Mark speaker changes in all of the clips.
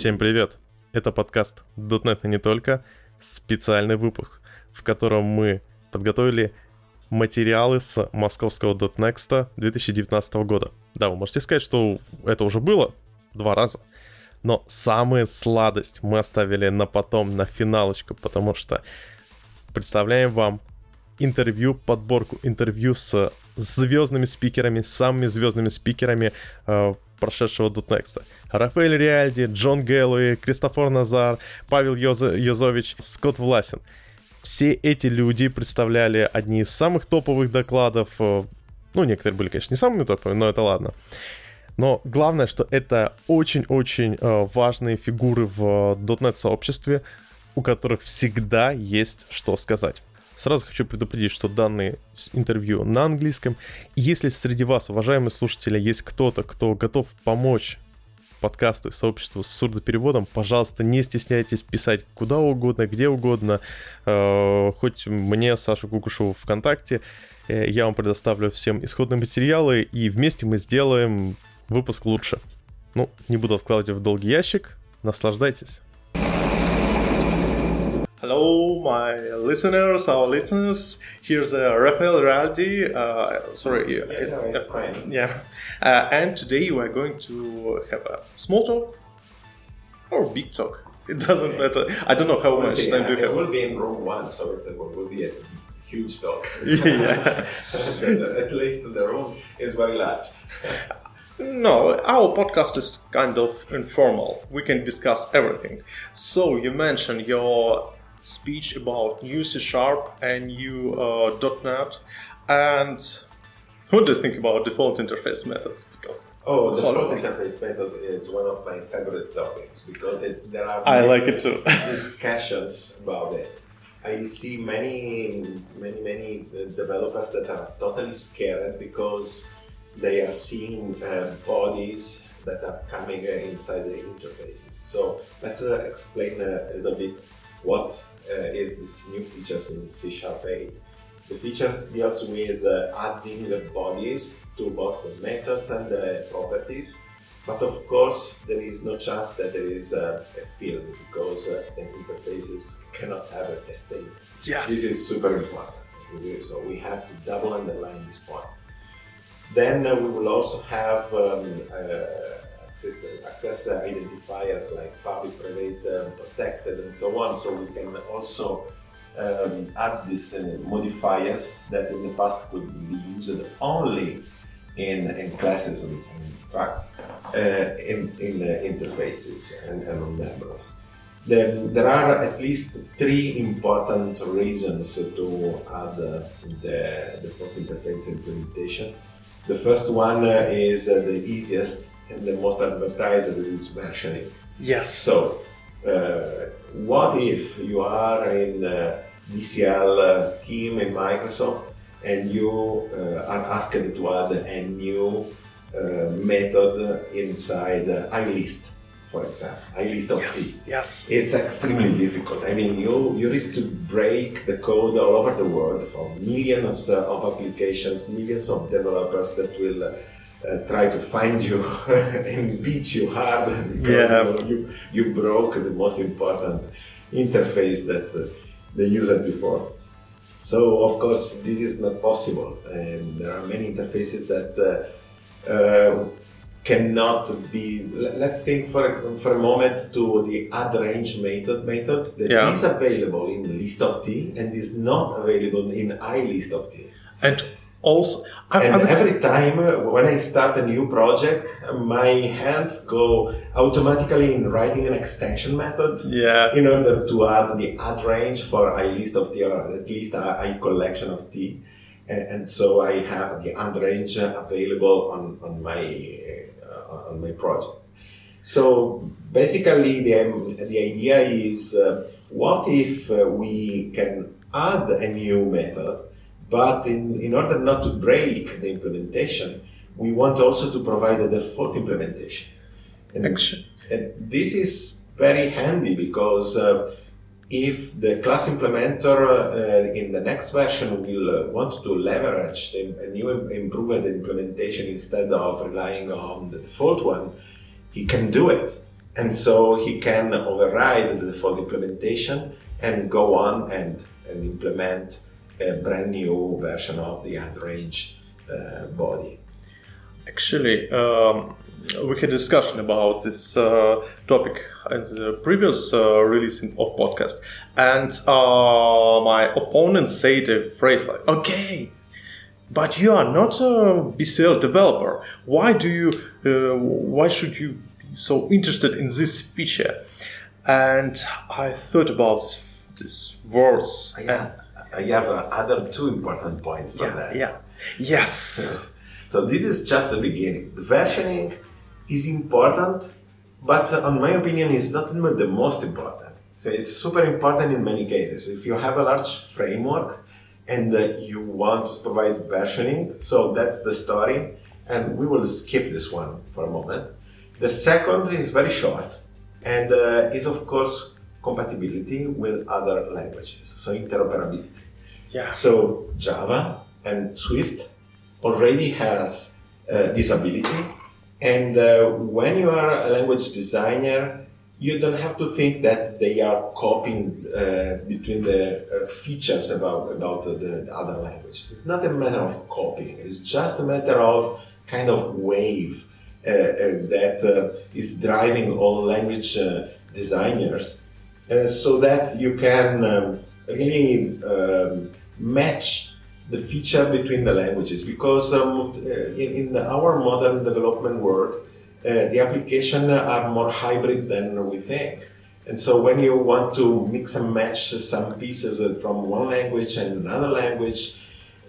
Speaker 1: Всем привет! Это подкаст .NET не только, специальный выпуск, в котором мы подготовили материалы с московского .next 2019 года. Да, вы можете сказать, что это уже было два раза, но самую сладость мы оставили на потом, на финалочку, потому что представляем вам интервью, подборку интервью с звездными спикерами, самыми звездными спикерами э, прошедшего Дутнекста. Рафаэль Риальди, Джон Гэллоуи, Кристофор Назар, Павел Йозо, Йозович, Скотт Власин. Все эти люди представляли одни из самых топовых докладов. Э, ну, некоторые были, конечно, не самыми топовыми, но это ладно. Но главное, что это очень-очень э, важные фигуры в .NET сообществе, у которых всегда есть что сказать. Сразу хочу предупредить, что данные интервью на английском. Если среди вас, уважаемые слушатели, есть кто-то, кто готов помочь подкасту и сообществу с сурдопереводом, пожалуйста, не стесняйтесь писать куда угодно, где угодно, э, хоть мне, Сашу Кукушеву ВКонтакте, э, я вам предоставлю всем исходные материалы, и вместе мы сделаем выпуск лучше. Ну, не буду откладывать в долгий ящик, наслаждайтесь. Hello, my listeners, our listeners. Here's uh, Raffaele Rialdi. Uh, sorry,
Speaker 2: yeah, uh.
Speaker 1: Yeah, uh, and today we are going to have a small talk or big talk. It doesn't matter. I don't know how we'll much
Speaker 2: see.
Speaker 1: time do you have.
Speaker 2: It will be in room one, so it's a, it will be a huge talk.
Speaker 1: yeah.
Speaker 2: At least the room is very large.
Speaker 1: No, our podcast is kind of informal. We can discuss everything. So you mentioned your speech about new C Sharp and new uh, .NET. And what do you think about default interface methods?
Speaker 2: Because oh, default interface methods is one of my favorite topics because it, there are
Speaker 1: I like it too.
Speaker 2: discussions about it. I see many, many, many developers that are totally scared because they are seeing uh, bodies that are coming uh, inside the interfaces. So let's uh, explain a little bit what uh, is this new features in C Sharp 8. The features deals with uh, adding the bodies to both the methods and the properties. But of course, there is no chance that there is a, a field because uh, the interfaces cannot have a state.
Speaker 1: Yes.
Speaker 2: This is super important. So we have to double underline this point. Then uh, we will also have um, uh, access, access identifiers like public, private, um, protected, and so on. So we can also um, add these uh, modifiers that in the past could be used only in, in classes and, and structs, uh, in, in uh, interfaces and, and members. Then there are at least three important reasons to add uh, the, the force interface implementation. The first one uh, is uh, the easiest and the most advertised is versioning.
Speaker 1: Yes.
Speaker 2: So, uh, what if you are in uh, BCL uh, team in Microsoft and you uh, are asked to add a new uh, method inside iList, for example, iList of
Speaker 1: yes.
Speaker 2: T.
Speaker 1: Yes.
Speaker 2: It's extremely difficult. I mean, you, you risk to break the code all over the world for millions of applications, millions of developers that will uh, try to find you and beat you hard because
Speaker 1: yeah.
Speaker 2: you, know, you, you broke the most important interface that uh, they used before. So of course this is not possible, and there are many interfaces that uh, uh cannot be. Let's think for a, for a moment to the add range method method that
Speaker 1: yeah.
Speaker 2: is available in list of t and is not available in i list of t.
Speaker 1: And also
Speaker 2: I, and I every time uh, when I start a new project, my hands go automatically in writing an extension method.
Speaker 1: Yeah.
Speaker 2: In order to add the add range for a list of t or at least a, a collection of t, and, and, so I have the add range available on on my uh, on my project. So basically, the the idea is, uh, what if uh, we can add a new method but in, in order not to break the implementation, we want also to provide a default implementation. And, and this is very handy because uh, if the class implementer uh, in the next version will uh, want to leverage the, a new improved implementation instead of relying on the default one, he can do it. And so he can override the default implementation and go on and, and implement a brand new version of the add range uh, body.
Speaker 1: Actually, um, we had a discussion about this uh, topic in the previous uh, releasing of podcast, and uh, my opponent said a phrase like, "Okay, but you are not a BCL developer. Why do you? Uh, why should you be so interested in this feature?" And I thought about this, this words.
Speaker 2: Have, I have uh, other two important points for
Speaker 1: yeah,
Speaker 2: that.
Speaker 1: yeah, yes.
Speaker 2: So this is just the beginning. The versioning is important, but uh, on my opinion, is not even the most important. So it's super important in many cases. If you have a large framework and uh, you want to provide versioning, so that's the story, and we will skip this one for a moment. The second is very short and uh, is of course compatibility with other languages, so interoperability.
Speaker 1: Yeah.
Speaker 2: So Java and Swift already has uh, this ability, and uh, when you are a language designer, you don't have to think that they are copying uh, between the uh, features about about the, the other languages. It's not a matter of copying. It's just a matter of kind of wave uh, uh, that is driving all language designers, so that you can um, really um, match the feature between the languages. Because um, uh, in, in our modern development world, uh, the application are more hybrid than we think. And so when you want to mix and match some pieces from one language and another language,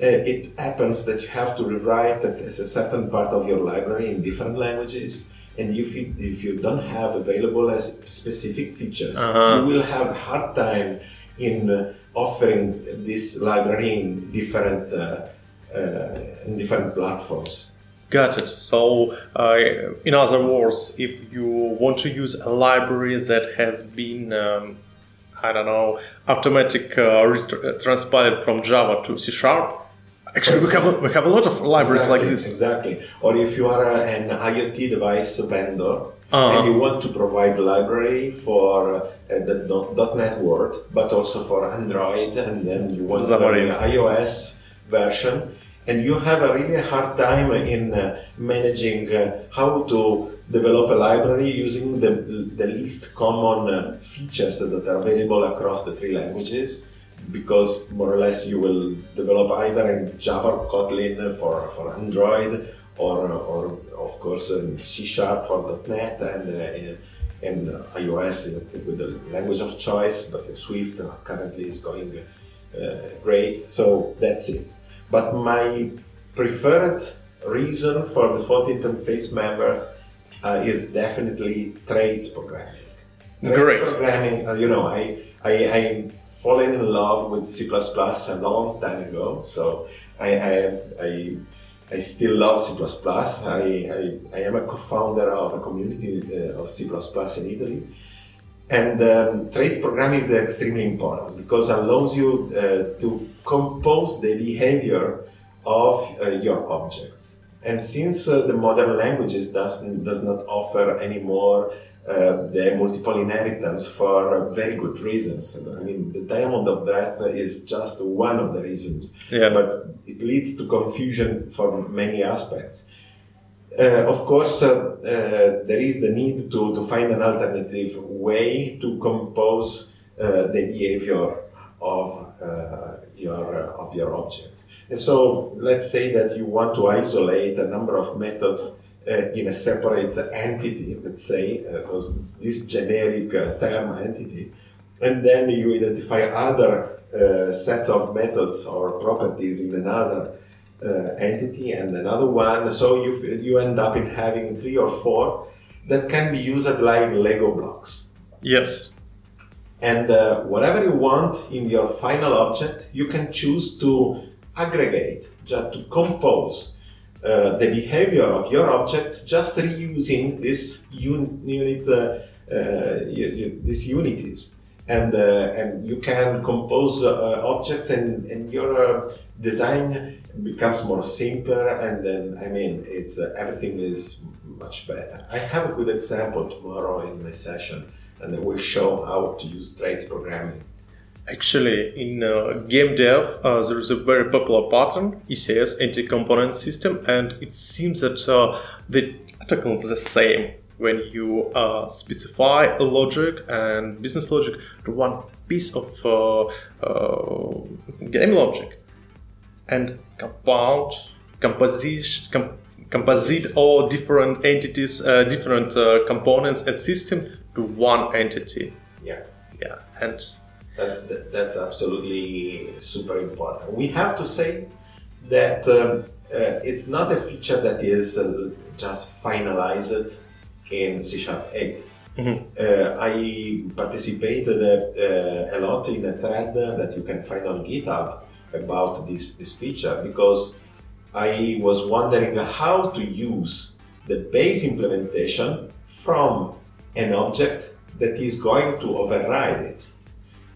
Speaker 2: uh, it happens that you have to rewrite a certain part of your library in different languages. And if you, if you don't have available as specific features,
Speaker 1: Uh-huh.
Speaker 2: you will have a hard time in uh, offering this library in different uh, uh, in different platforms.
Speaker 1: Got it. So, uh, in other words, if you want to use a library that has been, um, I don't know, automatic uh, transpiled from Java to C Sharp, actually we have a, we have a lot of libraries like this.
Speaker 2: Exactly. Or if you are an IoT device vendor
Speaker 1: Uh-huh.
Speaker 2: and you want to provide a library for uh, the .NET World, but also for Android, and then you want
Speaker 1: Xamarin.
Speaker 2: an iOS version, and you have a really hard time in uh, managing uh, how to develop a library using the, the least common uh, features that are available across the three languages because more or less you will develop either in Java or Kotlin for, for Android or, or of course in C Sharp for .NET and, uh, and iOS with the language of choice, but Swift currently is going uh, great. So that's it. But my preferred reason for default interface members uh, is definitely traits programming. Traits
Speaker 1: Great.
Speaker 2: programming, uh, you know, I, I, I fallen in love with C++ a long time ago, so I, I, I, I still love C++. I, I, I am a co-founder of a community uh, of C++ in Italy. And um, traits programming is extremely important because it allows you uh, to compose the behavior of uh, your objects. And since uh, the modern languages does, does not offer any anymore uh, the multiple inheritance for very good reasons. I mean, the diamond of death is just one of the reasons,
Speaker 1: Yeah.
Speaker 2: but it leads to confusion for many aspects. Uh, of course, uh, uh, there is the need to, to find an alternative way to compose uh, the behavior of uh, your of your object. And so, let's say that you want to isolate a number of methods uh, in a separate entity. Let's say uh, so this generic uh, term entity, and then you identify other uh, sets of methods or properties in another uh, entity and another one. So you you end up in having three or four that can be used like Lego blocks.
Speaker 1: Yes.
Speaker 2: And uh, whatever you want in your final object, you can choose to aggregate, just to compose uh, the behavior of your object, just reusing this un- unit, uh, uh, these unities. And, and you can compose objects and, and your design becomes more simpler and then I mean it's uh, everything is much better. I have a good example tomorrow in my session, and I will show how to use traits programming.
Speaker 1: Actually, in uh, game dev, uh, there is a very popular pattern, ECS, entity-component system, and it seems that uh, the protocol is the same when you uh, specify a logic and business logic to one piece of uh, uh, game logic and compound, composition, com- composite all different entities, different components and system to one entity.
Speaker 2: Yeah.
Speaker 1: Yeah, and
Speaker 2: that, that, that's absolutely super important. We have to say that um, uh, it's not a feature that is uh, just finalized in C Sharp 8. Mm-hmm. Uh, I participated uh, a lot in a thread that you can find on GitHub about this, this feature because I was wondering how to use the base implementation from an object that is going to override it.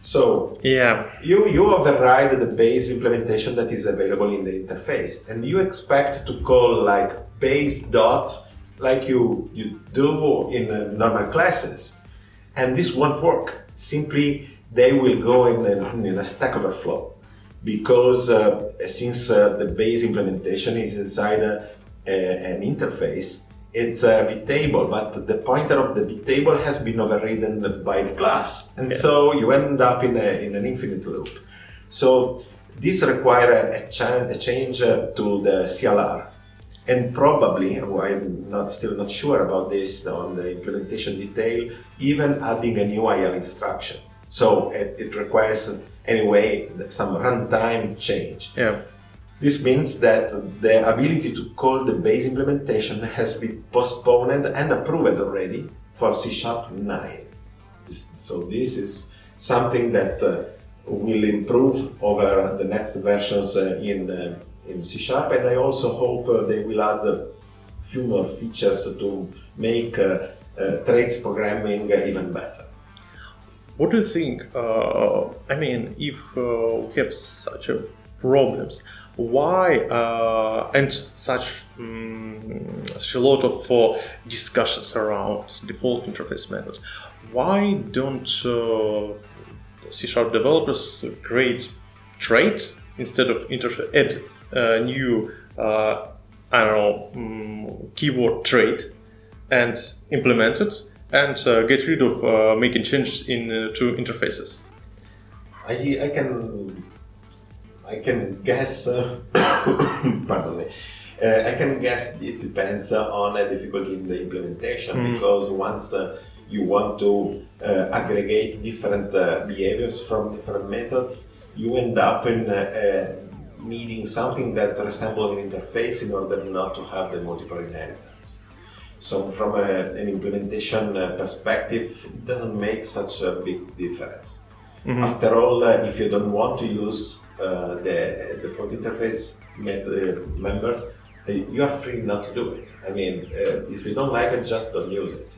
Speaker 2: So
Speaker 1: yeah,
Speaker 2: you you override the base implementation that is available in the interface, and you expect to call like base dot like you you do in uh, normal classes, and this won't work. Simply, they will go in a, in a Stack Overflow. Because uh, since uh, the base implementation is inside a, a, an interface, it's a vtable, but the pointer of the vtable has been overridden by the class, and yeah. so you end up in, a, in an infinite loop. So this requires a, a change uh, to the CLR, and probably I'm not still not sure about this on the implementation detail, even adding a new IL instruction. So it, it requires anyway some runtime change.
Speaker 1: Yeah.
Speaker 2: This means that the ability to call the base implementation has been postponed and approved already for C Sharp 9. This, so this is something that uh, will improve over the next versions uh, in, uh, in C Sharp and I also hope uh, they will add a few more features to make uh, uh, programming even better.
Speaker 1: What do you think? I mean, if we have such problems, why uh, and such um, such a lot of uh, discussions around default interface method. Why don't uh, C sharp developers create trait instead of interface add a new uh, I don't know um, keyword trait and implement it and uh, get rid of uh, making changes in to interfaces?
Speaker 2: I, I can I can guess. Uh, pardon me. Uh, I can guess it depends uh, on a difficulty in the implementation mm. because once uh, you want to uh, aggregate different uh, behaviors from different methods, you end up in needing something that resembles an interface in order not to have the multiple inheritance. So, from a, an implementation perspective, it doesn't make such a big difference. Mm-hmm. After all, if you don't want to use uh, the default interface uh, members, uh, you are free not to do it. I mean, if you don't like it, just don't use it.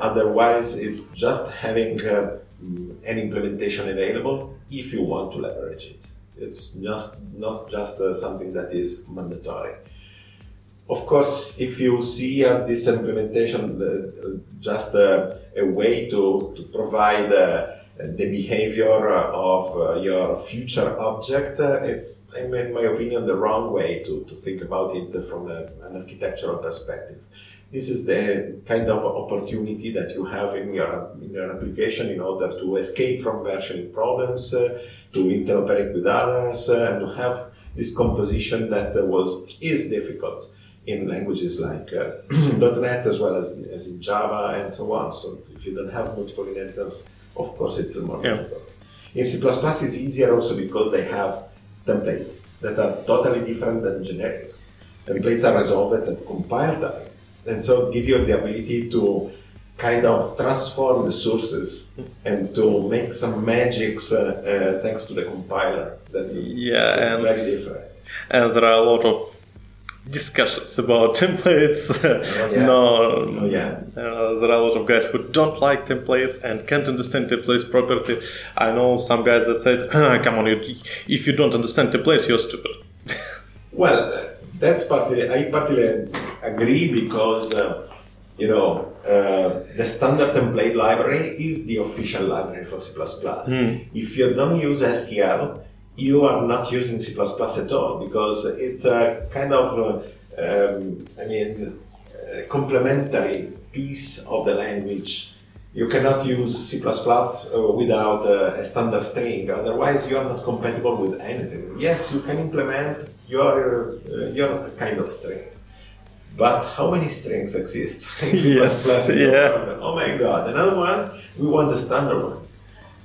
Speaker 2: otherwise, it's just having an implementation available if you want to leverage it. It's just not just uh, something that is mandatory. Of course, if you see uh, this implementation uh, just a way to, to provide the behavior of uh, your future object, uh, it's, in my opinion, the wrong way to, to think about it from a, an architectural perspective. This is the kind of opportunity that you have in your, in your application in order to escape from versioning problems, uh, to interoperate with others, and to have this composition that was is difficult in languages like uh, .NET as well as, as in Java and so on. So if you don't have multiple inheritance of course it's more yeah. difficult. In C++ it's easier also because they have templates that are totally different than generics. Templates are resolved at compile time and so give you the ability to kind of transform the sources and to make some magics uh, uh, thanks to the compiler. That's
Speaker 1: yeah,
Speaker 2: and, very different.
Speaker 1: And there are a lot of discussions about templates.
Speaker 2: Oh, yeah.
Speaker 1: no,
Speaker 2: oh, yeah.
Speaker 1: Uh, there are a lot of guys who don't like templates and can't understand templates properly. I know some guys that said, ah, "Come on, you, if you don't understand templates, you're stupid."
Speaker 2: well, uh, that's partly I partly agree because uh, you know uh, the standard template library is the official library for C++.
Speaker 3: Hmm.
Speaker 2: If you don't use STL, you are not using C++ at all because it's a kind of uh, um, I mean complementary piece of the language. You cannot use C++ uh, without uh, a standard string. Otherwise, you are not compatible with anything. Yes, you can implement your uh, your kind of string, but how many strings exist in C++?
Speaker 3: Yes, yeah.
Speaker 2: Oh my God! Another one. We want the standard one.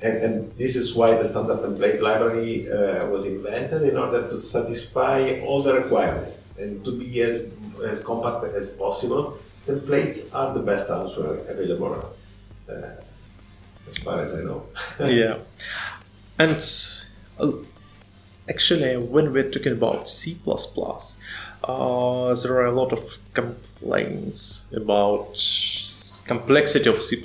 Speaker 2: And, and this is why the standard template library uh, was invented in order to satisfy all the requirements and to be as, as compact as possible. Templates are the best answer available, uh, as far as I know.
Speaker 1: yeah. And uh, actually, when we're talking about C, uh, there are a lot of complaints about complexity of C.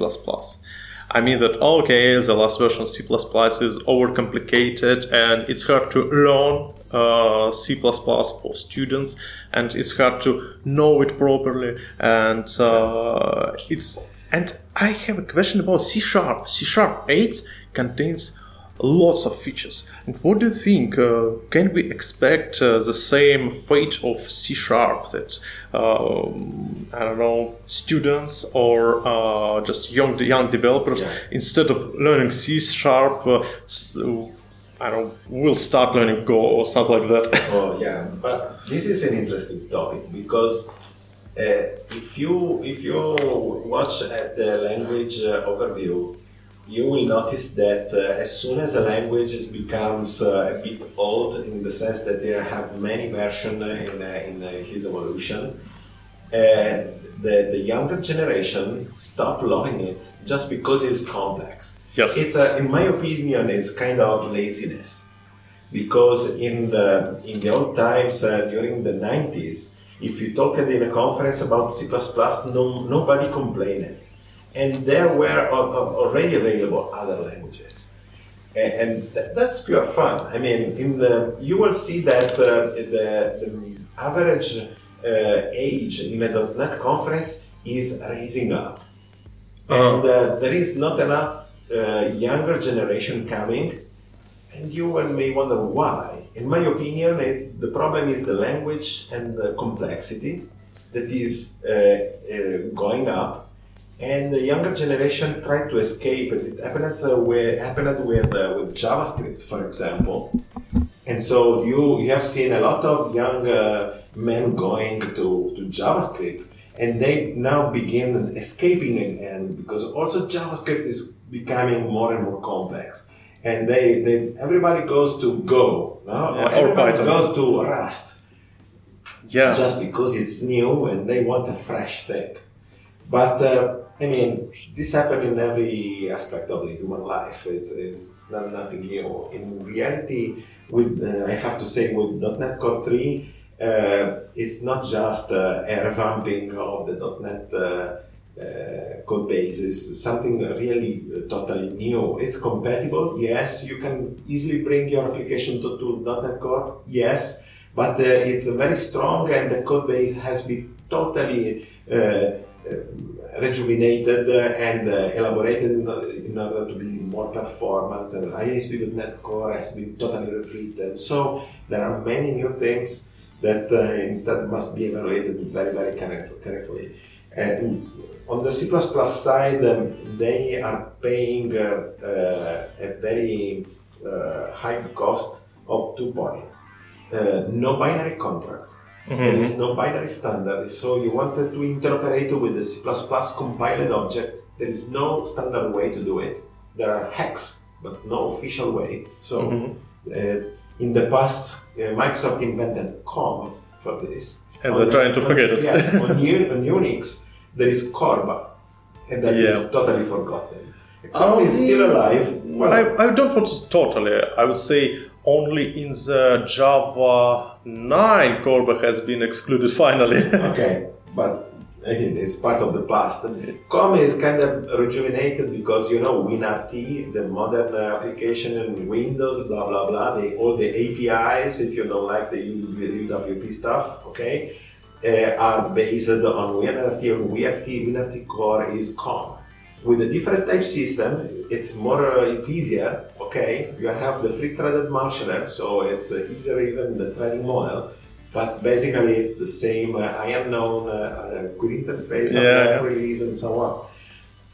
Speaker 1: I mean that okay, the last version C++ is overcomplicated and it's hard to learn uh, C++ for students and it's hard to know it properly and uh, it's and I have a question about C sharp. C sharp 8 contains lots of features. And what do you think? Uh, can we expect uh, the same fate of C sharp that um, I don't know students or uh, just young young developers
Speaker 2: Yeah.
Speaker 1: instead of learning C sharp, uh, s- I don't will start learning Go or something like that.
Speaker 2: oh yeah, but this is an interesting topic because uh, if you if you watch at the language uh, overview, you will notice that uh, as soon as a language becomes uh, a bit old in the sense that they have many versions in, uh, in uh, his evolution, uh, the, the younger generation stop loving it just because it's complex.
Speaker 1: Yes.
Speaker 2: It's a, in my opinion, it's kind of laziness because in the in the old times uh, during the 90s if you talked in a conference about c++ no, nobody complained and there were al- al- already available other languages. And, that's pure fun. I mean the, you will see that uh, the, the average uh, age in a .NET conference is raising up. And uh, there is not enough uh, younger generation coming. And you may wonder why. In my opinion, it's, the problem is the language and the complexity that is uh, uh, going up, and the younger generation tried to escape it. It happens uh, with, happened with, uh, with JavaScript, for example. And so you, you have seen a lot of young uh, men going to, to JavaScript, and they now begin escaping again because also JavaScript is becoming more and more complex. And they, they everybody goes to Go, no?
Speaker 1: Yeah,
Speaker 2: everybody
Speaker 1: Python.
Speaker 2: goes to Rust
Speaker 1: yeah.
Speaker 2: just because it's new and they want a fresh thing. But uh, I mean, this happened in every aspect of the human life. It's, it's not nothing new. In reality, with uh, I have to say, with .NET Core 3, uh, it's not just uh, a revamping of the .NET uh, uh, code base. It's something really uh, totally new. It's compatible, yes. You can easily bring your application to, to .NET Core, yes but uh, it's very strong and the code base has been totally rejuvenated uh, and uh, elaborated in, order to be more performant. And ASP.NET Core has been totally rewritten. So there are many new things that uh, instead must be evaluated very, very carefully. And on the C++ side, um, they are paying uh, uh, a very uh, high cost of two points. No binary contract. There is no binary standard. So you wanted to interoperate with the C++ compiled object. There is no standard way to do it. There are hacks, but no official way. So uh, in the past, uh, Microsoft invented COM for this.
Speaker 1: And
Speaker 2: On
Speaker 1: they're trying to
Speaker 2: on-
Speaker 1: forget it.
Speaker 2: Yes, on, on Unix, there is CORBA, and that is
Speaker 1: Yeah.
Speaker 2: totally forgotten. COM is still alive. Well,
Speaker 1: I, I don't want to totally. I would say only in the Java 9 CORBA has been excluded finally.
Speaker 2: okay, but again, it's part of the past. COM is kind of rejuvenated because you know WinRT, the modern uh, application in Windows, blah blah blah. They all the APIs. If you don't like the UWP stuff, okay, uh, are based on WinRT or WinRT, WinRT core is COM. With a different type system, it's more, uh, it's easier. Okay, you have the free-threaded marshaller, so it's uh, easier even the threading model. But basically, it's the same uh, IUnknown uh, uh, QueryInterface,
Speaker 4: Yeah.
Speaker 2: release, and so on.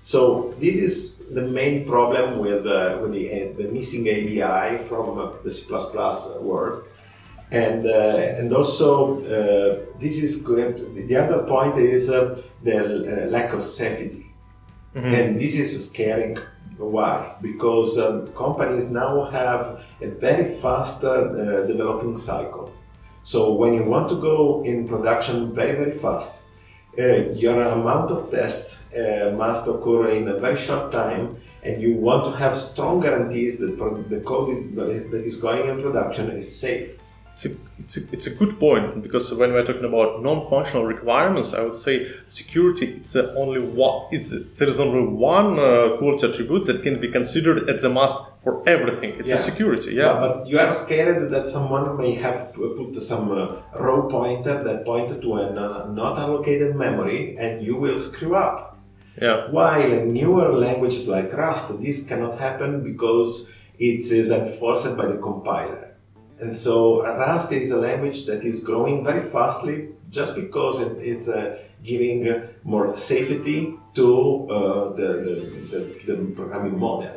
Speaker 2: So this is the main problem with, uh, with the, uh, the missing ABI from uh, the C++ world. And, uh, and also, uh, this is good. The other point is uh, the lack of safety. And this is scary. Why? Because um, companies now have a very fast uh, uh, developing cycle. So when you want to go in production very, very fast, uh, your amount of tests uh, must occur in a very short time, and you want to have strong guarantees that the code that is going in production is safe.
Speaker 1: It's a, it's, a, it's a good point because when we're talking about non-functional requirements, I would say security. It's a only one. It's a, there is only one uh, quality attribute that can be considered as a must for everything. It's
Speaker 2: Yeah.
Speaker 1: a security. Yeah.
Speaker 2: But, but you are scared that someone may have put some uh, raw pointer that pointed to a not allocated memory, and you will screw up.
Speaker 1: yeah.
Speaker 2: While in newer languages like Rust, this cannot happen because it is enforced by the compiler. And so Rust is a language that is growing very fastly just because it, it's uh, giving more safety to uh, the, the, the, the programming model.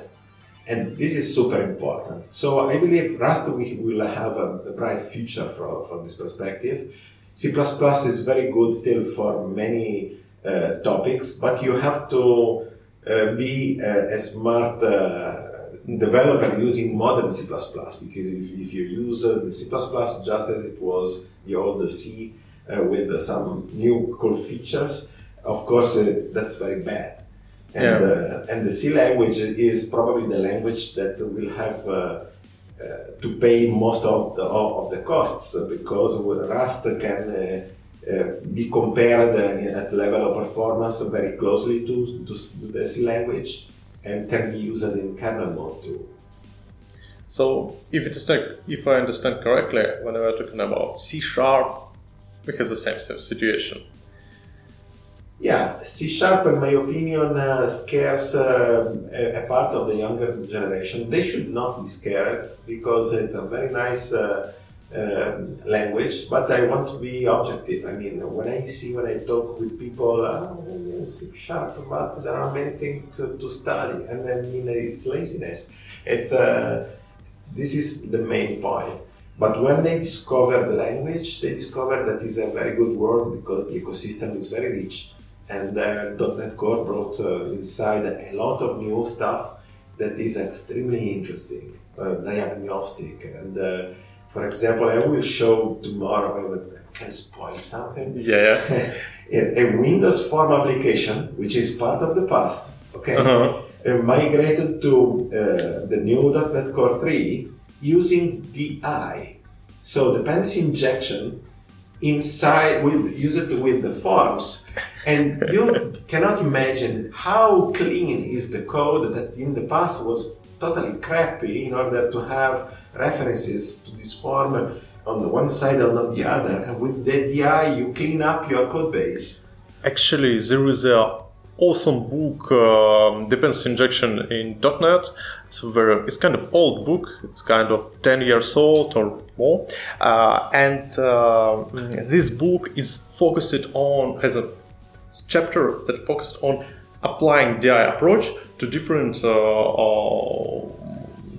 Speaker 2: And this is super important. So I believe Rust will have a, a bright future from, from this perspective. C++ is very good still for many uh, topics, but you have to uh, be uh, a smart uh, developer using modern C++ because if, if you use uh, the C++ just as it was the old C uh, with uh, some new cool features, of course uh, that's very bad. And,
Speaker 1: Yeah.
Speaker 2: uh, and the C language is probably the language that will have uh, uh, to pay most of the of the costs because Rust can uh, uh, be compared uh, at level of performance very closely to, to the C language and can be used in kernel mode too.
Speaker 1: So if it is like, if I understand correctly, when we are talking about C sharp, we have the same same situation.
Speaker 2: Yeah, C sharp, in my opinion, uh, scares uh, a, a part of the younger generation. They should not be scared because it's a very nice uh, um language. But I want to be objective. I mean, when I see, when I talk with people, oh, C sharp, but there are many things to, to study, and I mean, it's laziness. It's uh, this is the main point. But when they discover the language, they discover that it's a very good world because the ecosystem is very rich. And uh, .NET Core brought uh, inside a lot of new stuff that is extremely interesting, uh, diagnostic. And uh, for example, I will show tomorrow, I can spoil something,
Speaker 1: Yeah.
Speaker 2: a, a Windows Form application, which is part of the past, okay,
Speaker 1: Uh-huh.
Speaker 2: uh, migrated to uh, the new .NET Core 3 using DI. So dependency injection inside with use it with the forms and you cannot imagine how clean is the code that in the past was totally crappy in order to have references to this form on the one side and on the other and with the DI you clean up your code base
Speaker 1: Actually, there is a awesome book, um, Dependency Injection in .NET. It's very, it's kind of old book. It's kind of 10 years old or more. Uh, and uh, this book is focused on, has a chapter that focused on applying DI approach to different uh, uh,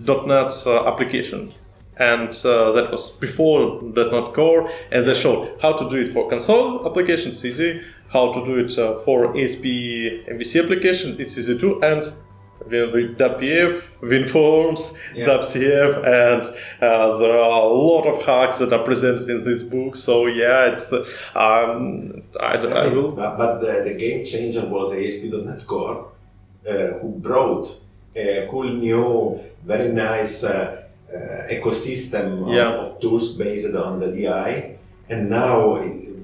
Speaker 1: .NET uh, applications. And uh, that was before .NET Core, and they showed how to do it for console applications, easy, how to do it uh, for ASP MVC application, it's easy too, and with WPF, WinForms,
Speaker 2: Yeah.
Speaker 1: WCF, and uh, there are a lot of hacks that are presented in this book. So yeah, it's um, I, I will
Speaker 2: But, but the, the game changer was ASP.NET Core, uh, who brought a cool new, very nice uh, uh, ecosystem of,
Speaker 1: Yeah.
Speaker 2: of tools based on the DI. And now,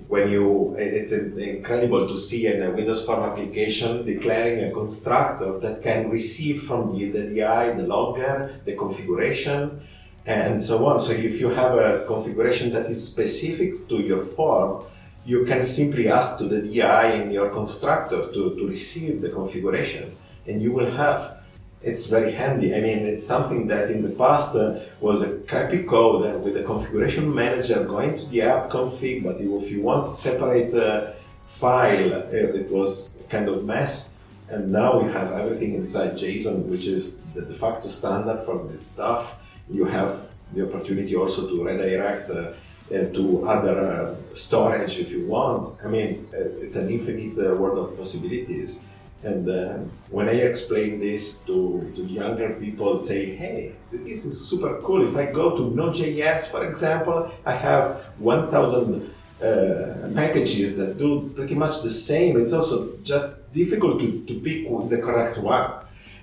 Speaker 2: when you, it's incredible to see in a Windows Form application declaring a constructor that can receive from the, the DI the logger, the configuration, and so on. So if you have a configuration that is specific to your form, you can simply ask to the DI in your constructor to, to receive the configuration and you will have it's very handy. I mean, it's something that in the past uh, was a crappy code and with the configuration manager going to the app config, but if you want to separate a file, uh, it was kind of mess. And now we have everything inside JSON, which is the de facto standard for this stuff. You have the opportunity also to redirect uh, to other uh, storage if you want. I mean, uh, it's an infinite uh, world of possibilities. And uh, when I explain this to, to younger people, say, hey, this is super cool. If I go to Node.js, for example, I have 1,000 uh, packages that do pretty much the same. It's also just difficult to, to pick the correct one.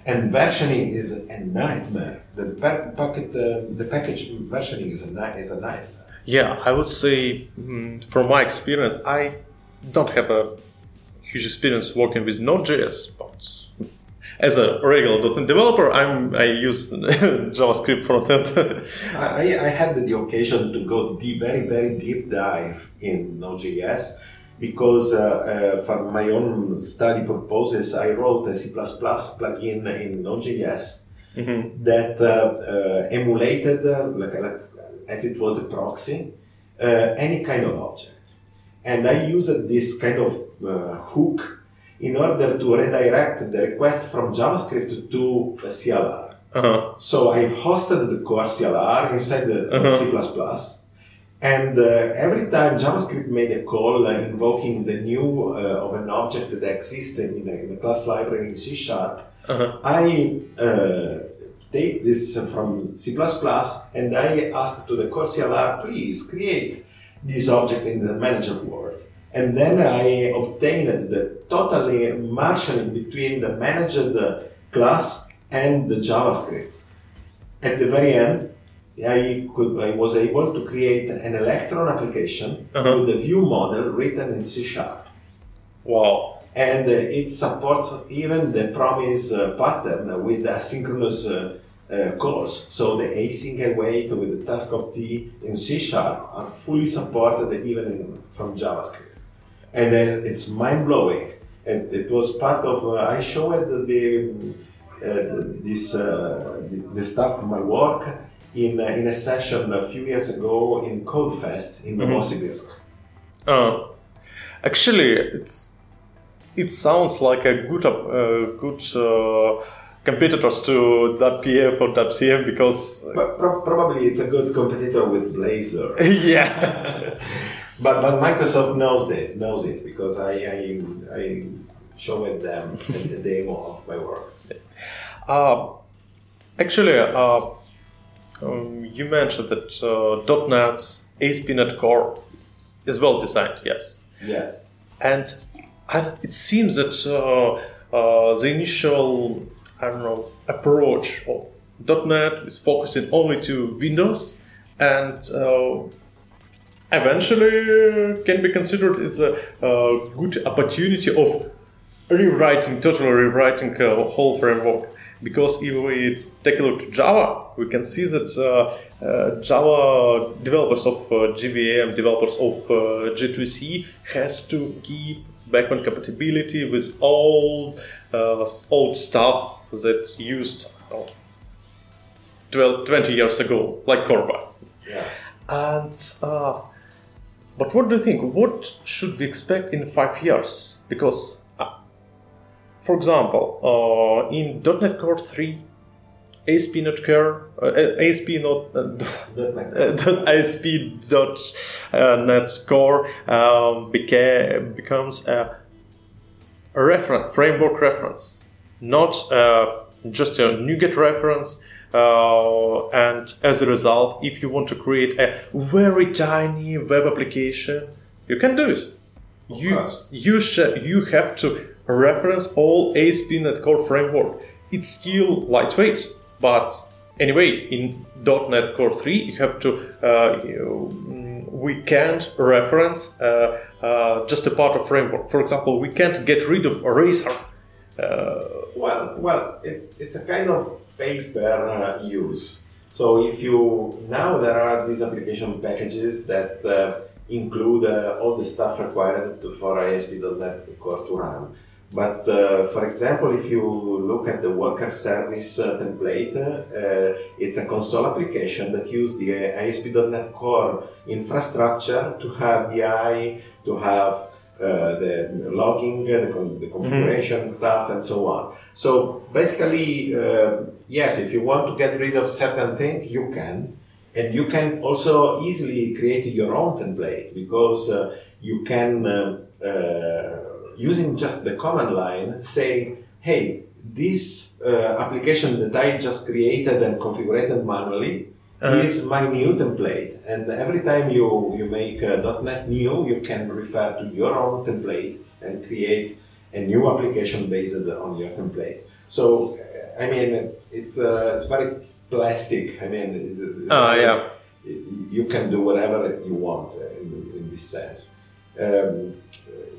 Speaker 2: And versioning is a nightmare. The packet, uh, the package versioning is a, is a nightmare.
Speaker 1: Yeah, I would say, mm, from my experience, I don't have a huge experience working with Node.js, but as a regular .NET developer, I'm I use JavaScript frontend.
Speaker 2: I, I had the occasion to go deep, very very deep dive in Node.js because uh, uh, for my own study purposes, I wrote a C++ plugin in Node.js mm-hmm. that uh, uh emulated, uh, like, like, as it was a proxy, uh, any kind of object. And I used this kind of hook in order to redirect the request from JavaScript to CLR. Uh-huh. So I hosted the core CLR inside the uh-huh. C++. And uh, every time JavaScript made a call uh, invoking the new uh, of an object that existed in a, in a class library in C Sharp, uh-huh. I uh, take this from C++ and I ask to the core CLR, please create this object in the manager world. And then I obtained the totally marshalling between the managed class and the JavaScript. At the very end, I could I was able to create an Electron application uh-huh. with a view model written in C sharp.
Speaker 1: Wow!
Speaker 2: And it supports even the promise uh, pattern with asynchronous uh, uh, calls. So the async await with the task of T in C sharp are fully supported even in, from JavaScript. And then it's mind blowing. And it was part of, uh, I showed the, uh, this, uh, the, the, stuff my work in, uh, in a session a few years ago in CodeFest in mm-hmm. Novosibirsk.
Speaker 1: Uh, actually, it's, it sounds like a good, uh, good competitors to .pf or .cf because
Speaker 2: pro- probably it's a good competitor with Blazor.
Speaker 1: yeah.
Speaker 2: but but Microsoft knows it knows it because I I, I showed them the demo of my work.
Speaker 1: Uh, actually, uh, um, you mentioned that uh, .NET ASP.NET Core is well designed. Yes.
Speaker 2: Yes.
Speaker 1: And, and it seems that uh, uh, the initial I don't know, approach of .NET is focusing only to Windows and uh, eventually can be considered as a, a, good opportunity of rewriting, totally rewriting a whole framework. Because if we take a look to Java, we can see that uh, uh, Java developers of uh, JVM, developers of uh, J2EE has to keep backbone compatibility with all uh, old stuff that used oh, 12, 20 years ago, like CORBA.
Speaker 2: Yeah.
Speaker 1: And uh, but what do you think? What should we expect in five years? Because, uh, for example, uh, in .NET Core 3, ASP.NET Core, uh, ASP not uh, uh, net core um, became becomes a, a reference framework reference not uh, just a NuGet reference. Uh, and as a result, if you want to create a very tiny web application, you can do it.
Speaker 2: Of
Speaker 1: you
Speaker 2: course.
Speaker 1: you sh- you have to reference all ASP.NET Core framework. It's still lightweight, but anyway, in .NET Core 3, you have to uh, you, we can't reference uh, uh, just a part of framework. For example, we can't get rid of Razor
Speaker 2: uh, well, well, it's it's a kind of pay per uh, use. So if you now there are these application packages that uh, include uh, all the stuff required to, for ASP.NET Core to run. But uh, for example, if you look at the worker service uh, template, uh, it's a console application that uses the ASP.NET Core infrastructure to have the DI, to have uh, the logging, the, con- the configuration mm-hmm. stuff, and so on. So basically, uh, yes, if you want to get rid of certain things, you can. And you can also easily create your own template because uh, you can using just the command line, say, hey, this uh, application that I just created and configured manually uh-huh. is my new template. And every time you, you make a .NET new, you can refer to your own template and create a new application based on your template. So, I mean, it's, uh, it's very plastic. I mean, it's,
Speaker 1: it's uh, yeah.
Speaker 2: you can do whatever you want in, in this sense. Um,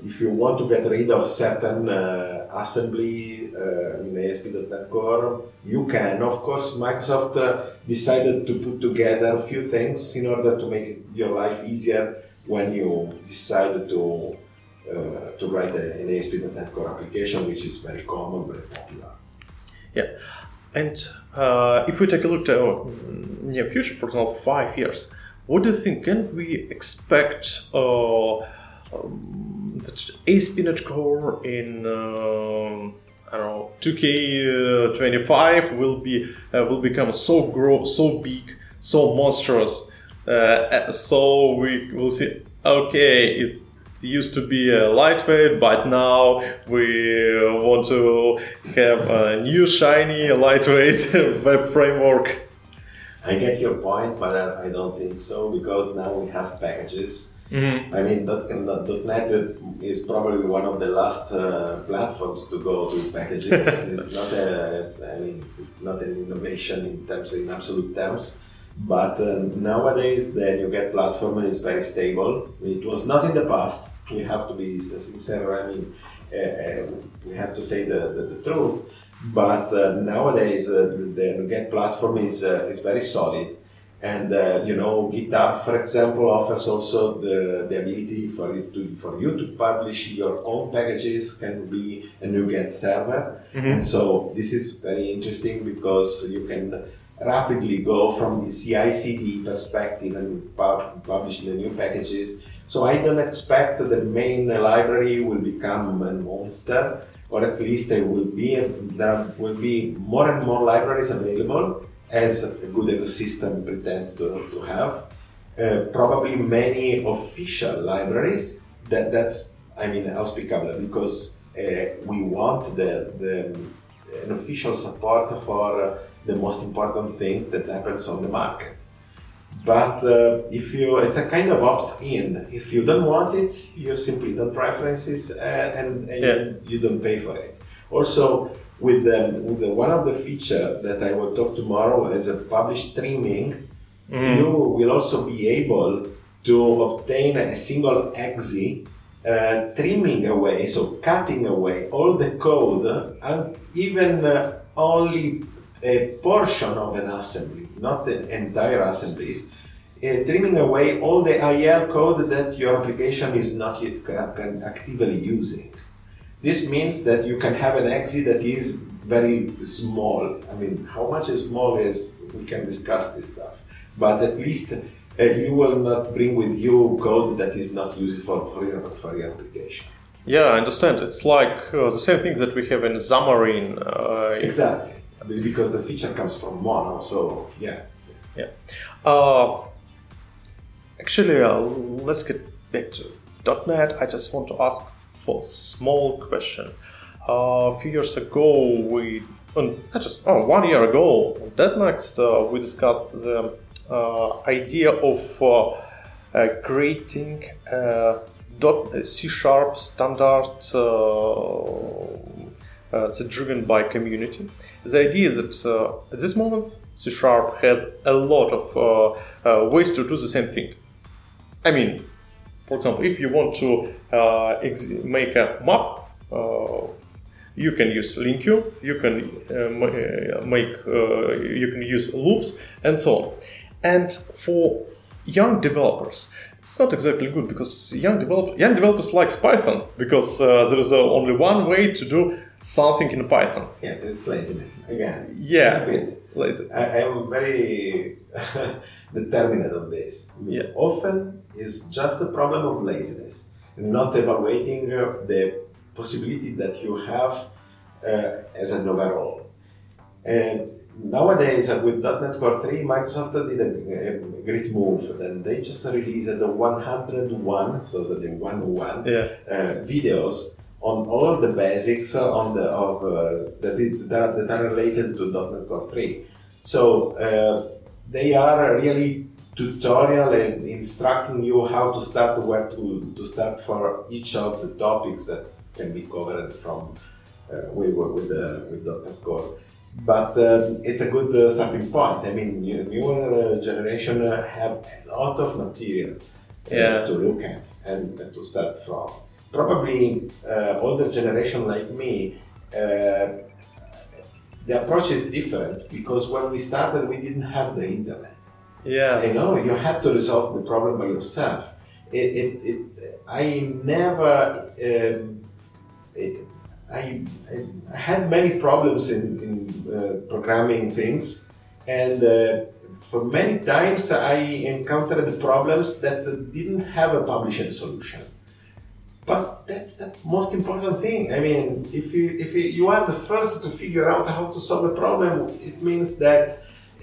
Speaker 2: if you want to get rid of certain uh, assembly uh, in ASP.NET Core, you can. Of course, Microsoft uh, decided to put together a few things in order to make your life easier when you decide to uh, to write a, an ASP.NET Core application, which is very common, very popular.
Speaker 1: Yeah. And uh, if we take a look at our near future, for example, five years, what do you think? Can we expect uh, um, the ASP.NET Core in uh, I don't know 2K25 will be uh, will become so grow so big, so monstrous. Uh, so we will see. Okay, it used to be a lightweight, but now we want to have a new shiny lightweight web framework.
Speaker 2: I get your point, but I don't think so because now we have packages Mm-hmm. I mean, .NET is probably one of the last uh, platforms to go to packages. it's not a, I mean, it's not an innovation in terms in absolute terms. But uh, nowadays, the NuGet platform is very stable. It was not in the past. We have to be sincere. I mean, uh, uh, we have to say the, the, the truth. But uh, nowadays, uh, the NuGet platform is is very solid and uh, you know, GitHub, for example, offers also the, the ability for you to for you to publish your own packages. Can be a NuGet server, mm-hmm. and so this is very interesting because you can rapidly go from the CI/CD perspective and pub- publish the new packages. So I don't expect the main library will become a monster, or at least there will be there will be more and more libraries available as a good ecosystem pretends to, to have. Uh, probably many official libraries that that's I mean unspeakable because uh, we want the, the an official support for the most important thing that happens on the market. But uh, if you, it's a kind of opt-in. If you don't want it, you simply don't preferences uh, and, and yeah. you, you don't pay for it. Also, with, the, with the, one of the feature that I will talk tomorrow as a published trimming, mm. you will also be able to obtain a single exe uh, trimming away, so cutting away all the code and even uh, only a portion of an assembly, not the entire assemblies, uh, trimming away all the IL code that your application is not yet actively using. This means that you can have an exe that is very small. I mean, how much is small is we can discuss this stuff, but at least uh, you will not bring with you code that is not useful for your for your application.
Speaker 1: Yeah, I understand. It's like uh, the same thing that we have in Xamarin.
Speaker 2: Uh, exactly, because the feature comes from Mono. So yeah.
Speaker 1: Yeah. Uh, actually, uh, let's get back to .NET. I just want to ask for a small question. Uh, a few years ago, we not just oh, one year ago, that next uh, we discussed the uh, idea of uh, creating a C sharp standard that's driven by community. The idea is that at this moment C sharp has a lot of ways to do the same thing. I mean, for example, if you want to uh, ex- make a map, uh, you can use LINQ, you can uh, make, you can use loops, and so on. And for young developers, It's not exactly good because young developer, young developers likes Python because uh, there is uh, only one way to do something in Python.
Speaker 2: Yes, it's laziness again.
Speaker 1: Yeah,
Speaker 2: A bit.
Speaker 1: lazy.
Speaker 2: I, I'm very determined on this.
Speaker 1: Yeah.
Speaker 2: Often it's just a problem of laziness, not evaluating uh, the possibility that you have uh, as an overall. And nowadays uh, with .NET Core 3, Microsoft did a, a great move. Then they just released the 101, so the 101
Speaker 1: Yeah.
Speaker 2: uh, videos on all the basics uh, on the of uh, that, it, that that are related to .NET Core 3. So uh, they are really tutorial and instructing you how to start where to, to start for each of the topics that can be covered from uh, with with the with .NET Core. But um, it's a good uh, starting point. I mean, new, newer uh, generation uh, have a lot of material uh,
Speaker 1: Yeah.
Speaker 2: to look at and, and to start from. Probably uh, older generation like me, uh, the approach is different because when we started, we didn't have the internet.
Speaker 1: Yes.
Speaker 2: You know, you had to resolve the problem by yourself. It, it, it, I never, um, it, I, I had many problems in, in uh, programming things, and uh, for many times I encountered problems that didn't have a published solution. But that's the most important thing. I mean, if you if you, you are the first to figure out how to solve a problem, it means that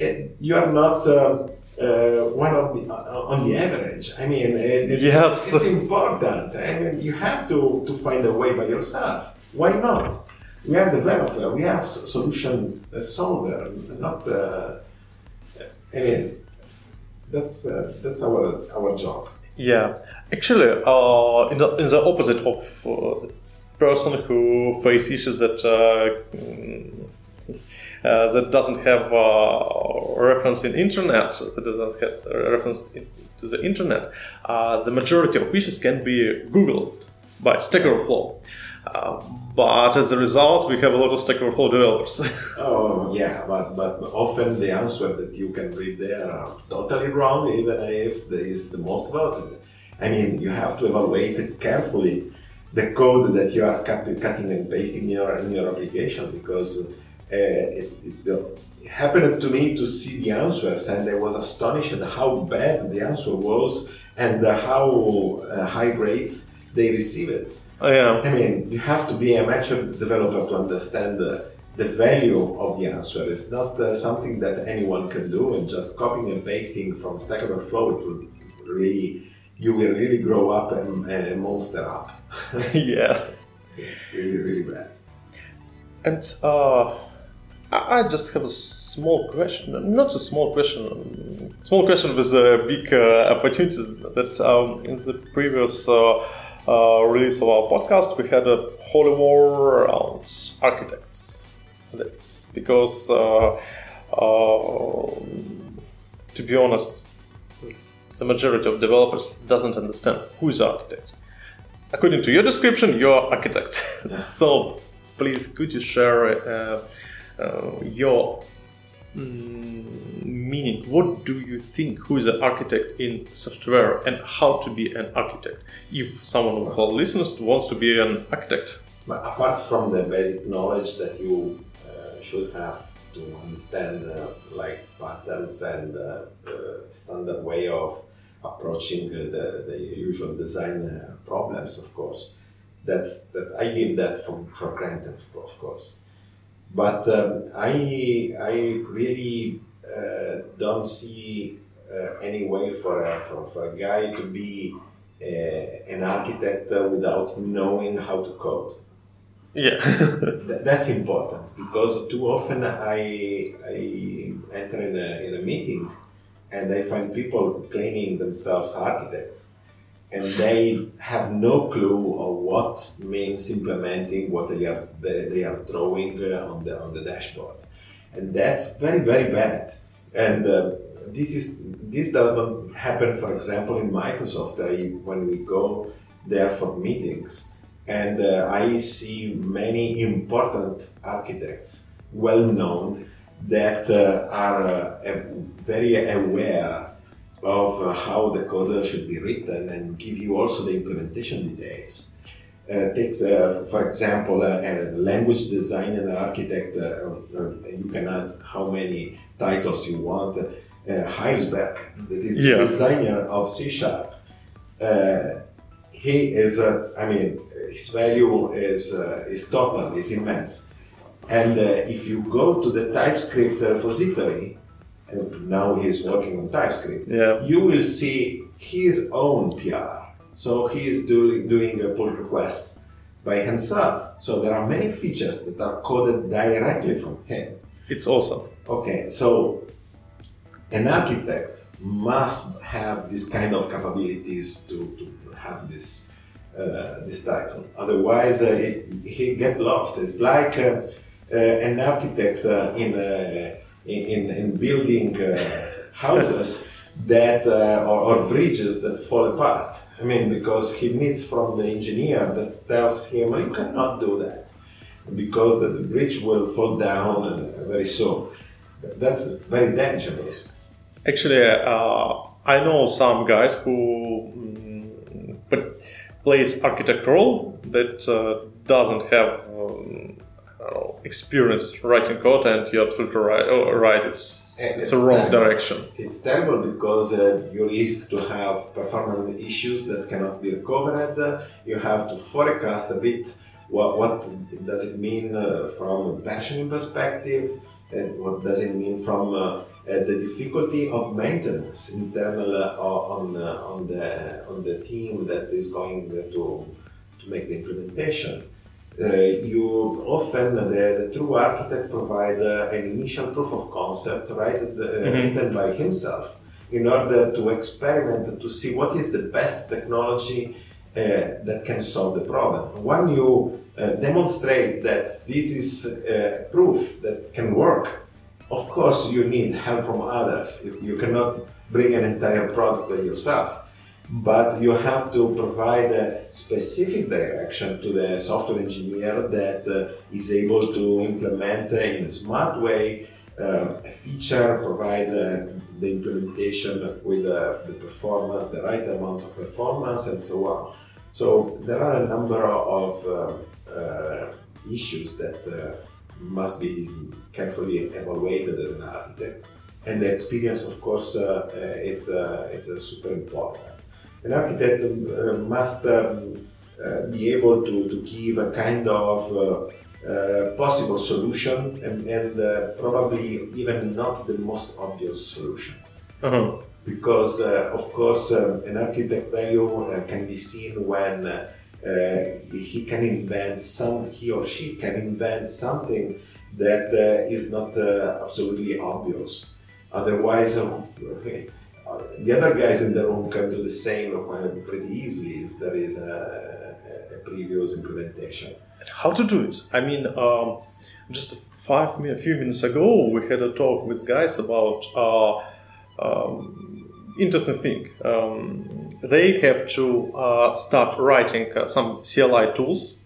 Speaker 2: it, you are not uh, uh, one of the uh, on the average. I mean, it, it's,
Speaker 1: Yes.
Speaker 2: it's important. I mean, you have to to find a way by yourself. Why not? We are developer. We are s- solution uh, solver, not. Uh, I mean, that's uh, that's our our job.
Speaker 1: Yeah, actually, uh, in the in the opposite of uh, person who face issues that uh, mm, uh, that doesn't have uh, reference in internet, that doesn't have reference to the internet, uh, the majority of issues can be googled by Stack Overflow. But as a result, we have a lot of Stack Overflow developers.
Speaker 2: Oh yeah, but but often the answer that you can read there are totally wrong, even if there is the most voted. I mean, you have to evaluate carefully the code that you are cut, cutting and pasting in your in your application because uh, it, it, it happened to me to see the answers and I was astonished at how bad the answer was and how uh, high grades they receive it.
Speaker 1: Oh, yeah.
Speaker 2: I mean, you have to be a mature developer to understand uh, the value of the answer. It's not uh, something that anyone can do, and just copying and pasting from Stack Overflow, it will really, you will really grow up and a monster up.
Speaker 1: yeah.
Speaker 2: really, really bad.
Speaker 1: And uh, I just have a small question, not a small question, small question with uh, big uh, opportunities. That um, in the previous uh, uh, release of our podcast, we had a holy war around architects. That's because, uh, uh, to be honest, the majority of developers doesn't understand who is architect. According to your description, you're architect. so please could you share uh, uh, your mm, meaning what do you think who is an architect in software and how to be an architect if someone of our listeners wants to be an architect
Speaker 2: But apart from the basic knowledge that you uh, should have to understand, uh, like patterns and uh, uh, standard way of approaching the, the usual design problems, of course, that's that I give that for, for granted, of course. But um, I I really uh, don't see uh, any way for a, for, for a guy to be uh, an architect without knowing how to code.
Speaker 1: Yeah.
Speaker 2: Th- that's important because too often I, I enter in a, in a meeting and I find people claiming themselves architects and they have no clue of what means implementing what they are they, are drawing uh, on the on the dashboard. And that's very very bad. And uh, this is this doesn't happen for example in Microsoft. I, when we go there for meetings and uh, I see many important architects, well known, that uh, are uh, very aware of uh, how the code should be written and give you also the implementation details. Uh, takes, uh, for example, uh, a language design and architect. Uh, uh, you can add how many titles you want. Uh, Hejlsberg, that is
Speaker 1: Yeah.
Speaker 2: the designer of C Sharp. He is, uh, I mean, his value is uh, is total, is immense. And uh, if you go to the TypeScript repository, and now he's working on TypeScript,
Speaker 1: Yeah.
Speaker 2: you will see his own PR. So he is doing, doing a pull request by himself. So there are many features that are coded directly from him.
Speaker 1: It's awesome.
Speaker 2: Okay, so an architect must have this kind of capabilities to, to have this uh, this title. Otherwise, uh, it, he get lost. It's like uh, uh, an architect uh, in, uh, in in building uh, houses that uh, or, or bridges that fall apart. I mean, because he needs from the engineer that tells him you cannot do that because the, the bridge will fall down very soon. That's very dangerous.
Speaker 1: Actually, uh, I know some guys who but plays architect role that uh, doesn't have um, know, experience writing code, and you're absolutely right. Oh, right, it's
Speaker 2: And
Speaker 1: it's
Speaker 2: it's
Speaker 1: a wrong direction.
Speaker 2: It's terrible because uh, you risk to have performance issues that cannot be recovered. You have to forecast a bit what, what does it mean uh, from a versioning perspective and what does it mean from uh, uh, the difficulty of maintenance internal uh, on, uh, on, the, on the team that is going to, to make the implementation. You often the, the true architect provide an initial proof of concept right uh, written by himself in order to experiment and to see what is the best technology uh, that can solve the problem when you uh, demonstrate that this is uh, proof that can work of course you need help from others you, cannot bring an entire product by yourself but you have to provide a specific direction to the software engineer that uh, is able to implement in a smart way uh, a feature, provide uh, the implementation with uh, the performance, the right amount of performance, and so on. So there are a number of uh, uh, issues that must be carefully evaluated as an architect, and the experience, of course, uh, uh, it's uh, it's uh, super important an architect uh, must um, uh, be able to, to give a kind of possible solution and, and probably even not the most obvious solution.
Speaker 1: Uh-huh.
Speaker 2: Because, of course, um, an architect value can be seen when he can invent some, he or she can invent something that uh, is not uh, absolutely obvious. Otherwise, uh, the other guys in the room can do the same uh, pretty easily if there is a, a- a previous implementation.
Speaker 1: How to do it? I mean, um, just five a few minutes ago, we had a talk with guys about uh, um, interesting thing. Um, they have to uh, start writing uh, some CLI tools.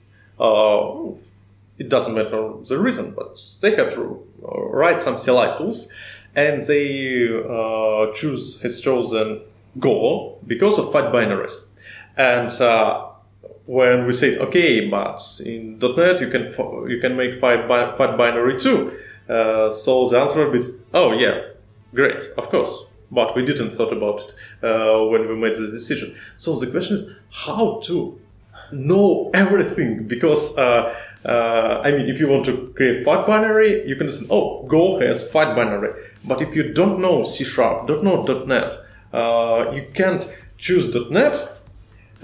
Speaker 1: Uh, it doesn't matter the reason, but they have to uh, write some CLI tools, and they uh, choose has chosen Go because of fat binaries, and. Uh, when we said, okay, but in .NET you can you can make fat, bi- binary too. Uh, so the answer would be, oh yeah, great, of course. But we didn't thought about it uh, when we made this decision. So the question is how to know everything because uh, I mean, if you want to create fat binary, you can just oh Go has fat binary. But if you don't know C sharp, don't know .NET, uh, you can't choose .NET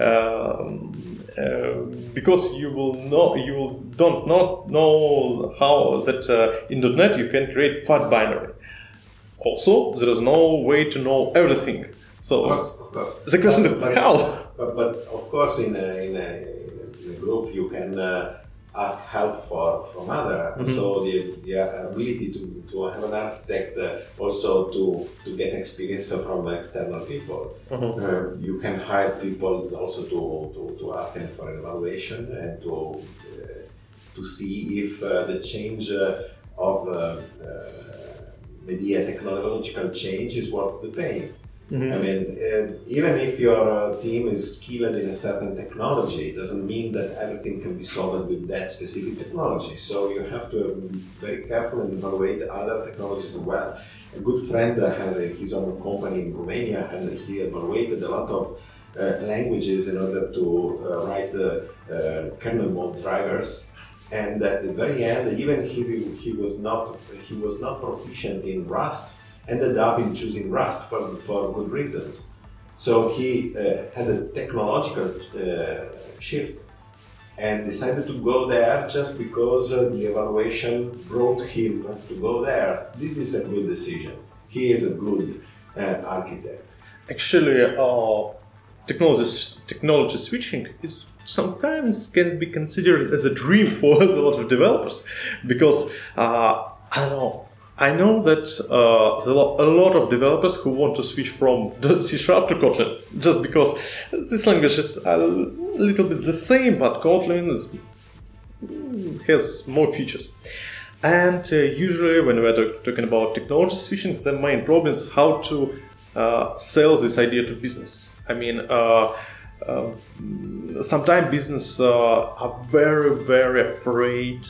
Speaker 1: um, uh, because you will not you will don't not know how that uh, in .NET you can create fat binary. Also, there is no way to know everything. So
Speaker 2: of course.
Speaker 1: the question
Speaker 2: But-
Speaker 1: is
Speaker 2: but-
Speaker 1: how.
Speaker 2: But, but of course, in a, in a, in a group, you can uh, ask help for from other. So the, the ability to, to have an architect uh, also to, to get experience from external people. Uh, you can hire people also to, to, to ask them for an evaluation and to uh, to see if uh, the change uh, of uh, uh, maybe a technological change is worth the pain. I mean, even if your uh, team is skilled in a certain technology, it doesn't mean that everything can be solved with that specific technology. So you have to be very careful and evaluate other technologies as well. A good friend uh, has a, his own company in Romania, and he evaluated a lot of uh, languages in order to uh, write uh, uh, kernel mode drivers. And at the very end, even he, he was not he was not proficient in Rust ended up in choosing Rust for, for good reasons. So he uh, had a technological uh, shift and decided to go there just because uh, the evaluation brought him to go there. This is a good decision. He is a good uh, architect.
Speaker 1: Actually, uh, technology technology switching is sometimes can be considered as a dream for a lot of developers because uh, I don't know. I know that uh, there's a lot, a lot of developers who want to switch from C Sharp to Kotlin just because this language is a little bit the same, but Kotlin is, has more features. And uh, usually, when we're talking about technology switching, the main problem is how to uh, sell this idea to business. I mean, uh, um, sometimes business uh, are very, very afraid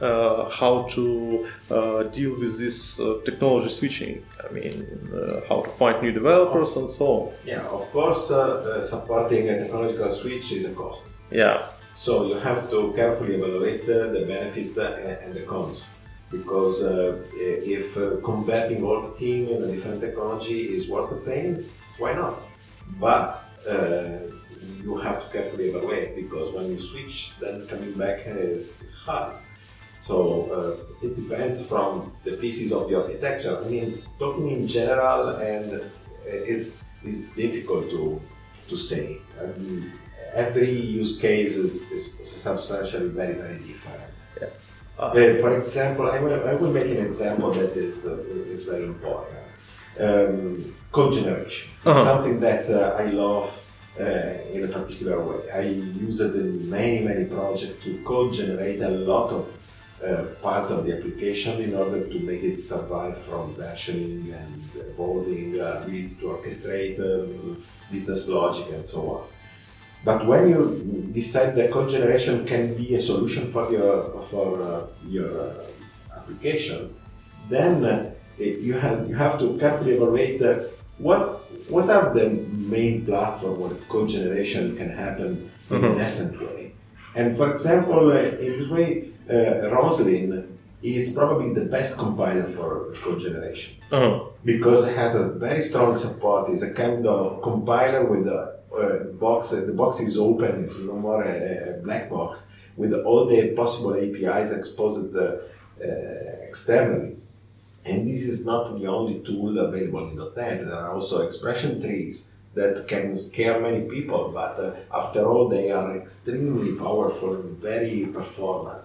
Speaker 1: how to uh, deal with this uh, technology switching. I mean, uh, how to find new developers and so on.
Speaker 2: Yeah, of course, uh, uh, supporting a technological switch is a cost.
Speaker 1: Yeah,
Speaker 2: So you have to carefully evaluate uh, the benefit uh, and and the cons. Because uh, if uh, converting all the team in a different technology is worth the pain, why not? But uh, you have to carefully evaluate because when you switch, then coming back is, is hard. So uh, it depends from the pieces of the architecture. I mean, talking in general and uh, is is difficult to to say. Um, every use case is, is substantially very very different.
Speaker 1: Uh,
Speaker 2: Uh, for example, I will, I will make an example that is uh, is very important. Um, code generation,
Speaker 1: Uh-huh.
Speaker 2: something that uh, I love uh, in a particular way. I use it in many many projects to code generate a lot of uh, parts of the application in order to make it survive from versioning and evolving, uh, ability to orchestrate um, business logic and so on. But when you decide that code generation can be a solution for your for uh, your uh, application, then uh, it- you have you have to carefully evaluate uh, what what are the main platform where code generation can happen in a decent way. And for example, uh, in this way, uh, Roslyn is probably the best compiler for code generation
Speaker 1: uh-huh.
Speaker 2: because it has a very strong support. It's a kind of compiler with a uh, box. The box is open. It's no more a, a black box with all the possible APIs exposed uh, uh, externally. And this is not the only tool available in .NET. There are also expression trees that can scare many people, but uh, after all, they are extremely powerful and very performant.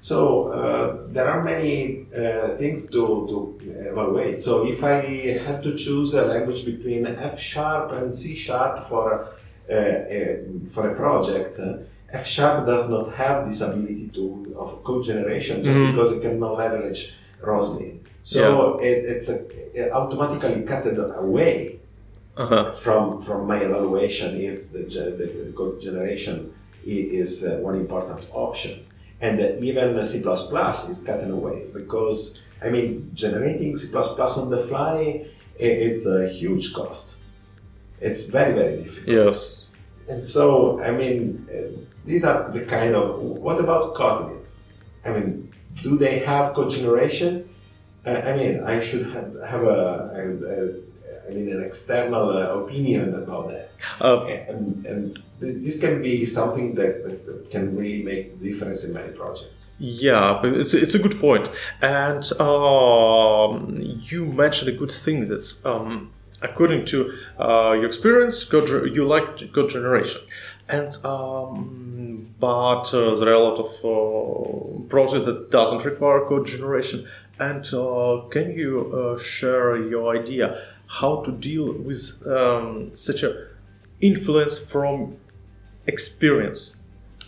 Speaker 2: So uh, there are many uh, things to, to evaluate. So if I had to choose a language between F sharp and C sharp for a, a, for a project, uh, F sharp does not have this ability to of code generation just because it cannot leverage Roslyn. So it, it's a, it automatically cut it away
Speaker 1: Uh-huh.
Speaker 2: from from my evaluation if the, the, the code generation is uh, one important option. And uh, even C++ is cutting away because I mean generating C++ on the fly it's a huge cost. It's very very difficult.
Speaker 1: Yes.
Speaker 2: and so I mean uh, these are the kind of what about Kotlin? I mean do they have code generation? Uh, I mean I should have, have a, a, a I mean an external uh, opinion about that
Speaker 1: Uh,
Speaker 2: and, and th- this can be something that, that can really make the difference in many projects.
Speaker 1: Yeah, but it's, it's a good point. And um, you mentioned a good thing that's um, according to uh, your experience, code, you like code generation. And um, but uh, there are a lot of uh, projects that doesn't require code generation. And uh, can you uh, share your idea how to deal with um, such a influence from experience?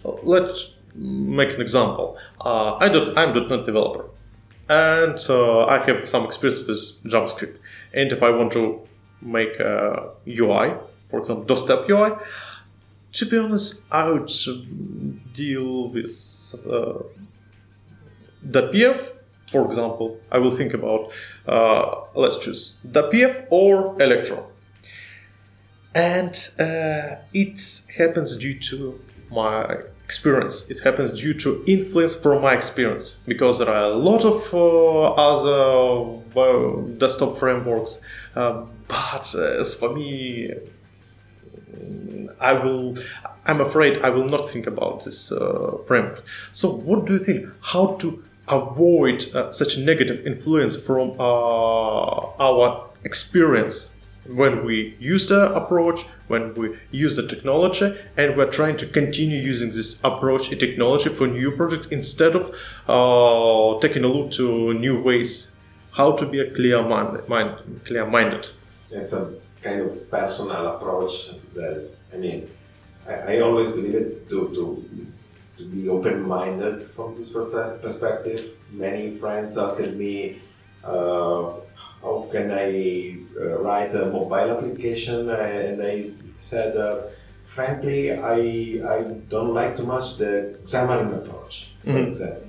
Speaker 1: Let's make an example. Uh, I don't, I'm a .NET developer, and uh, I have some experience with JavaScript. And if I want to make a UI, for example, desktop UI. To be honest, I would deal with uh, WPF. For example, I will think about uh, let's choose WPF or Electron, and uh, it happens due to my experience. It happens due to influence from my experience because there are a lot of uh, other uh, desktop frameworks, um, but as for me, I will. I'm afraid I will not think about this uh, framework. So, what do you think? How to avoid uh, such negative influence from uh, our experience when we use the approach, when we use the technology, and we're trying to continue using this approach and technology for new projects instead of uh, taking a look to new ways. How to be a clear mind, mind clear minded.
Speaker 2: It's a kind of personal approach that I mean I, I always believe it to, to, to be open-minded from this perspective. Many friends asked me, uh, how can I uh, write a mobile application? And I said, uh, frankly, I, I don't like too much the Xamarin approach, for mm-hmm. example.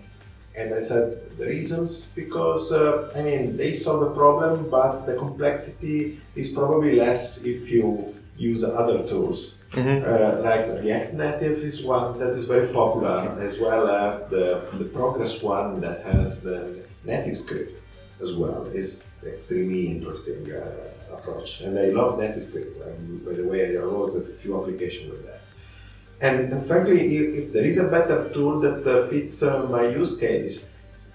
Speaker 2: And I said the reasons because uh, I mean they solve the problem, but the complexity is probably less if you use other tools. Mm-hmm. Uh, like React Native is one that is very popular, as well as the, the Progress one that has the NativeScript as well. is extremely interesting uh, approach, and I love NativeScript. Um, by the way, I wrote a few applications with that. And, and frankly, if, if, there is a better tool that uh, fits uh, my use case,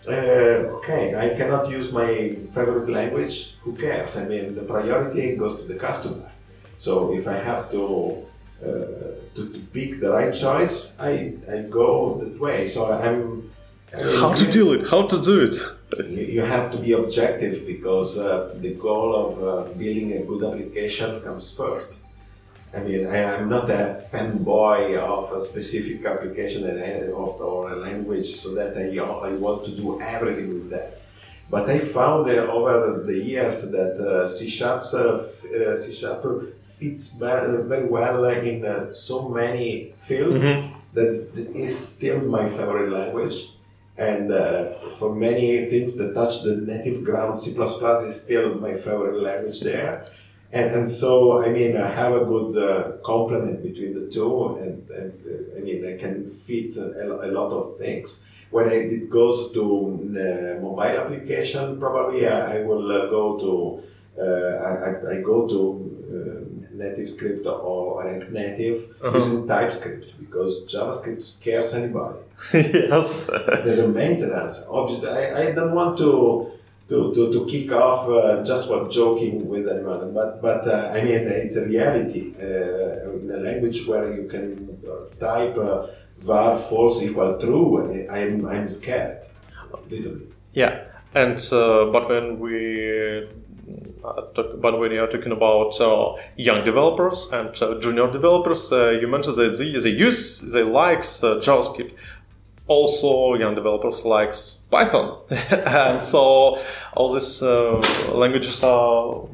Speaker 2: uh, okay, I cannot use my favorite language. Who cares? I mean, the priority goes to the customer. So if I have to to, to, pick the right choice, I, I go that way. So I'm.
Speaker 1: I mean, how to do it? How to do it?
Speaker 2: you have to be objective because uh, the goal of uh, building a good application comes first. I mean, I am not a fanboy of a specific application and of or a language, so that I, I want to do everything with that. But I found uh, over the years that uh, C Sharp uh, uh, C Sharp fits very well in uh, so many fields mm-hmm. that is still my favorite language. And uh, for many things that touch the native ground, C++ is still my favorite language there. And, and so, I mean, I have a good uh, complement between the two, and, and uh, I mean, I can fit a, a, lot of things. When it goes to uh, mobile application, probably I, I will uh, go to uh, I, I, go to NativeScript or React Native uh-huh. using TypeScript because JavaScript scares anybody.
Speaker 1: yes.
Speaker 2: the, the maintenance, obviously, I, I don't want to to, to, to kick off uh, just for joking with anyone, but but uh, I mean it's a reality uh, in a language where you can type uh, var false equal true. I'm I'm scared, literally.
Speaker 1: Yeah, and uh, but when we uh, but when you're talking about uh, young developers and uh, junior developers, you mentioned that they, they use, they likes JavaScript. Also, young developers likes Python, and so all these languages are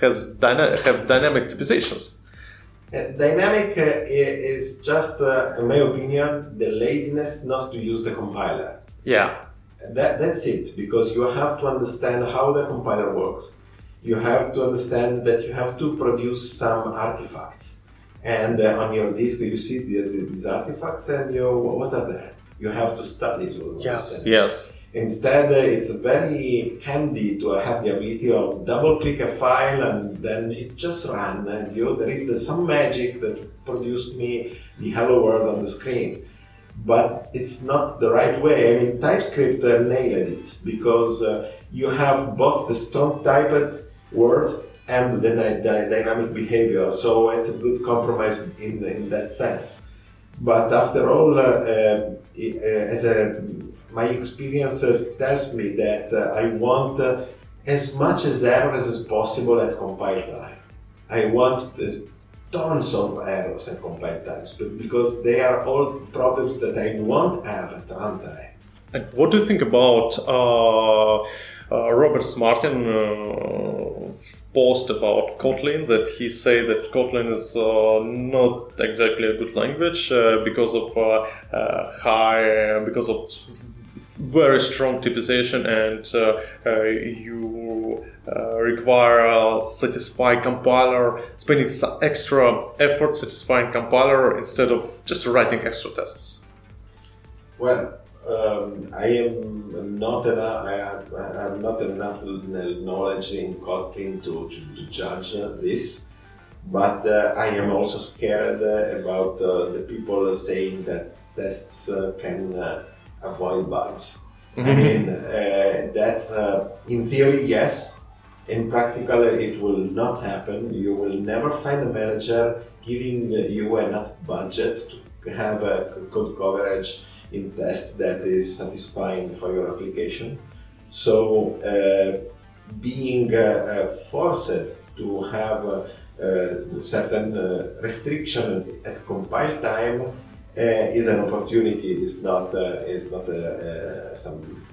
Speaker 1: has dyna- have dynamic typizations.
Speaker 2: Dynamic uh, is just, uh, in my opinion, the laziness not to use the compiler.
Speaker 1: Yeah.
Speaker 2: That, that's it, because you have to understand how the compiler works you have to understand that you have to produce some artifacts. And uh, on your disk, you see these, these artifacts, and you what are they? You have to study to
Speaker 1: yes, yes.
Speaker 2: Instead, uh, it's very handy to have the ability of double click a file and then it just ran. And you, there is the, some magic that produced me the hello world on the screen. But it's not the right way. I mean, TypeScript uh, nailed it because uh, you have both the strong typed word and the, the dynamic behavior. So it's a good compromise in, in that sense. But after all, uh, uh, as a, my experience uh, tells me that uh, I want uh, as much as errors as possible at compile time. I want tons of errors at compile times, because they are all problems that I won't have at runtime.
Speaker 1: And what do you think about? uh, Robert C. Martin uh, post about Kotlin that he say that Kotlin is uh, not exactly a good language uh, because of uh, uh, high because of very strong typization and uh, uh, you uh, require a satisfy compiler spending some extra effort satisfying compiler instead of just writing extra tests
Speaker 2: Well, um, I am not enough. I I have not enough knowledge in Kotlin to, to, to judge uh, this, but uh, I am also scared uh, about the people saying that tests can avoid bugs. I mean, uh, that's uh, in theory yes. In practical, it will not happen. You will never find a manager giving you enough budget to have a code coverage in test that is satisfying for your application. So, uh, being uh, uh, forced to have uh, uh, certain uh, restriction at compile time uh, is an opportunity. Is not uh, is not uh, uh, some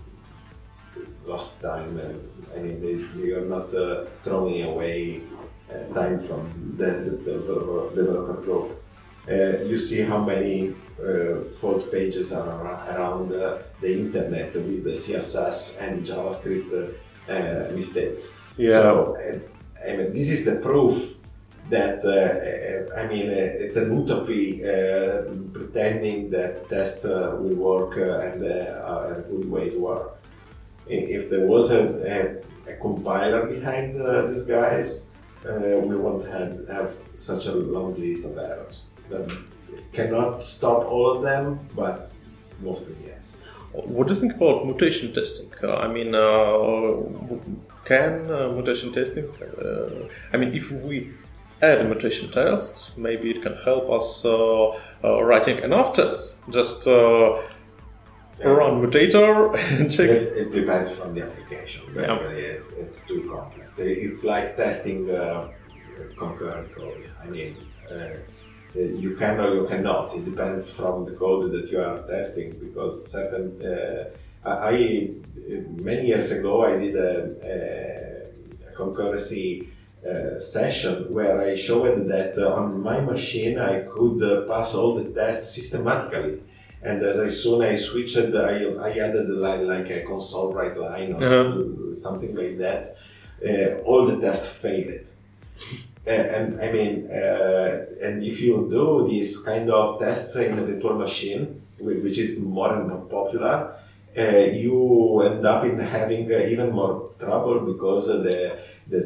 Speaker 2: lost time. And, I mean, this, you are not uh, throwing away uh, time from the, the developer, developer group. Uh, you see how many uh, fault pages are ar- around uh, the internet with the CSS and JavaScript uh, mistakes.
Speaker 1: Yeah.
Speaker 2: So, uh, I mean, this is the proof that uh, uh, I mean, uh, it's an utopia uh, pretending that test uh, will work uh, and are a good way to work. If there was a, a, a compiler behind these guys, we won't have, have such a long list of errors. That cannot stop all of them, but mostly yes.
Speaker 1: What do you think about mutation testing? I mean, can mutation testing? I mean, if we mutation test, maybe it can help us uh, uh, writing enough tests. Just uh, run mutator and check.
Speaker 2: It, it depends from the application. Basically, it's, it's too complex. It- It's like testing uh, concurrent code. I mean, uh, you can or you cannot. It depends from the code that you are testing because certain. Uh, I many years ago I did a, a concurrency uh, session where I showed that uh, on my machine I could uh, pass all the tests systematically. And as I soon I switched, I, I added like, like a console write line or
Speaker 1: Uh-huh.
Speaker 2: something like that. Uh, all the tests failed. and, and I mean, uh, and if you do these kind of tests in a virtual machine, which is more and more popular, you end up in having uh, even more trouble because uh, the, the,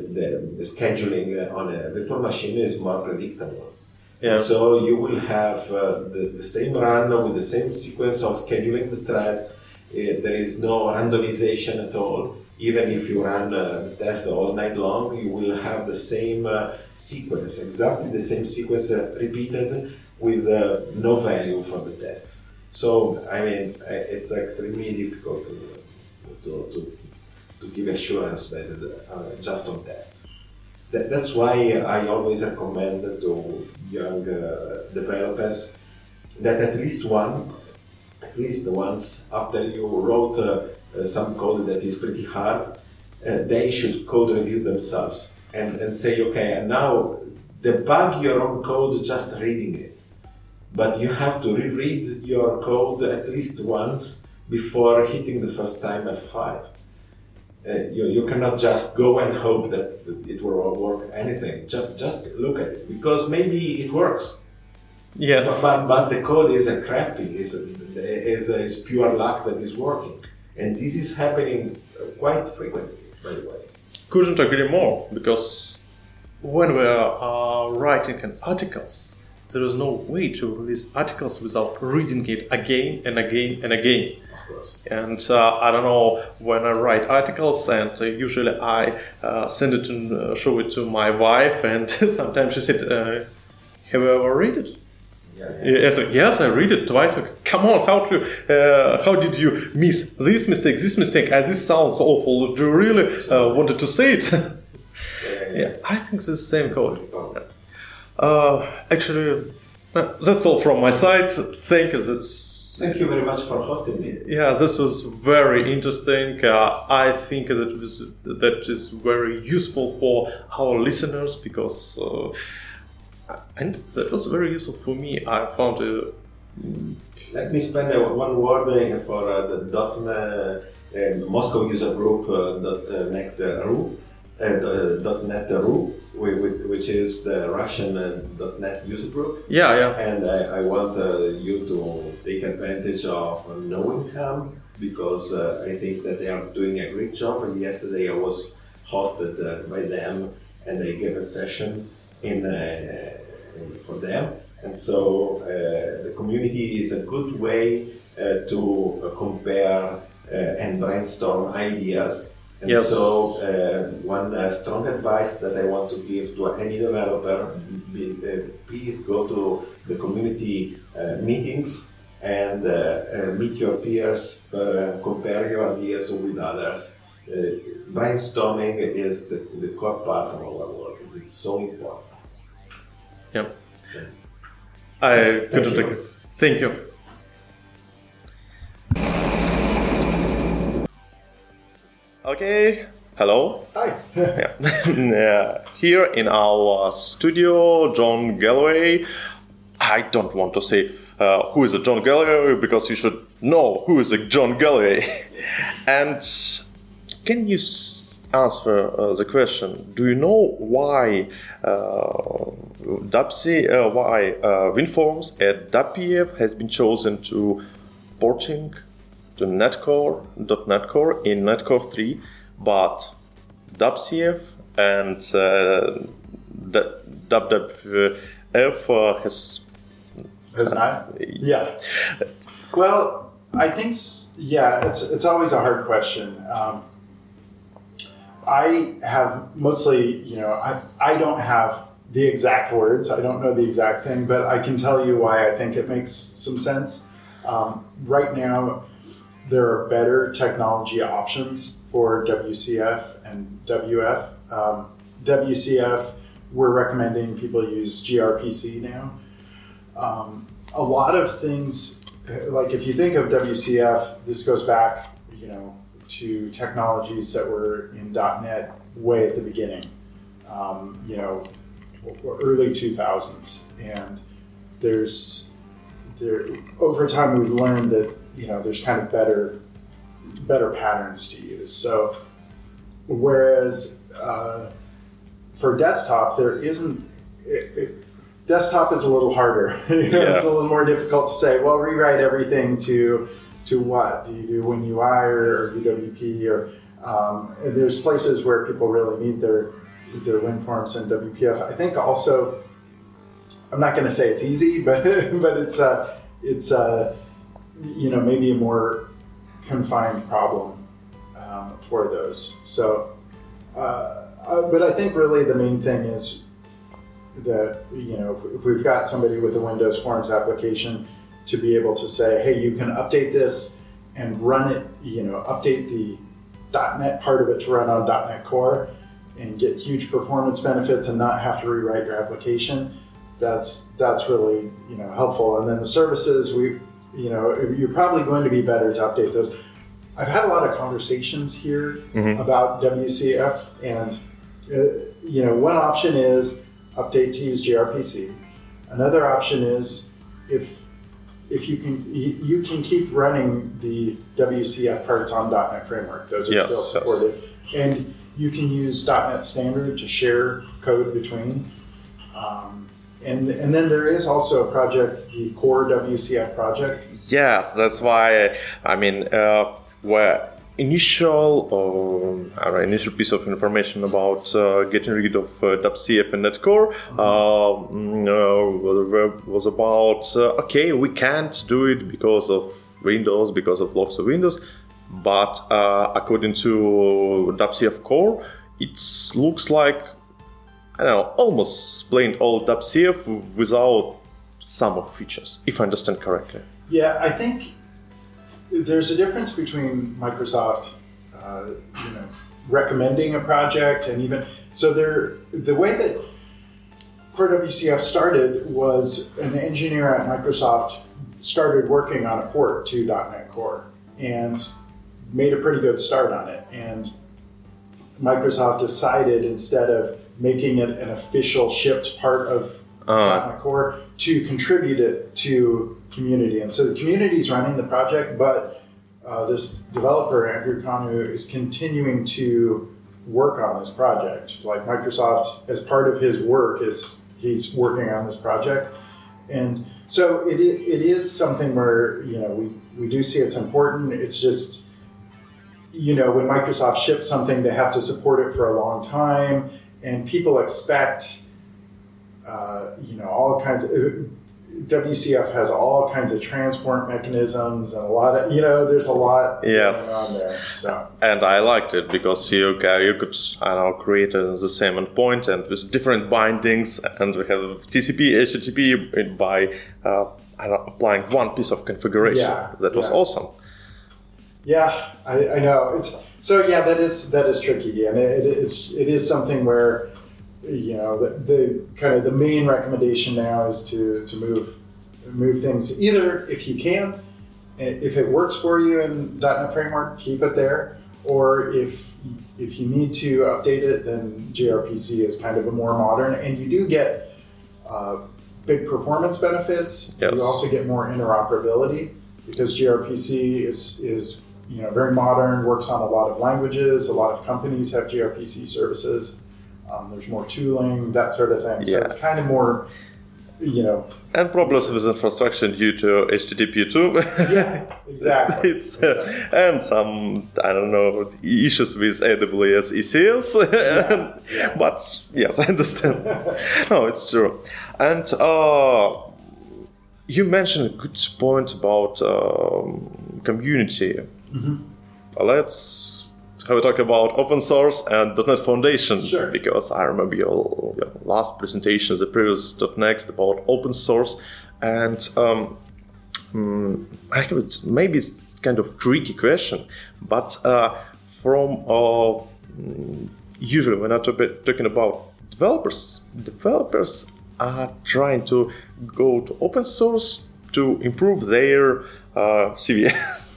Speaker 2: the, scheduling uh, on a virtual machine is more predictable.
Speaker 1: Yeah.
Speaker 2: So you will have uh, the, the same run with the same sequence of scheduling the threads. Uh, there is no randomization at all. Even if you run uh, the test all night long, you will have the same uh, sequence, exactly the same sequence uh, repeated with uh, no value for the tests. So, I mean, it's extremely difficult to, to, to, to give assurance based uh, just on tests. That, that's why I always recommend to young uh, developers that at least one, at least once after you wrote uh, some code that is pretty hard, uh, they should code review themselves and, and say, okay, and now debug your own code just reading it. But you have to reread your code at least once before hitting the first time F5 uh, you, you cannot just go and hope that it will work anything. Just, just look at it because maybe it works.
Speaker 1: Yes.
Speaker 2: But, but the code is a crappy, is, is, is pure luck that is working. And this is happening quite frequently, by the way.
Speaker 1: Couldn't agree more because when we are uh, writing an articles, there is no way to release articles without reading it again and again and again.
Speaker 2: Of course.
Speaker 1: And uh, I don't know when I write articles, and uh, usually I uh, send it to uh, show it to my wife, and sometimes she said, uh, "Have you ever read it?"
Speaker 2: Yeah, yeah.
Speaker 1: Yes, yes, I read it twice. Like, Come on, how to, uh, how did you miss this mistake, this mistake? Uh, this sounds awful. Do you really uh, wanted to say it?
Speaker 2: Yeah, yeah.
Speaker 1: yeah, I think it's the same code. Uh, actually, uh, that's all from my side. Thank you. That's
Speaker 2: Thank you very much for hosting me.
Speaker 1: Yeah, this was very interesting. Uh, I think that was that is very useful for our listeners because, uh, and that was very useful for me. I found it.
Speaker 2: Let me spend uh, one word uh, for uh, the dot, uh, Moscow user group uh, dot uh, next uh, RU, uh, net RU, which is the Russian uh, net user group.
Speaker 1: Yeah, yeah.
Speaker 2: And I, I want uh, you to take advantage of knowing them because uh, I think that they are doing a great job. And yesterday I was hosted uh, by them and they gave a session in, uh, in for them. And so uh, the community is a good way uh, to uh, compare uh, and brainstorm ideas. And
Speaker 1: Yes.
Speaker 2: so, uh, one uh, strong advice that I want to give to any developer: be, uh, please go to the community uh, meetings and uh, uh, meet your peers, uh, compare your ideas with others. Brainstorming is the, the core part of our work. It's so important.
Speaker 1: Yeah. I couldn't agree. Thank you. Okay. Hello.
Speaker 5: Hi.
Speaker 1: Yeah. Here in our studio, Jon Galloway. I don't want to say uh, who is a Jon Galloway because you should know who is a Jon Galloway. and can you s- answer uh, the question? Do you know why uh, DAPC, uh, why uh, WinForms at WPF has been chosen to porting to .NET Core, .NET Core in .NET Core 3, but WCF and uh, DubDubF uh, has
Speaker 5: Has not? Yeah. Well, I think yeah, it's it's always a hard question. Um, I have mostly, you know, I I don't have the exact words. I don't know the exact thing, but I can tell you why I think it makes some sense. Um, right now, there are better technology options for WCF and WF. Um, WCF, we're recommending people use gRPC now. Um, a lot of things, like if you think of WCF, this goes back, you know, to technologies that were in .NET way at the beginning, um, you know, early 2000s, and there's there over time we've learned that you know there's kind of better better patterns to use. So whereas uh, for desktop there isn't it, it, desktop is a little harder. You know, It's a little more difficult to say. Well, rewrite everything to to what? Do you do WinUI or, or UWP or um, there's places where people really need their their WinForms and WPF. I think also I'm not going to say it's easy, but but it's uh, it's uh, you know maybe a more confined problem um, for those. So, uh, uh, but I think really the main thing is that you know if, if we've got somebody with a Windows Forms application to be able to say, hey, you can update this and run it, you know, update the .NET part of it to run on .NET Core and get huge performance benefits and not have to rewrite your application. That's that's really you know helpful. And then the services we you know you're probably going to be better to update those. I've had a lot of conversations here about WCF, and uh, you know one option is update to use gRPC. Another option is if if you can you, you can keep running the WCF parts on .NET Framework; those are
Speaker 1: Yes,
Speaker 5: still
Speaker 1: yes.
Speaker 5: supported, and you can use .NET Standard to share code between. Um, and and then there is also a project, the Core WCF project.
Speaker 1: Yes, that's why. I mean, uh, where initial um, I initial piece of information about uh, getting rid of uh, WCF and .NET Core uh, mm, uh, was about uh, okay, we can't do it because of Windows, because of lots of Windows, but uh, according to WCF Core, it looks like I don't know, almost explained all WCF without some of features, if I understand correctly.
Speaker 5: Yeah, I think there's a difference between Microsoft, uh, you know, recommending a project and even so. There, the way that Core WCF started was an engineer at Microsoft started working on a port to .NET Core and made a pretty good start on it. And Microsoft decided instead of making it an official shipped part of
Speaker 1: Uh.
Speaker 5: Core to contribute it to community. And so the community is running the project, but uh, this developer Andrew Kanu is continuing to work on this project. Like Microsoft, as part of his work, is he's working on this project, and so it, it is something where you know we, we do see it's important. It's just you know when Microsoft ships something, they have to support it for a long time, and people expect uh, you know all kinds of. WCF has all kinds of transport mechanisms and a lot of you know there's a lot
Speaker 1: Yes.
Speaker 5: going on there. So
Speaker 1: and I liked it because you ca- you could I don't know create the same endpoint and with different bindings, and we have TCP, HTTP by uh, I don't know, applying one piece of configuration.
Speaker 5: Yeah,
Speaker 1: that was
Speaker 5: yeah.
Speaker 1: awesome.
Speaker 5: Yeah, I, I know. It's so yeah. That is that is tricky, and it, it's it is something where you know the, the kind of the main recommendation now is to to move move things either if you can, if it works for you in .NET Framework, keep it there, or if if you need to update it, then gRPC is kind of a more modern, and you do get uh, big performance benefits.
Speaker 1: Yes.
Speaker 5: You also get more interoperability because gRPC is is you know very modern, works on a lot of languages. A lot of companies have gRPC services. Um, there's more tooling, that sort of thing. So
Speaker 1: Yeah.
Speaker 5: it's kind of more, you know,
Speaker 1: And problems with infrastructure due to HTTP/2.
Speaker 5: yeah, exactly.
Speaker 1: it's uh, and some I don't know issues with AWS ECS,
Speaker 5: yeah.
Speaker 1: but yes, I understand. no, it's true. And uh, you mentioned a good point about um, community. Let's have a talk about open source and .NET Foundation
Speaker 5: Sure.
Speaker 1: because I remember your, your last presentation, the previous DotNext about open source, and um, mm, I have it, maybe it's kind of tricky question, but uh, from uh, mm, usually when I'm talk- talking about developers, developers are trying to go to open source to improve their uh, CVS.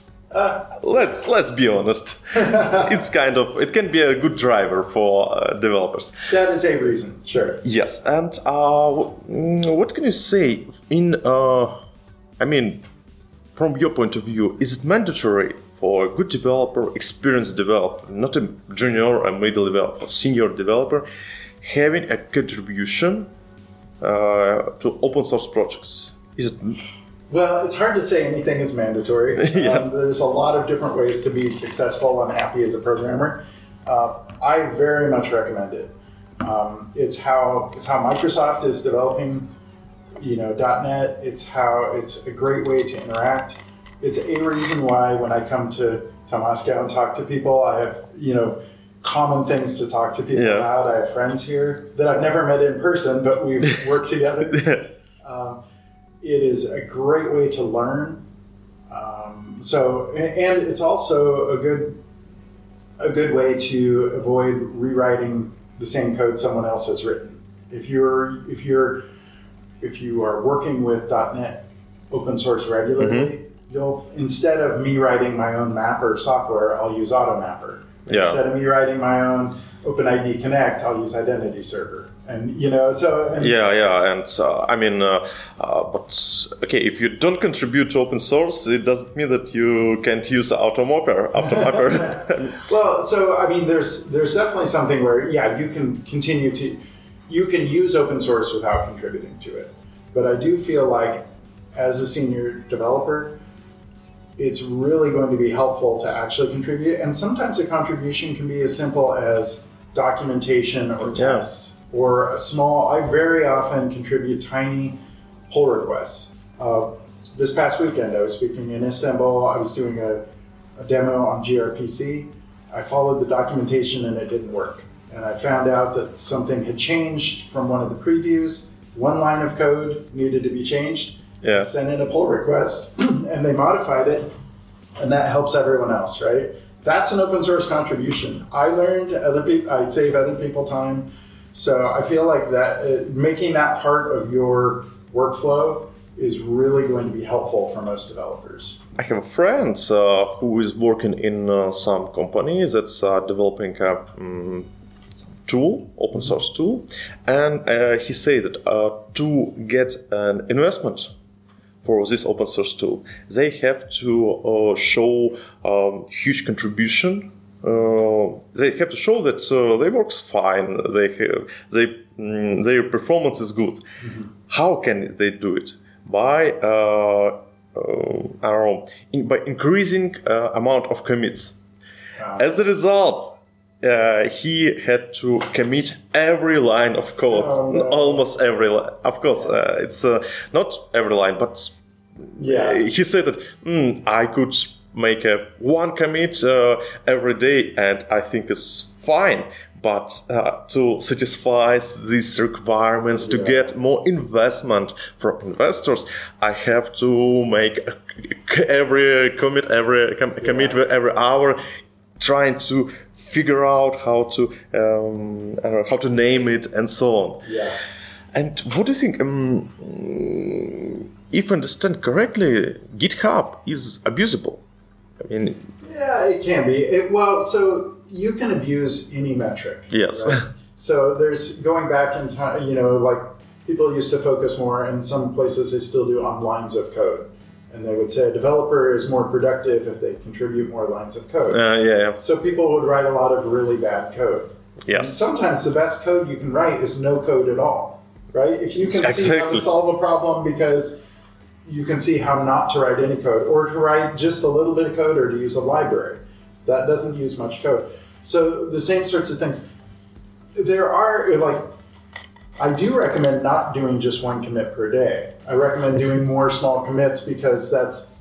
Speaker 1: let's let's be honest. it's kind of it can be a good driver for uh, developers.
Speaker 5: that is a reason, sure.
Speaker 1: Yes, and uh, what can you say in? Uh, I mean, from your point of view, is it mandatory for a good developer, experienced developer, not a junior or middle developer, senior developer, having a contribution uh, to open source projects? Is it?
Speaker 5: Well, it's hard to say anything is mandatory.
Speaker 1: Yeah.
Speaker 5: um, there's a lot of different ways to be successful and happy as a programmer. Uh, I very much recommend it. Um, it's how it's how Microsoft is developing, you know, .NET. It's how it's a great way to interact. It's a reason why when I come to, to Moscow and talk to people, I have you know common things to talk to people
Speaker 1: Yeah.
Speaker 5: about. I have friends here that I've never met in person, but we've worked together. Um, it is a great way to learn. Um, so, and it's also a good a good way to avoid rewriting the same code someone else has written. If you're if you're if you are working with .NET open source regularly, you'll instead of me writing my own mapper software, I'll use AutoMapper.
Speaker 1: Yeah.
Speaker 5: Instead of me writing my own OpenID Connect, I'll use Identity Server. And you know, so and
Speaker 1: Yeah, yeah, and uh, I mean, uh, uh, but okay, if you don't contribute to open source, it doesn't mean that you can't use Automapper. Automapper.
Speaker 5: Well, so I mean, there's there's definitely something where yeah, you can continue to you can use open source without contributing to it, but I do feel like as a senior developer, it's really going to be helpful to actually contribute, and sometimes a contribution can be as simple as documentation or
Speaker 1: Yeah.
Speaker 5: Or a small. I very often contribute tiny pull requests. Uh, this past weekend, I was speaking in Istanbul. I was doing a, a demo on gRPC. I followed the documentation and it didn't work. And I found out that something had changed from one of the previews. One line of code needed to be changed.
Speaker 1: Yeah.
Speaker 5: Sent in a pull request and they modified it. And that helps everyone else, right? That's an open source contribution. I learned other people, I save other people time. So I feel like that uh, making that part of your workflow is really going to be helpful for most developers.
Speaker 1: I have a friend uh, who is working in uh, some company that's uh, developing a um, tool, open source tool, and uh, he said that uh, to get an investment for this open source tool, they have to uh, show um, huge contribution. They have to show that they works fine. They have, they mm, their performance is good. Mm-hmm. How can they do it? By uh, uh, I don't know, in, by increasing uh, amount of commits. Wow. As a result, uh, he had to commit every line of code, oh, no. almost every line. Of course, uh, it's uh, not every line, but yeah. he said that mm, I could make a one commit uh, every day, and I think it's fine. But uh, to satisfy these requirements, yeah. to get more investment from investors, I have to make every commit, every com- commit every hour, trying to figure out how to um, know, how to name it and so on.
Speaker 5: Yeah.
Speaker 1: And what do you think? Um, if I understand correctly, GitHub is abusable. I mean,
Speaker 5: yeah, it can be. It, well, so you can abuse any metric.
Speaker 1: Yes.
Speaker 5: Right? so there's going back in time. You know, like people used to focus more, in some places they still do on lines of code. And they would say a developer is more productive if they contribute more lines of code.
Speaker 1: Uh, yeah, yeah.
Speaker 5: So people would write a lot of really bad code.
Speaker 1: Yes.
Speaker 5: And sometimes the best code you can write is no code at all, right? If you can exactly. see how to solve a problem because you can see how not to write any code, or to write just a little bit of code, or to use a library that doesn't use much code. So the same sorts of things. There are like I do recommend not doing just one commit per day. I recommend doing more small commits because that's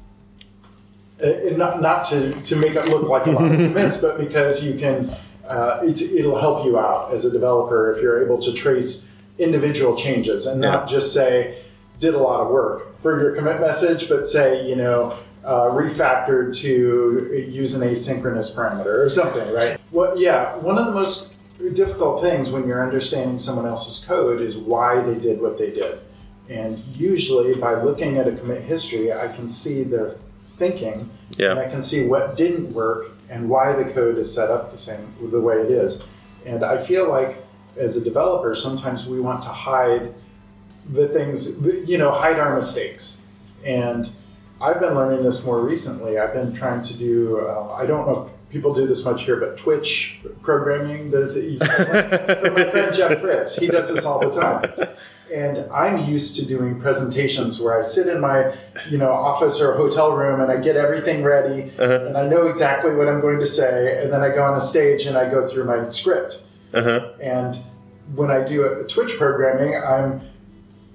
Speaker 5: uh, not, not to, to make it look like a lot of commits, but because you can, uh, it, it'll help you out as a developer if you're able to trace individual changes and not yeah. just say, did a lot of work for your commit message, but say, you know, uh, refactored to use an asynchronous parameter or something, right? Well, yeah, one of the most difficult things when you're understanding someone else's code is why they did what they did. And usually, by looking at a commit history, I can see their thinking,
Speaker 1: yeah.
Speaker 5: and I can see what didn't work and why the code is set up the same the way it is. And I feel like as a developer, sometimes we want to hide the things, you know, hide our mistakes. And I've been learning this more recently. I've been trying to do. Uh, I don't know people do this much here, but Twitch programming does it. you know my friend Jeff Fritz, he does this all the time. And I'm used to doing presentations where I sit in my, you know, office or hotel room and I get everything ready uh-huh. and I know exactly what I'm going to say, and then I go on a stage and I go through my script.
Speaker 1: Uh-huh.
Speaker 5: And when I do a Twitch programming, I'm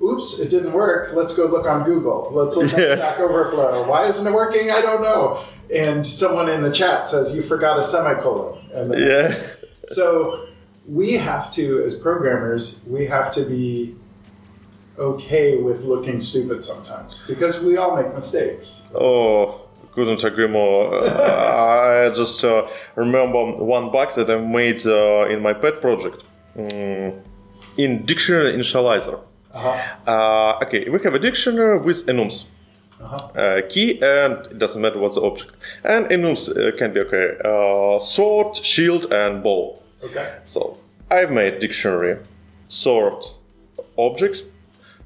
Speaker 5: oops, it didn't work. Let's go look on Google. Let's look at Stack Overflow. Why isn't it working? I don't know and someone in the chat says you forgot a semicolon.
Speaker 1: Then, yeah.
Speaker 5: So we have to, as programmers, we have to be okay with looking stupid sometimes because we all make mistakes.
Speaker 1: Oh, couldn't agree more. I just uh, remember one bug that I made uh, in my pet project mm, in dictionary initializer.
Speaker 5: Uh-huh.
Speaker 1: Uh, okay, we have a dictionary with enums uh-huh. Uh, key and it doesn't matter what's the object. And enums uh, can be okay. Uh, sword, shield, and bow.
Speaker 5: Okay.
Speaker 1: So I've made dictionary. Sword, object,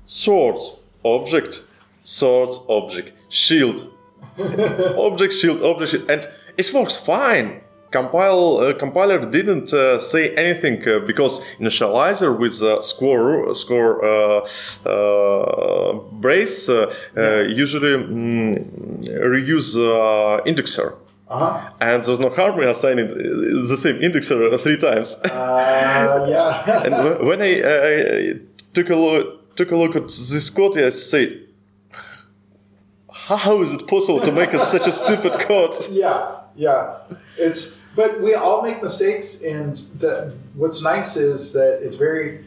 Speaker 1: sword, object, sword, object, shield, object, shield, object, and it works fine compile uh, compiler didn't uh, say anything uh, because initializer with uh, score score uh, uh, brace yeah. usually mm, reuse indexer.
Speaker 5: Uh-huh.
Speaker 1: And there's no harm in assigning the same indexer three times.
Speaker 5: yeah.
Speaker 1: and when I, I, took a look took a look at this code, I say, how is it possible to make a, such a stupid code?
Speaker 5: Yeah, yeah. It's but we all make mistakes, and the, what's nice is that it's very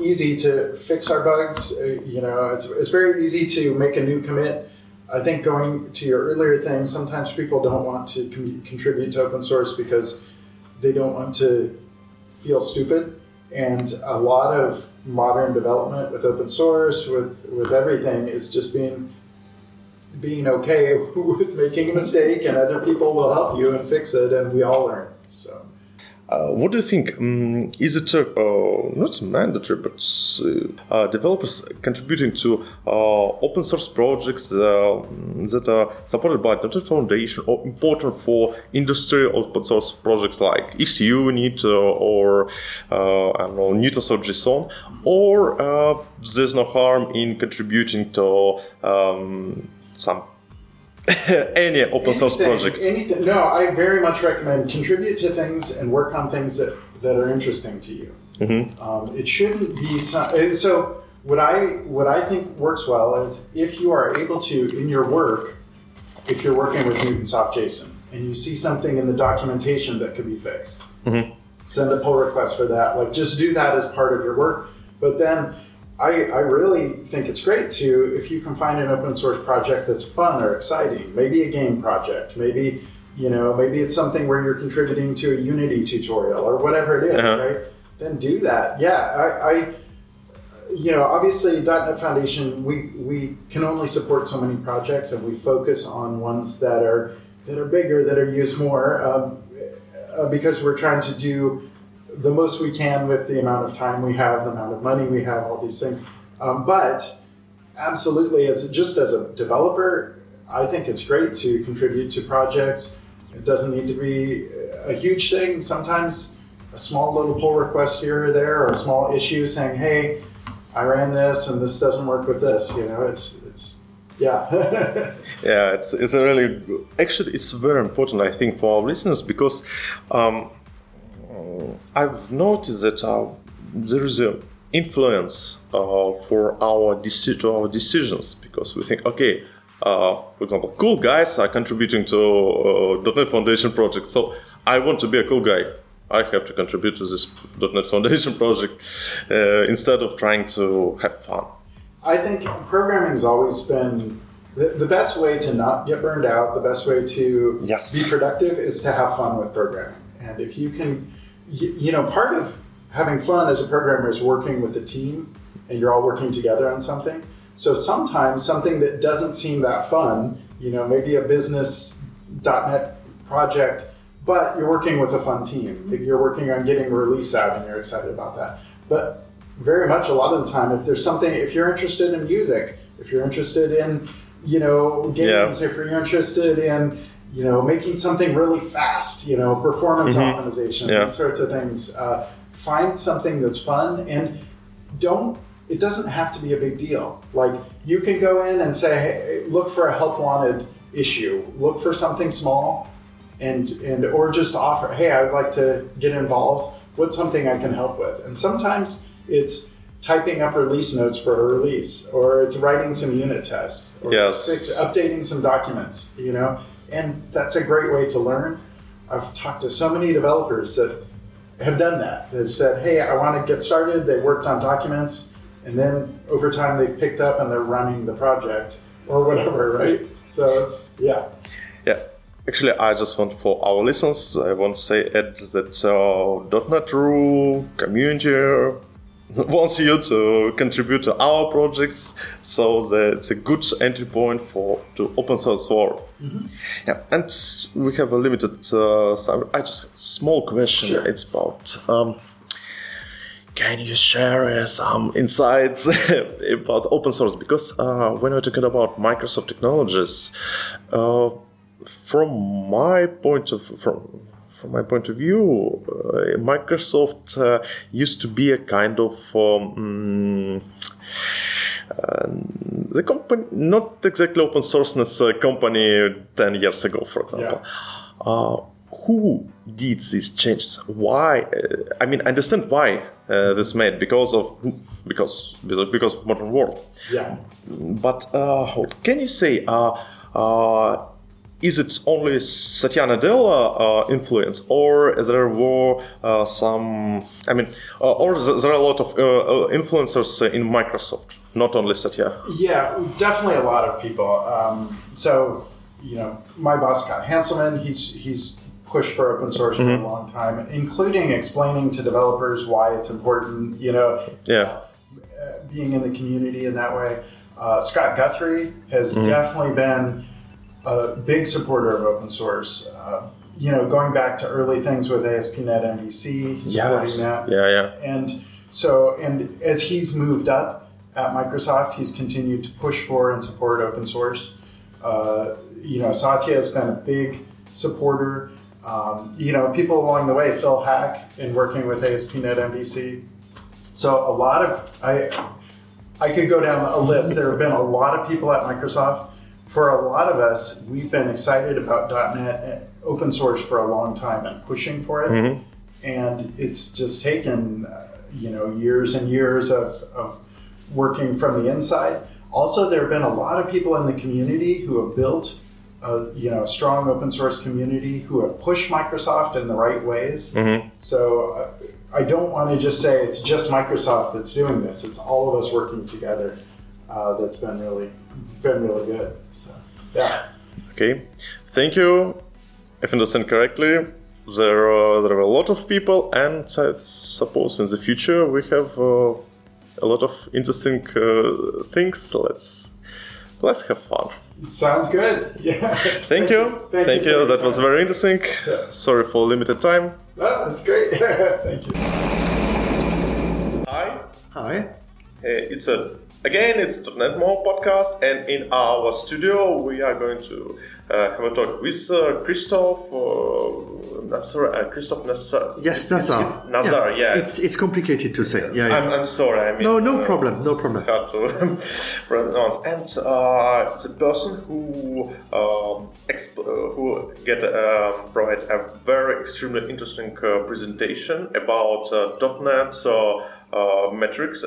Speaker 5: easy to fix our bugs. Uh, you know, it's, it's very easy to make a new commit. I think going to your earlier thing, sometimes people don't want to com- contribute to open source because they don't want to feel stupid. And a lot of modern development with open source, with with everything, is just being being okay with making a mistake, and other people will help you and fix it, and we all learn. So.
Speaker 1: Uh, what do you think? Um, is it uh, not mandatory, but uh, developers contributing to uh, open source projects uh, that are supported by .NET Foundation or important for industry open source projects like ECU, uh, or I don't know, Newtonsoft JSON? Or there's no harm in contributing to um, some any open source project.
Speaker 5: Anything. No, I very much recommend contribute to things and work on things that, that are interesting to you. Mm-hmm. Um, it shouldn't be some, uh, so. What I what I think works well is if you are able to in your work, if you're working with Newtonsoft JSON and you see something in the documentation that could be fixed, mm-hmm. send a pull request for that. Like just do that as part of your work. But then I, I really think it's great to if you can find an open source project that's fun or exciting, maybe a game project, maybe you know maybe it's something where you're contributing to a Unity tutorial or whatever it is, uh-huh. right? Then do that. Yeah, I, I you know obviously .NET Foundation we we can only support so many projects and we focus on ones that are that are bigger that are used more um, uh, because we're trying to do the most we can with the amount of time we have, the amount of money we have, all these things. Um, but absolutely, as just as a developer, I think it's great to contribute to projects. It doesn't need to be a huge thing. Sometimes a small little pull request here or there, or a small issue saying, "Hey, I ran this and this doesn't work with this." You know, it's it's yeah.
Speaker 1: yeah, it's it's a really actually it's very important I think for our listeners because. Um, I've noticed that uh, there is an influence uh, for our deci- to our decisions because we think, okay, uh, for example, cool guys are contributing to uh, .NET Foundation project, so I want to be a cool guy. I have to contribute to this .NET Foundation project uh, instead of trying to have fun.
Speaker 5: I think programming has always been the, the best way to not get burned out. The best way to
Speaker 1: yes.
Speaker 5: be productive is to have fun with programming. And if you can you, you know, part of having fun as a programmer is working with a team and you're all working together on something. So sometimes something that doesn't seem that fun, you know, maybe a business.net project, but you're working with a fun team. Maybe you're working on getting a release out and you're excited about that. But very much a lot of the time, if there's something, if you're interested in music, if you're interested in, you know, games, yeah. if you're interested in, you know, making something really fast, you know, performance mm-hmm. optimization, yeah. these sorts of things. Uh, find something that's fun and don't, it doesn't have to be a big deal. Like you can go in and say, hey, look for a help wanted issue, look for something small and, and, or just offer, hey, I would like to get involved. What's something I can help with? And sometimes it's, typing up release notes for a release, or it's writing some unit tests, or
Speaker 1: yes.
Speaker 5: it's fix, updating some documents. You know, and that's a great way to learn. I've talked to so many developers that have done that. They've said, hey, I want to get started. They worked on documents, and then over time they've picked up and they're running the project or whatever, right? So it's, yeah.
Speaker 1: Yeah. Actually, I just want for our listeners, I want to say add that uh, .NET RU community wants you to contribute to our projects so that it's a good entry point for to open source world mm-hmm. yeah and we have a limited uh, i just have a small question sure. it's about um, can you share some insights about open source because uh, when we're talking about microsoft technologies uh, from my point of from from my point of view, uh, Microsoft uh, used to be a kind of um, uh, the company, not exactly open sourceness uh, company 10 years ago, for example. Yeah. Uh, who did these changes? Why? Uh, I mean, I understand why this made because of because because of modern world.
Speaker 5: Yeah.
Speaker 1: But can you say? Is it only Satya Nadella uh, influence, or there were uh, some? I mean, uh, or there are a lot of uh, uh, influencers in Microsoft, not only Satya.
Speaker 5: Yeah, definitely a lot of people. Um, so, you know, my boss Scott Hanselman, he's he's pushed for open source for a long time, including explaining to developers why it's important. You know,
Speaker 1: Yeah.
Speaker 5: being in the community in that way. Uh, Scott Guthrie has definitely been a big supporter of open source. Uh, you know, going back to early things with ASP.NET MVC, supporting that.
Speaker 1: Yeah, yeah.
Speaker 5: And so, and as he's moved up at Microsoft, he's continued to push for and support open source. Uh, you know, Satya has been a big supporter. Um, you know, people along the way, Phil Haack in working with ASP.NET MVC. So a lot of I, I could go down a list. There have been a lot of people at Microsoft. For a lot of us, we've been excited about .NET open source for a long time and pushing for it. And it's just taken, uh, you know, years and years of, of working from the inside. Also, there have been a lot of people in the community who have built, a, you know, a strong open source community who have pushed Microsoft in the right ways. So uh, I don't want to just say it's just Microsoft that's doing this. It's all of us working together. Uh, that's been really, been really good. So yeah.
Speaker 1: Okay, thank you. If I understand correctly, there are, there are a lot of people, and I suppose in the future we have uh, a lot of interesting uh, things. Let's let's have fun.
Speaker 5: Sounds good. Yeah.
Speaker 1: Thank, you. Thank, you.
Speaker 5: for your
Speaker 1: That was very interesting. Sorry for limited time.
Speaker 5: Oh, that's great. Thank you.
Speaker 1: Hi.
Speaker 6: Hi.
Speaker 1: Uh, it's a again it's .NET More podcast, and in our studio we are going to uh, have a talk with uh, Christophe. Uh, I'm sorry, uh, Christophe Nasarre.
Speaker 6: Yes, Nasarre.
Speaker 1: Nasarre, yeah.
Speaker 6: It's it's complicated to say. Yeah, yeah.
Speaker 1: I'm, I'm sorry. I mean,
Speaker 6: No, no
Speaker 1: uh,
Speaker 6: problem, no
Speaker 1: it's
Speaker 6: problem.
Speaker 1: hard to pronounce. And uh, it's a person who um, exp- uh, who get um, provide a very extremely interesting uh, presentation about uh, .NET uh, uh, metrics.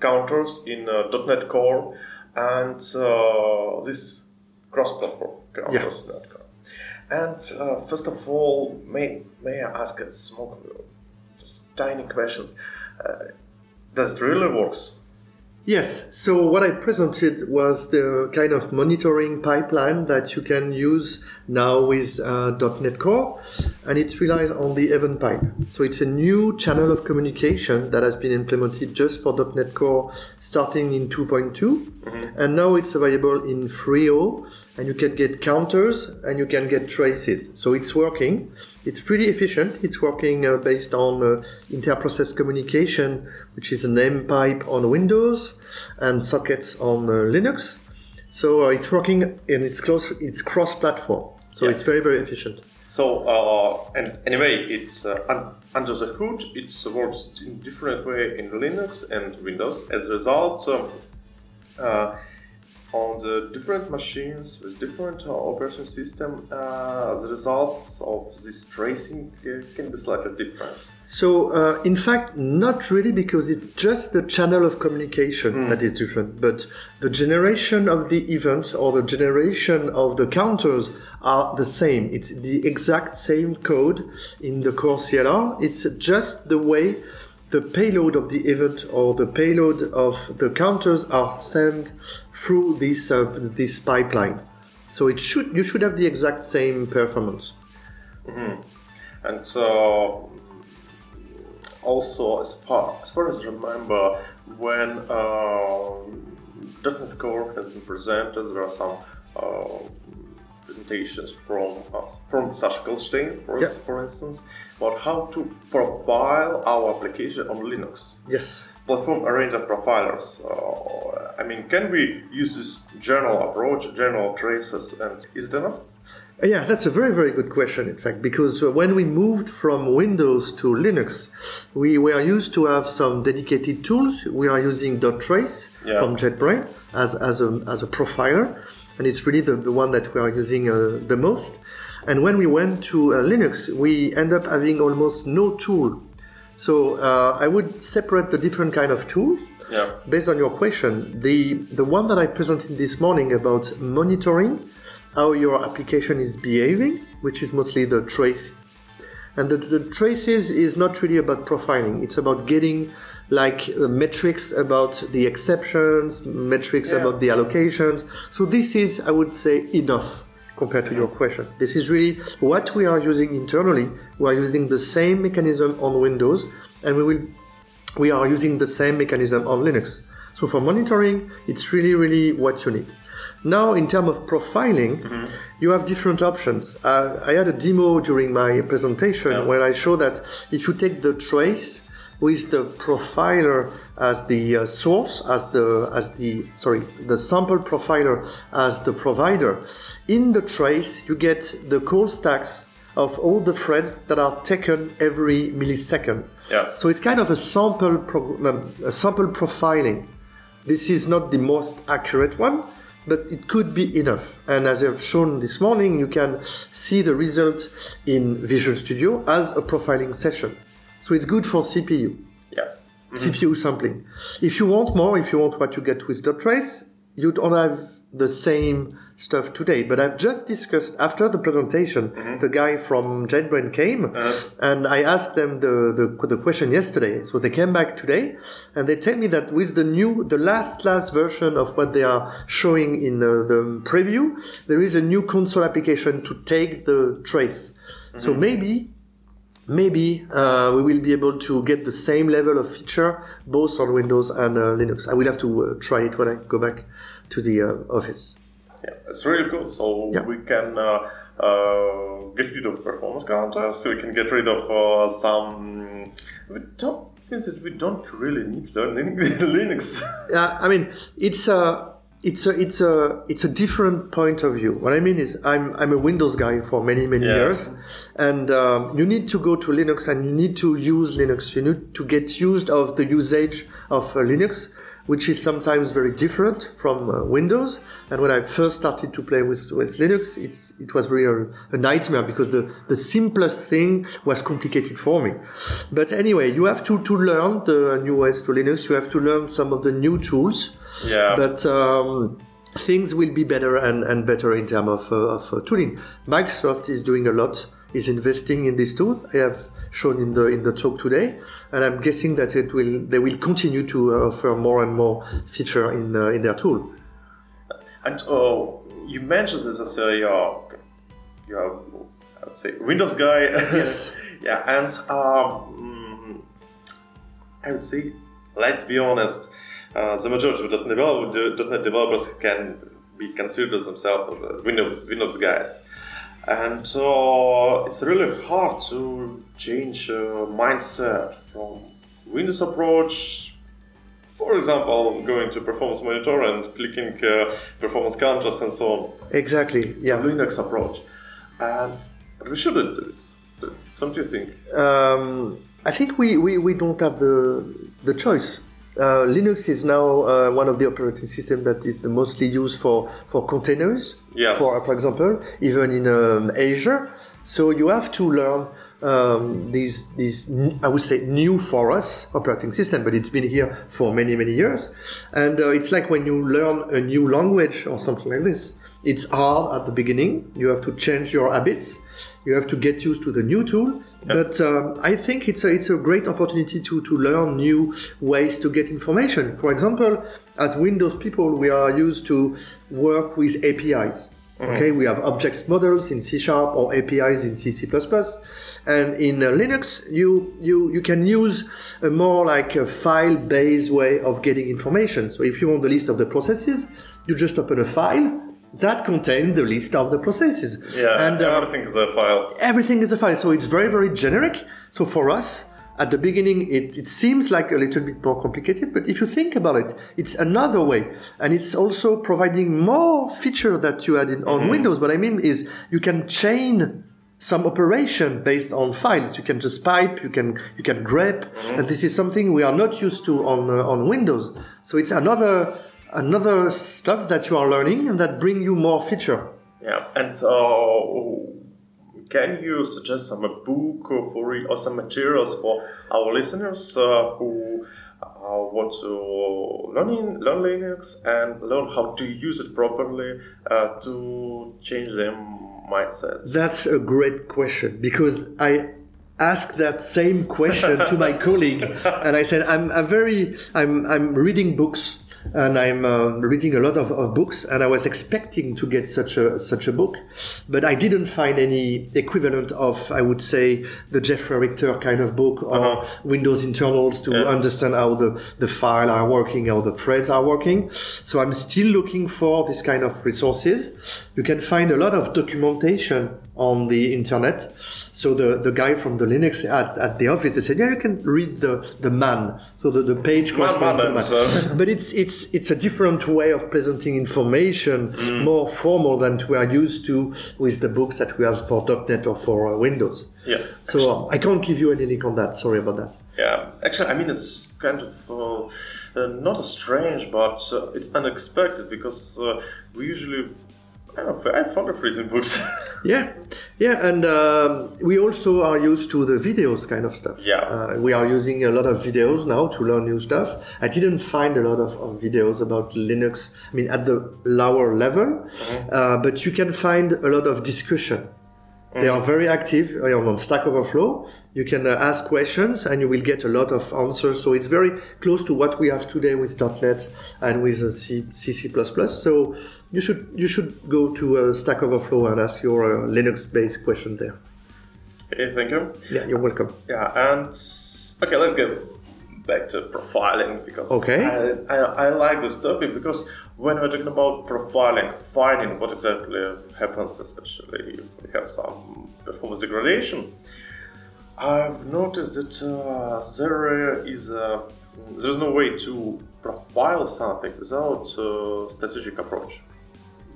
Speaker 1: Counters in uh, .NET Core and uh, this cross-platform counters. .NET Core. And uh, first of all, may may I ask a small, just tiny questions? Uh, does it really works?
Speaker 6: Yes. So what I presented was the kind of monitoring pipeline that you can use now with uh, .NET Core, and it relies on the event pipe. So it's a new channel of communication that has been implemented just for .NET Core, starting in 2.2, and now it's available in 3.0, and you can get counters and you can get traces. So it's working. It's pretty efficient. It's working uh, based on uh, inter-process communication, which is a named pipe on Windows and sockets on uh, Linux. So uh, it's working and it's close. It's cross-platform. So
Speaker 1: Yeah.
Speaker 6: it's very very efficient.
Speaker 1: So, uh, and anyway, it's uh, un- under the hood. It works in different way in Linux and Windows. As a result, um, on the different machines with different uh, operation system, uh, the results of this tracing uh, can be slightly different.
Speaker 6: So uh, in fact, not really because it's just the channel of communication that is different, but the generation of the event or the generation of the counters are the same. It's the exact same code in the core CLR. It's just the way the payload of the event or the payload of the counters are sent through this uh, this pipeline. So it should you should have the exact same performance.
Speaker 1: And so, also, as far, as far as I remember, when uh, .NET Core has been presented, there are some uh, presentations from uh, from Sasha Goldshtein, for, for instance, about how to profile our application on Linux.
Speaker 6: Yes.
Speaker 1: Platform-oriented profilers. Uh, I mean, can we use this general approach, general traces, and is it enough?
Speaker 6: Yeah, that's a very, very good question, in fact, because uh, when we moved from Windows to Linux, we were used to have some dedicated tools. We are using dotTrace
Speaker 1: Yeah.
Speaker 6: from JetBrains as, as, a, as a profiler, and it's really the, the one that we are using uh, the most. And when we went to uh, Linux, we end up having almost no tool. So uh, I would separate the different kind of tools
Speaker 1: Yeah.
Speaker 6: based on your question, the the one that I presented this morning about monitoring how your application is behaving, which is mostly the trace. And the, the traces is not really about profiling. It's about getting like uh, metrics about the exceptions, metrics
Speaker 1: Yeah.
Speaker 6: about the allocations. So this is, I would say, enough compared to your question. This is really what we are using internally. We are using the same mechanism on Windows, and we will we are using the same mechanism on Linux. So for monitoring, it's really really what you need. Now, in terms of profiling, you have different options. Uh, I had a demo during my presentation
Speaker 1: Yeah.
Speaker 6: where I show that if you take the trace with the profiler as the uh, source, as the as the sorry, the sample profiler as the provider, in the trace you get the call stacks of all the threads that are taken every millisecond.
Speaker 1: Yeah.
Speaker 6: So it's kind of a sample pro- um, a sample profiling. This is not the most accurate one, but it could be enough. And as I've shown this morning, you can see the result in Visual Studio as a profiling session. So it's good for CPU. Mm-hmm.
Speaker 1: Yeah.
Speaker 6: CPU sampling. If you want more, if you want what you get with dotTrace, you don't have the same stuff today. But I've just discussed after the presentation, mm-hmm. the guy from JetBrain came, uh-huh. and I asked them the, the the question yesterday. So they came back today, and they tell me that with the new, the last last version of what they are showing in uh, the preview, there is a new console application to take the trace. So mm-hmm. maybe maybe uh, we will be able to get the same level of feature both on Windows and uh, Linux. I will have to uh, try it when I go back to the uh, office.
Speaker 1: Yeah, it's really cool. So
Speaker 6: Yeah.
Speaker 1: we can uh, uh, get rid of performance counters. So we can get rid of uh, some. We don't. Means that we don't really need learning Linux.
Speaker 6: Uh, I mean, it's a it's a it's a it's a different point of view. What I mean is, I'm I'm a Windows guy for many many
Speaker 1: Yeah.
Speaker 6: years, and um, you need to go to Linux and you need to use Linux. You need to get used of the usage of uh, Linux, which is sometimes very different from uh, Windows. And when I first started to play with, with Linux, it's it was really a, a nightmare because the the simplest thing was complicated for me. But anyway, you have to to learn the new ways to Linux. You have to learn some of the new tools
Speaker 1: yeah.
Speaker 6: but um, things will be better and, and better in terms of, uh, of uh, tooling. Microsoft is doing a lot, is investing in these tools. I have shown in the in the talk today, and I'm guessing that it will they will continue to uh, offer more and more feature in uh, in their tool.
Speaker 1: And uh, you mentioned this as a your, your I would say Windows guy.
Speaker 6: Yes.
Speaker 1: yeah, and um, I would say, let's be honest, uh, the majority of .NET, develop, .NET developers can be considered themselves as a Windows, Windows guys. And uh, it's really hard to change uh, mindset from Windows approach for example, going to performance monitor and clicking uh, performance counters and so on.
Speaker 6: Exactly. Yeah.
Speaker 1: Linux approach. And but we shouldn't do it. Don't you think?
Speaker 6: Um, I think we, we, we don't have the the choice. Uh, Linux is now uh, one of the operating systems that is the mostly used for, for containers.
Speaker 1: Yes.
Speaker 6: For for example, even in um, Azure. So you have to learn um, these these I would say new for us operating system, but it's been here for many many years. And uh, it's like when you learn a new language or something like this. It's hard at the beginning. You have to change your habits. You have to get used to the new tool. But um, I think it's a, it's a great opportunity to, to learn new ways to get information. For example, as Windows people, we are used to work with APIs. Okay, we have objects models in C Sharp or APIs in C, C++. And in uh, Linux, you, you, you can use a more like a file-based way of getting information. So if you want the list of the processes, you just open a file that contains the list of the processes.
Speaker 1: Yeah,
Speaker 6: and uh,
Speaker 1: everything is a file.
Speaker 6: everything is a file. So it's very, very generic. So for us, at the beginning, it, it seems like a little bit more complicated, but if you think about it, it's another way. And it's also providing more feature that you had in, on Windows. What I mean is you can chain some operation based on files. You can just pipe, you can, you can grep. And this is something we are not used to on, uh, on Windows. So it's another, another stuff that you are learning and that bring you more feature.
Speaker 1: Yeah, and uh, can you suggest some a book for or some materials for our listeners uh, who uh, want to learn in, learn Linux and learn how to use it properly uh, to change their mindset?
Speaker 6: That's a great question because I asked that same question to my colleague, and I said, "I'm, I'm very, I'm, I'm reading books." And I'm uh, reading a lot of, of books, and I was expecting to get such a such a book, but I didn't find any equivalent of, I would say, the Jeffrey Richter kind of book or
Speaker 1: Uh-huh.
Speaker 6: Windows internals to
Speaker 1: Yeah.
Speaker 6: understand how the, the file are working, how the threads are working. So I'm still looking for this kind of resources. You can find a lot of documentation on the internet. So the, the guy from the Linux at, at the office, they said, yeah, you can read the, the man. So the, the page corresponds to
Speaker 1: man,
Speaker 6: man.
Speaker 1: so-
Speaker 6: But it's, it's, it's a different way of presenting information,
Speaker 1: Mm.
Speaker 6: more formal than we are used to with the books that we have for .NET or for uh, Windows.
Speaker 1: Yeah.
Speaker 6: So I can't give you any link on that. Sorry about that.
Speaker 1: Yeah, actually, I mean, it's kind of uh, uh, not a strange, but uh, it's unexpected because uh, we usually, I don't know, I fond of reading books.
Speaker 6: Yeah, yeah, and um, we also are used to the videos kind of stuff.
Speaker 1: Yeah.
Speaker 6: uh, we are using a lot of videos now to learn new stuff. I didn't find a lot of, of videos about Linux. I mean, at the lower level, uh, but you can find a lot of discussion. They are very active uh, on Stack Overflow. You can uh, ask questions and you will get a lot of answers. So it's very close to what we have today with .NET and with uh, C, C++. So you should you should go to uh, Stack Overflow and ask your uh, Linux-based question there.
Speaker 1: okay, thank you.
Speaker 6: Yeah, you're welcome.
Speaker 1: Yeah, and okay, let's get back to profiling because
Speaker 6: Okay.
Speaker 1: I, I, I like this topic because when we're talking about profiling, finding what exactly happens, especially if we have some performance degradation, I've noticed that uh, there is a there's no way to profile something without uh, strategic approach,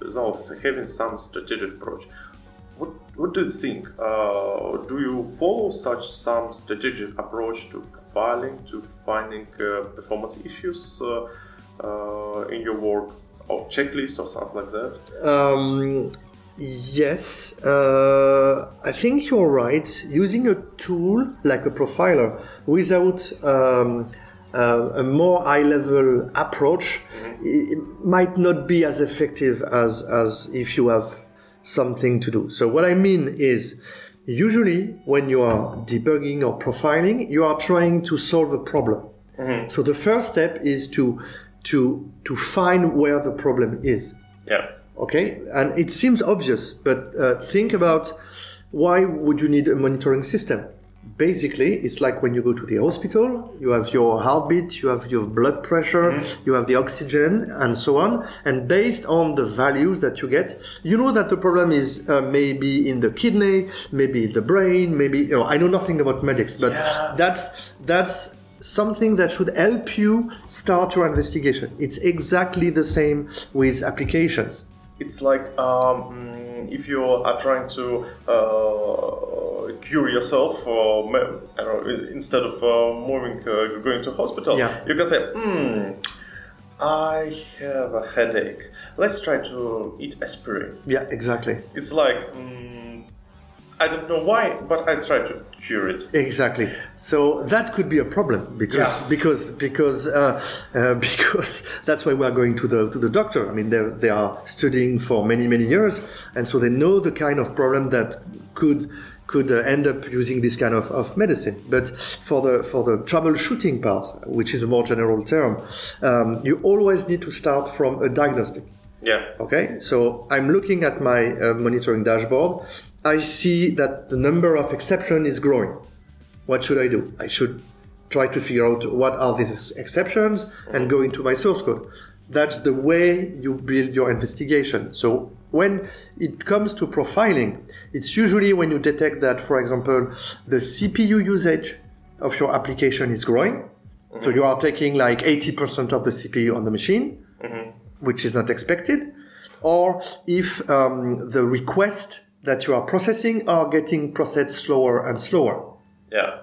Speaker 1: without having some strategic approach. What, what do you think? Uh, do you follow such some strategic approach to profiling, to finding uh, performance issues uh, uh, in your work, or checklist or something like that?
Speaker 6: Um, yes, uh, I think you're right. Using a tool like a profiler without um, uh, a more high-level approach it might not be as effective as as if you have something to do. So what I mean is. Usually, when you are debugging or profiling, you are trying to solve a problem. So the first step is to to to find where the problem is.
Speaker 1: Yeah.
Speaker 6: Okay, and it seems obvious, but uh, think about why would you need a monitoring system? Basically, it's like when you go to the hospital, you have your heartbeat, you have your blood pressure, you have the oxygen, and so on. And based on the values that you get, you know that the problem is uh, maybe in the kidney, maybe in the brain, maybe you know. I know nothing about medics, but that's that's something that should help you start your investigation. It's exactly the same with applications.
Speaker 1: It's like um, mm, if you are trying to uh, cure yourself, or I don't know, instead of uh, moving, uh, going to hospital,
Speaker 6: Yeah.
Speaker 1: you can say, "Hmm, I have a headache. Let's try to eat aspirin."
Speaker 6: Yeah, exactly.
Speaker 1: It's like mm, I don't know why, but I try to cure it.
Speaker 6: Exactly. So that could be a problem because
Speaker 1: Yes.
Speaker 6: because because uh, uh, because that's why we are going to the to the doctor. I mean, they they are studying for many many years, and so they know the kind of problem that could could uh, end up using this kind of, of medicine. But for the for the troubleshooting part, which is a more general term, um, you always need to start from a diagnostic.
Speaker 1: Yeah.
Speaker 6: Okay, so I'm looking at my uh, monitoring dashboard. I see that the number of exception is growing. What should I do? I should try to figure out what are these exceptions and go into my source code. That's the way you build your investigation. So when it comes to profiling, it's usually when you detect that, for example, the CPU usage of your application is growing. So you are taking like 80% of the CPU on the machine which is not expected, or if um, the request that you are processing are getting processed slower and slower.
Speaker 1: Yeah.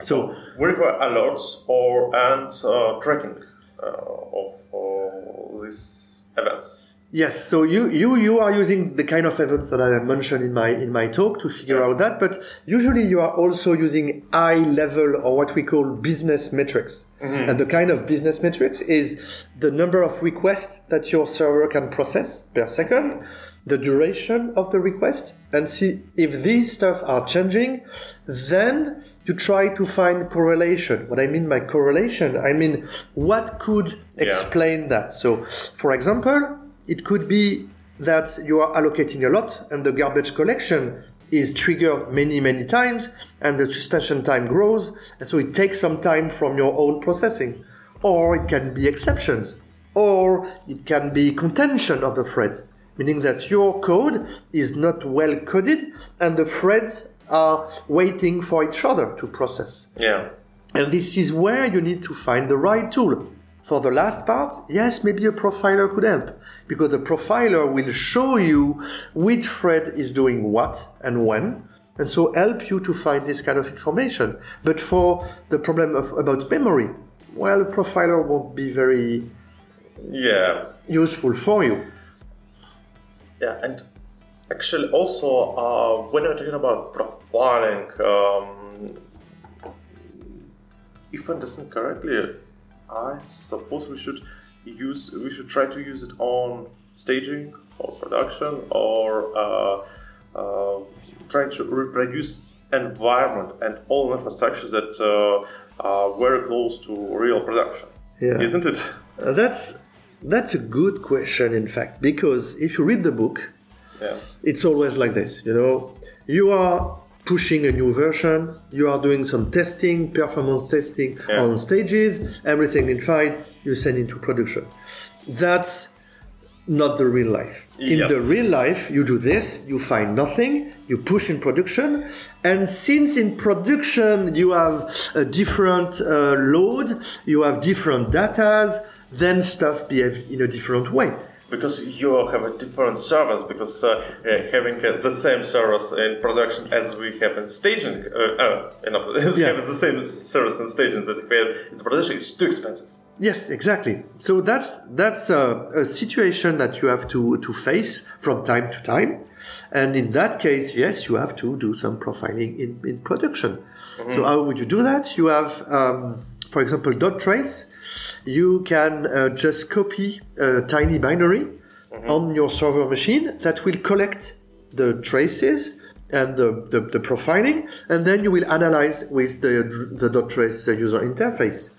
Speaker 6: So
Speaker 1: We require alerts or and uh, tracking uh, of all these events.
Speaker 6: Yes, so you, you you are using the kind of events that I mentioned in my in my talk to figure out that, but usually you are also using high level or what we call business metrics. And the kind of business metrics is the number of requests that your server can process per second, the duration of the request, and see if these stuff are changing. Then you try to find correlation. What I mean by correlation, I mean what could explain that. So, for example, it could be that you are allocating a lot and the garbage collection is triggered many, many times and the suspension time grows. And so it takes some time from your own processing. Or it can be exceptions. Or it can be contention of the threads, meaning that your code is not well coded and the threads are waiting for each other to process.
Speaker 1: Yeah.
Speaker 6: And this is where you need to find the right tool. For the last part, yes, maybe a profiler could help because the profiler will show you which thread is doing what and when, and so help you to find this kind of information. But for the problem of, about memory, well, a profiler won't be very
Speaker 1: Yeah.
Speaker 6: useful for you.
Speaker 1: Yeah, and actually, also uh, when we're talking about profiling, um, if I understand correctly, I suppose we should use we should try to use it on staging or production or uh, uh, trying to reproduce environment and all infrastructures that uh, are very close to real production.
Speaker 6: Yeah.
Speaker 1: Isn't it?
Speaker 6: Uh, that's that's a good question, in fact, because if you read the book,
Speaker 1: Yeah.
Speaker 6: it's always like this you know you are pushing a new version you are doing some testing performance testing
Speaker 1: Yeah.
Speaker 6: on stages everything is fine you send into production that's not the real life in
Speaker 1: Yes.
Speaker 6: the real life you do this you find nothing you push in production and since in production you have a different uh, load you have different datas then stuff behaves in a different way
Speaker 1: because you have a different service because uh, uh, having uh, the same service in production as we have in staging uh, uh, in,
Speaker 6: Yeah.
Speaker 1: having the same service in staging that we have in production is too expensive
Speaker 6: Yes, exactly. So that's that's a, a situation that you have to to face from time to time, and in that case, yes, you have to do some profiling in in production. So how would you do that? You have, um, for example, dotTrace. You can uh, just copy a tiny binary on your server machine that will collect the traces and the, the, the profiling, and then you will analyze with the, the dotTrace user interface.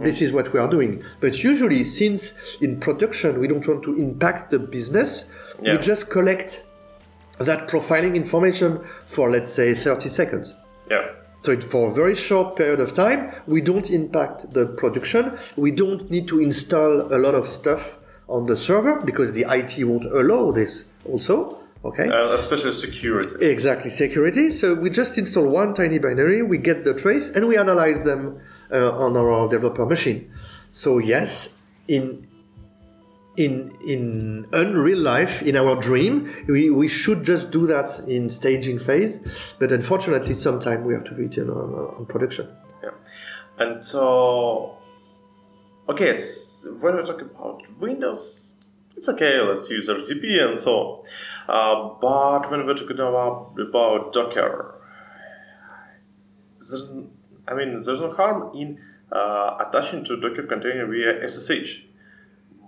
Speaker 6: This is what we are doing. But usually, since in production we don't want to impact the business,
Speaker 1: Yeah.
Speaker 6: we just collect that profiling information for let's say 30 seconds.
Speaker 1: yeah
Speaker 6: So it, for a very short period of time, we don't impact the production. We don't need to install a lot of stuff on the server because the IT won't allow this also. Okay.
Speaker 1: uh, especially security
Speaker 6: Exactly, security. So we just install one tiny binary, we get the trace, and we analyze them uh, on our developer machine. So yes, in in in unreal life, in our dream, we, we should just do that in staging phase, but unfortunately, sometimes we have to do it in, on, on production.
Speaker 1: yeah. And so okay s- when we talk about windows it's okay let's use RDP and so on. Uh, but when we're talking about, about docker there's I mean there's no harm in uh, attaching to Docker container via SSH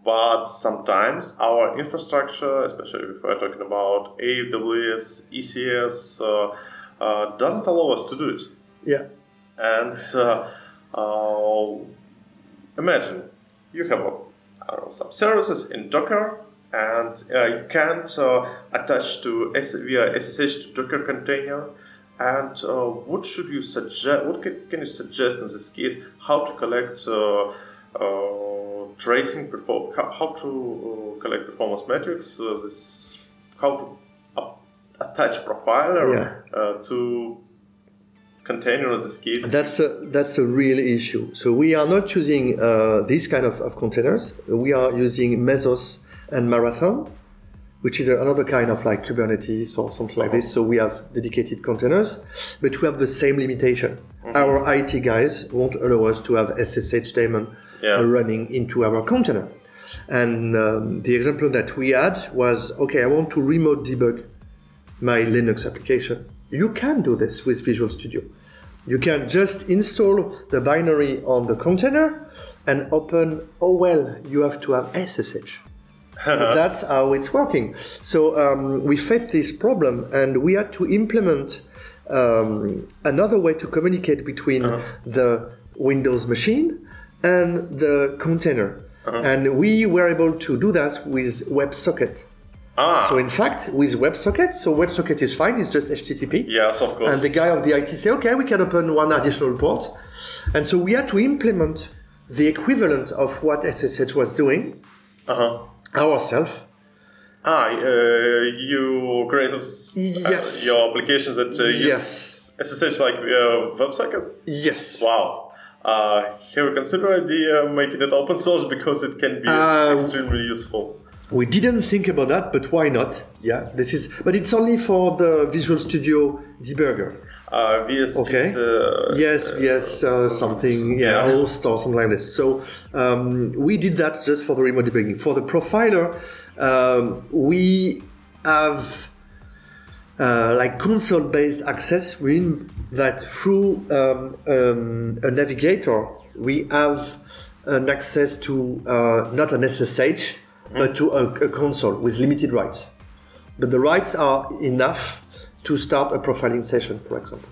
Speaker 1: but sometimes our infrastructure especially if we're talking about AWS ECS uh, uh, doesn't allow us to do it
Speaker 6: Yeah.
Speaker 1: and uh, uh, imagine you have uh, don't know, some services in Docker, and uh, you can't uh, attach to S- via SSH to Docker container. And uh, what should you suggest? What can, can you suggest in this case? How to collect uh, uh, tracing perform? How, to uh, collect performance metrics? Uh, this how to attach profiler uh, to container in this case.
Speaker 6: That's a that's a real issue. So we are not using uh, these kind of, of containers. We are using Mesos and Marathon, which is another kind of like Kubernetes or something like this. So we have dedicated containers, but we have the same limitation. Our IT guys won't allow us to have SSH daemon
Speaker 1: Yeah.
Speaker 6: running into our container. And um, the example that we had was okay, I want to remote debug my Linux application. You can do this with Visual Studio. You can just install the binary on the container and open. Oh well, you have to have SSH. That's how it's working. So um, we faced this problem, and we had to implement um, another way to communicate between the Windows machine and the container. And we were able to do that with WebSocket.
Speaker 1: Ah,
Speaker 6: So in fact, with WebSocket, so WebSocket is fine; it's just HTTP.
Speaker 1: yes, of course.
Speaker 6: And the guy of the IT say, okay, we can open one additional port. And so we had to implement the equivalent of what SSH was doing
Speaker 1: uh-huh.
Speaker 6: ourselves.
Speaker 1: Ah, uh, you created uh,
Speaker 6: Yes.
Speaker 1: your applications that uh, use
Speaker 6: Yes.
Speaker 1: SSH like uh, WebSocket.
Speaker 6: Yes.
Speaker 1: Wow. Uh, have you considered the uh, making it open source because it can be
Speaker 6: Uh,
Speaker 1: extremely useful?
Speaker 6: We didn't think about that, but why not? Yeah, this is, but it's only for the Visual Studio debugger.
Speaker 1: Uh,
Speaker 6: Okay.
Speaker 1: uh,
Speaker 6: Yes, yes, uh, something, yeah,
Speaker 1: yeah.
Speaker 6: host or something like this. So um, we did that just for the remote debugging. For the profiler, um, we have uh, like console-based access. Mean that through um, um, a navigator, we have an access to uh, not an SSH, but to a, a console with limited rights. But the rights are enough to start a profiling session, for example.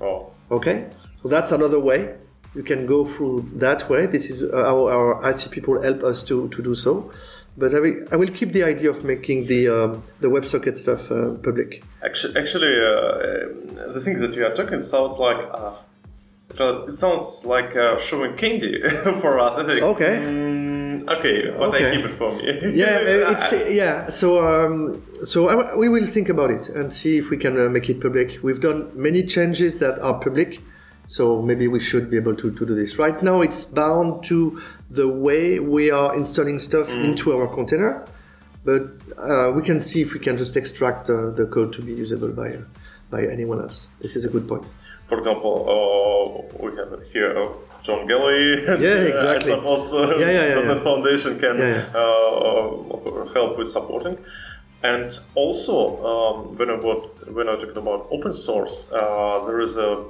Speaker 1: Oh.
Speaker 6: Okay, so that's another way. You can go through that way. This is how our IT people help us to, to do so. But I will, I will keep the idea of making the um, the WebSocket stuff uh, public.
Speaker 1: Actually, actually uh, the thing that you are talking sounds like uh, it- sounds like uh, showing candy for us. I think.
Speaker 6: Okay.
Speaker 1: Mm, okay, but I
Speaker 6: Okay.
Speaker 1: keep it for me.
Speaker 6: Yeah, uh, it's yeah. So um, so I, we will think about it and see if we can uh, make it public. We've done many changes that are public, so maybe we should be able to, to do this. Right now, it's bound to the way we are installing stuff into our container, but uh, we can see if we can just extract uh, the code to be usable by uh, by anyone else. This is a good point.
Speaker 1: For example, uh, we have here uh, Jon Galloway. and,
Speaker 6: Yeah, exactly.
Speaker 1: I suppose uh,
Speaker 6: Yeah, yeah, yeah,
Speaker 1: the
Speaker 6: yeah.
Speaker 1: foundation can Uh, help with supporting. And also, um, when I about, when I'm talking about open source, uh, there is a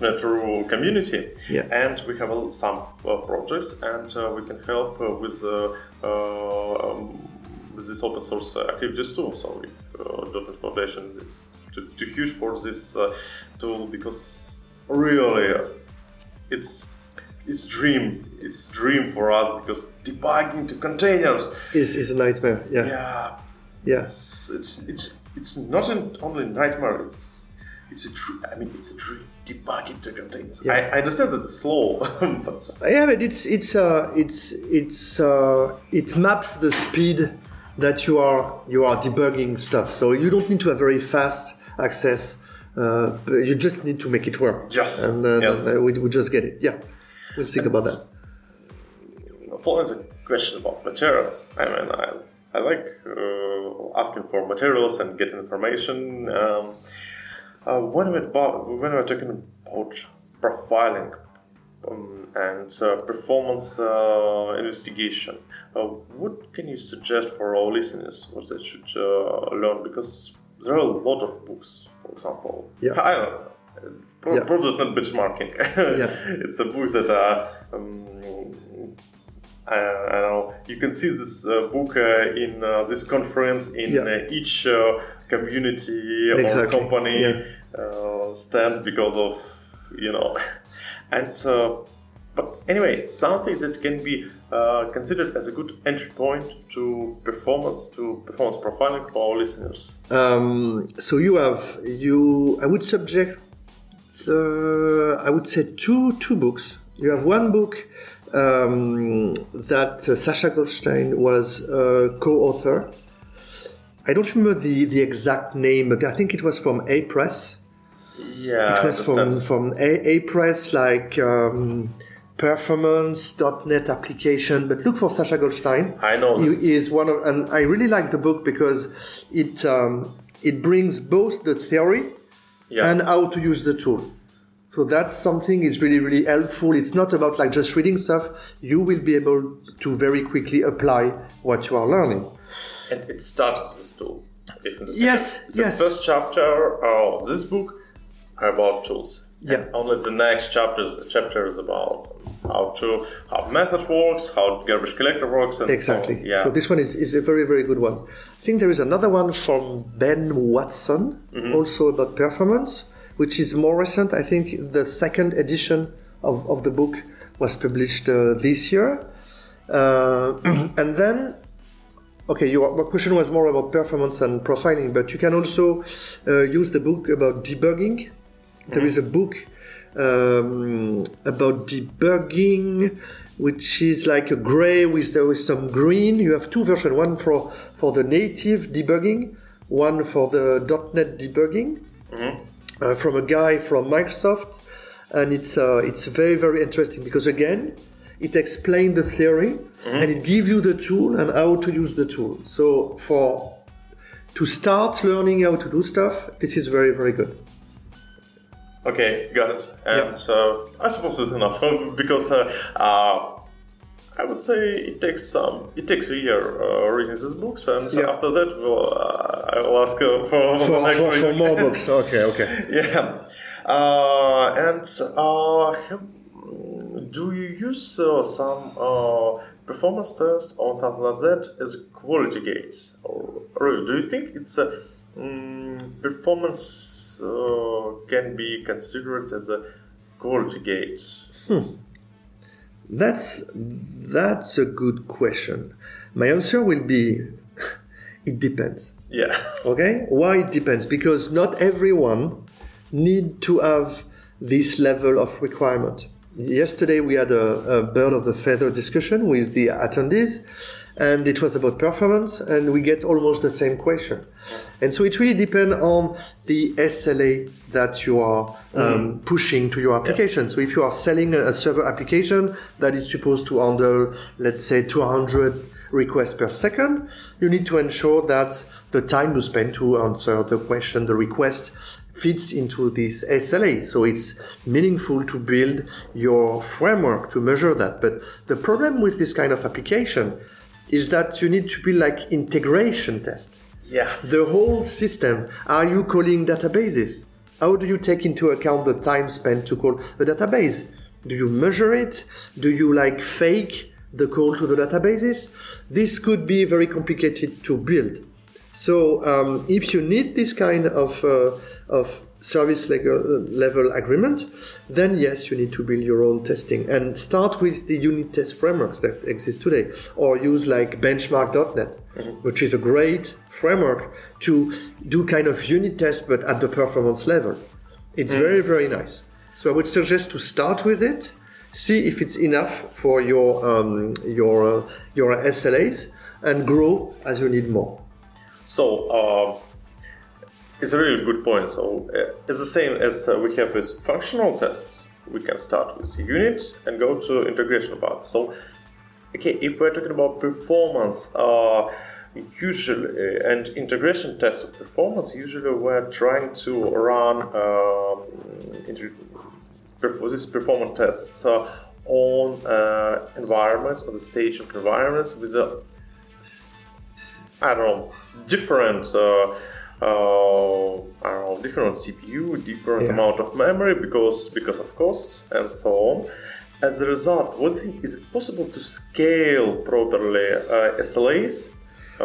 Speaker 1: .NET Ru community,
Speaker 6: Yeah.
Speaker 1: and we have uh, some uh, projects, and uh, we can help uh, with uh, um, with this open source activities too. So, uh, .NET Foundation is too, too huge for this uh, tool because really it's it's dream it's dream for us because debugging to containers
Speaker 6: Is is a nightmare. Yeah,
Speaker 1: yeah
Speaker 6: yeah.
Speaker 1: it's it's it's, not an only nightmare it's it's a dream i mean it's a dream debugging to containers
Speaker 6: Yeah.
Speaker 1: I, I understand that it's slow but
Speaker 6: Yeah, but it's it's uh, it's it's uh, it maps the speed that you are you are debugging stuff. So you don't need to have very fast access. Uh, you just need to make it work.
Speaker 1: Yes,
Speaker 6: and uh,
Speaker 1: yes.
Speaker 6: uh, we, we just get it. Yeah, we'll think about that.
Speaker 1: following the question about materials i mean i, I like uh, asking for materials and getting information um, uh, when we're about, when we're talking about profiling um, and uh, performance uh, investigation uh, what can you suggest for our listeners what they should uh, learn because there are a lot of books for example
Speaker 6: Yeah.
Speaker 1: I don't know Pro-
Speaker 6: Yeah.
Speaker 1: Pro .NET Benchmarking.
Speaker 6: Yeah.
Speaker 1: It's a book that uh, um, I, I don't know. You can see this uh, book uh, in uh, this conference in
Speaker 6: Yeah.
Speaker 1: uh, each uh, community
Speaker 6: Exactly,
Speaker 1: or company
Speaker 6: yeah.
Speaker 1: uh, stand because of you know, and uh, but anyway, something that can be uh, considered as a good entry point to performance to performance profiling for our listeners.
Speaker 6: Um, so you have you. I would subject. Uh, I would say two two books. You have one book um, that uh, Sasha Goldshtein was a co-author. I don't remember the, the exact name, but I think it was from Apress.
Speaker 1: Yeah,
Speaker 6: It was from from A, Apress, like um, performance.net application. But look for Sasha Goldshtein.
Speaker 1: I know
Speaker 6: He
Speaker 1: this.
Speaker 6: is one of, and I really like the book because it um, it brings both the theory
Speaker 1: Yeah.
Speaker 6: and how to use the tool. So that's something is really really helpful. It's not about like just reading stuff. You will be able to very quickly apply what you are learning.
Speaker 1: And it starts with tool. if you.
Speaker 6: Yes,
Speaker 1: The
Speaker 6: yes.
Speaker 1: first chapter of this book are about tools.
Speaker 6: Yeah.
Speaker 1: And only the next chapters chapter is about how to how method works, how garbage collector works, and
Speaker 6: Exactly.
Speaker 1: So, yeah.
Speaker 6: So this one is, is a very, very good one. I think there is another one from Ben Watson,
Speaker 1: Mm-hmm.
Speaker 6: also about performance, which is more recent. I think the second edition of, of the book was published uh, this year. Uh, and then, okay, your, question was more about performance and profiling, but you can also uh, use the book about debugging. There is a book um, about debugging, which is like a gray with, there is some green. You have two versions: one for for the native debugging, one for the .NET debugging, uh, from a guy from Microsoft, and it's uh, it's very very interesting because again, it explains the theory and it gives you the tool and how to use the tool. So for to start learning how to do stuff, this is very very good.
Speaker 1: Okay, got it. And
Speaker 6: Yeah.
Speaker 1: so I suppose it's enough because uh, uh, I would say it takes some. It takes a year uh, reading these books, and
Speaker 6: Yeah.
Speaker 1: after that, well, uh, I will ask uh, for, for,
Speaker 6: For, for, for more books, okay, okay.
Speaker 1: yeah. Uh, and uh, do you use uh, some uh, performance test or something like that as a quality gauge, or, or do you think it's a mm, performance uh, can be considered as a quality gauge?
Speaker 6: That's that's a good question. My answer will be it depends.
Speaker 1: Yeah.
Speaker 6: Okay? Why it depends? Because not everyone need to have this level of requirement. Yesterday we had a, a bird of the feather discussion with the attendees and it was about performance and we get almost the same question. And so it really depends on the SLA that you are um, pushing to your application. So if you are selling a, a server application that is supposed to handle, let's say, 200 requests per second, you need to ensure that the time you spend to answer the question, the request, fits into this SLA. So it's meaningful to build your framework to measure that. But the problem with this kind of application is that you need to build like integration test.
Speaker 1: Yes.
Speaker 6: The whole system. Are you calling databases? How do you take into account the time spent to call a database? Do you measure it? Do you like fake the call to the databases? This could be very complicated to build. So um, if you need this kind of uh, of service level, level agreement, then yes, you need to build your own testing and start with the unit test frameworks that exist today, or use like BenchmarkDotNet, which is a great framework to do kind of unit test but at the performance level. It's very very nice. So I would suggest to start with it, see if it's enough for your um, your uh, your SLAs, and grow as you need more.
Speaker 1: So uh, it's a really good point. So uh, it's the same as uh, we have with functional tests. We can start with unit and go to integration part. So okay, if we're talking about performance, uh, usually and integration tests of performance, usually we're trying to run um, perf- this performance tests uh, on uh, environments, on the staging environments with a I don't know, different, uh, uh, different CPU, different
Speaker 6: Yeah.
Speaker 1: amount of memory because because of costs and so on. As a result, what think, is it possible to scale properly uh, SLAs uh,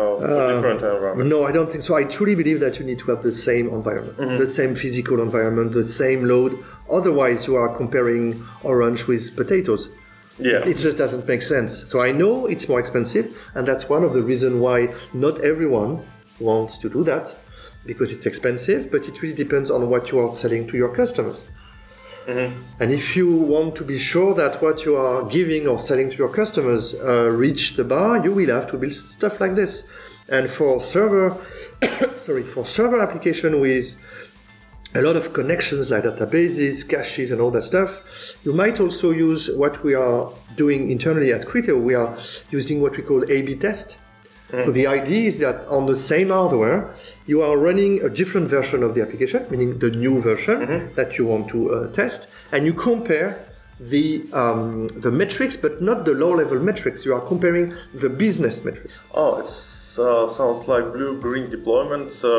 Speaker 1: environments?
Speaker 6: No, I don't think so. I truly believe that you need to have the same environment, the same physical environment, the same load. Otherwise, you are comparing orange with potatoes.
Speaker 1: Yeah.
Speaker 6: It just doesn't make sense. So I know it's more expensive, and that's one of the reasons why not everyone wants to do that because it's expensive, but it really depends on what you are selling to your customers. And if you want to be sure that what you are giving or selling to your customers uh, reach the bar, you will have to build stuff like this. And for server, sorry, for server application with a lot of connections like databases, caches, and all that stuff, you might also use what we are doing internally at Criteo. We are using what we call A/B test So the idea is that on the same hardware, you are running a different version of the application, meaning the new version that you want to uh, test, and you compare the um, the metrics, but not the low-level metrics. You are comparing the business metrics.
Speaker 1: Oh, it uh, sounds like blue-green deployment uh,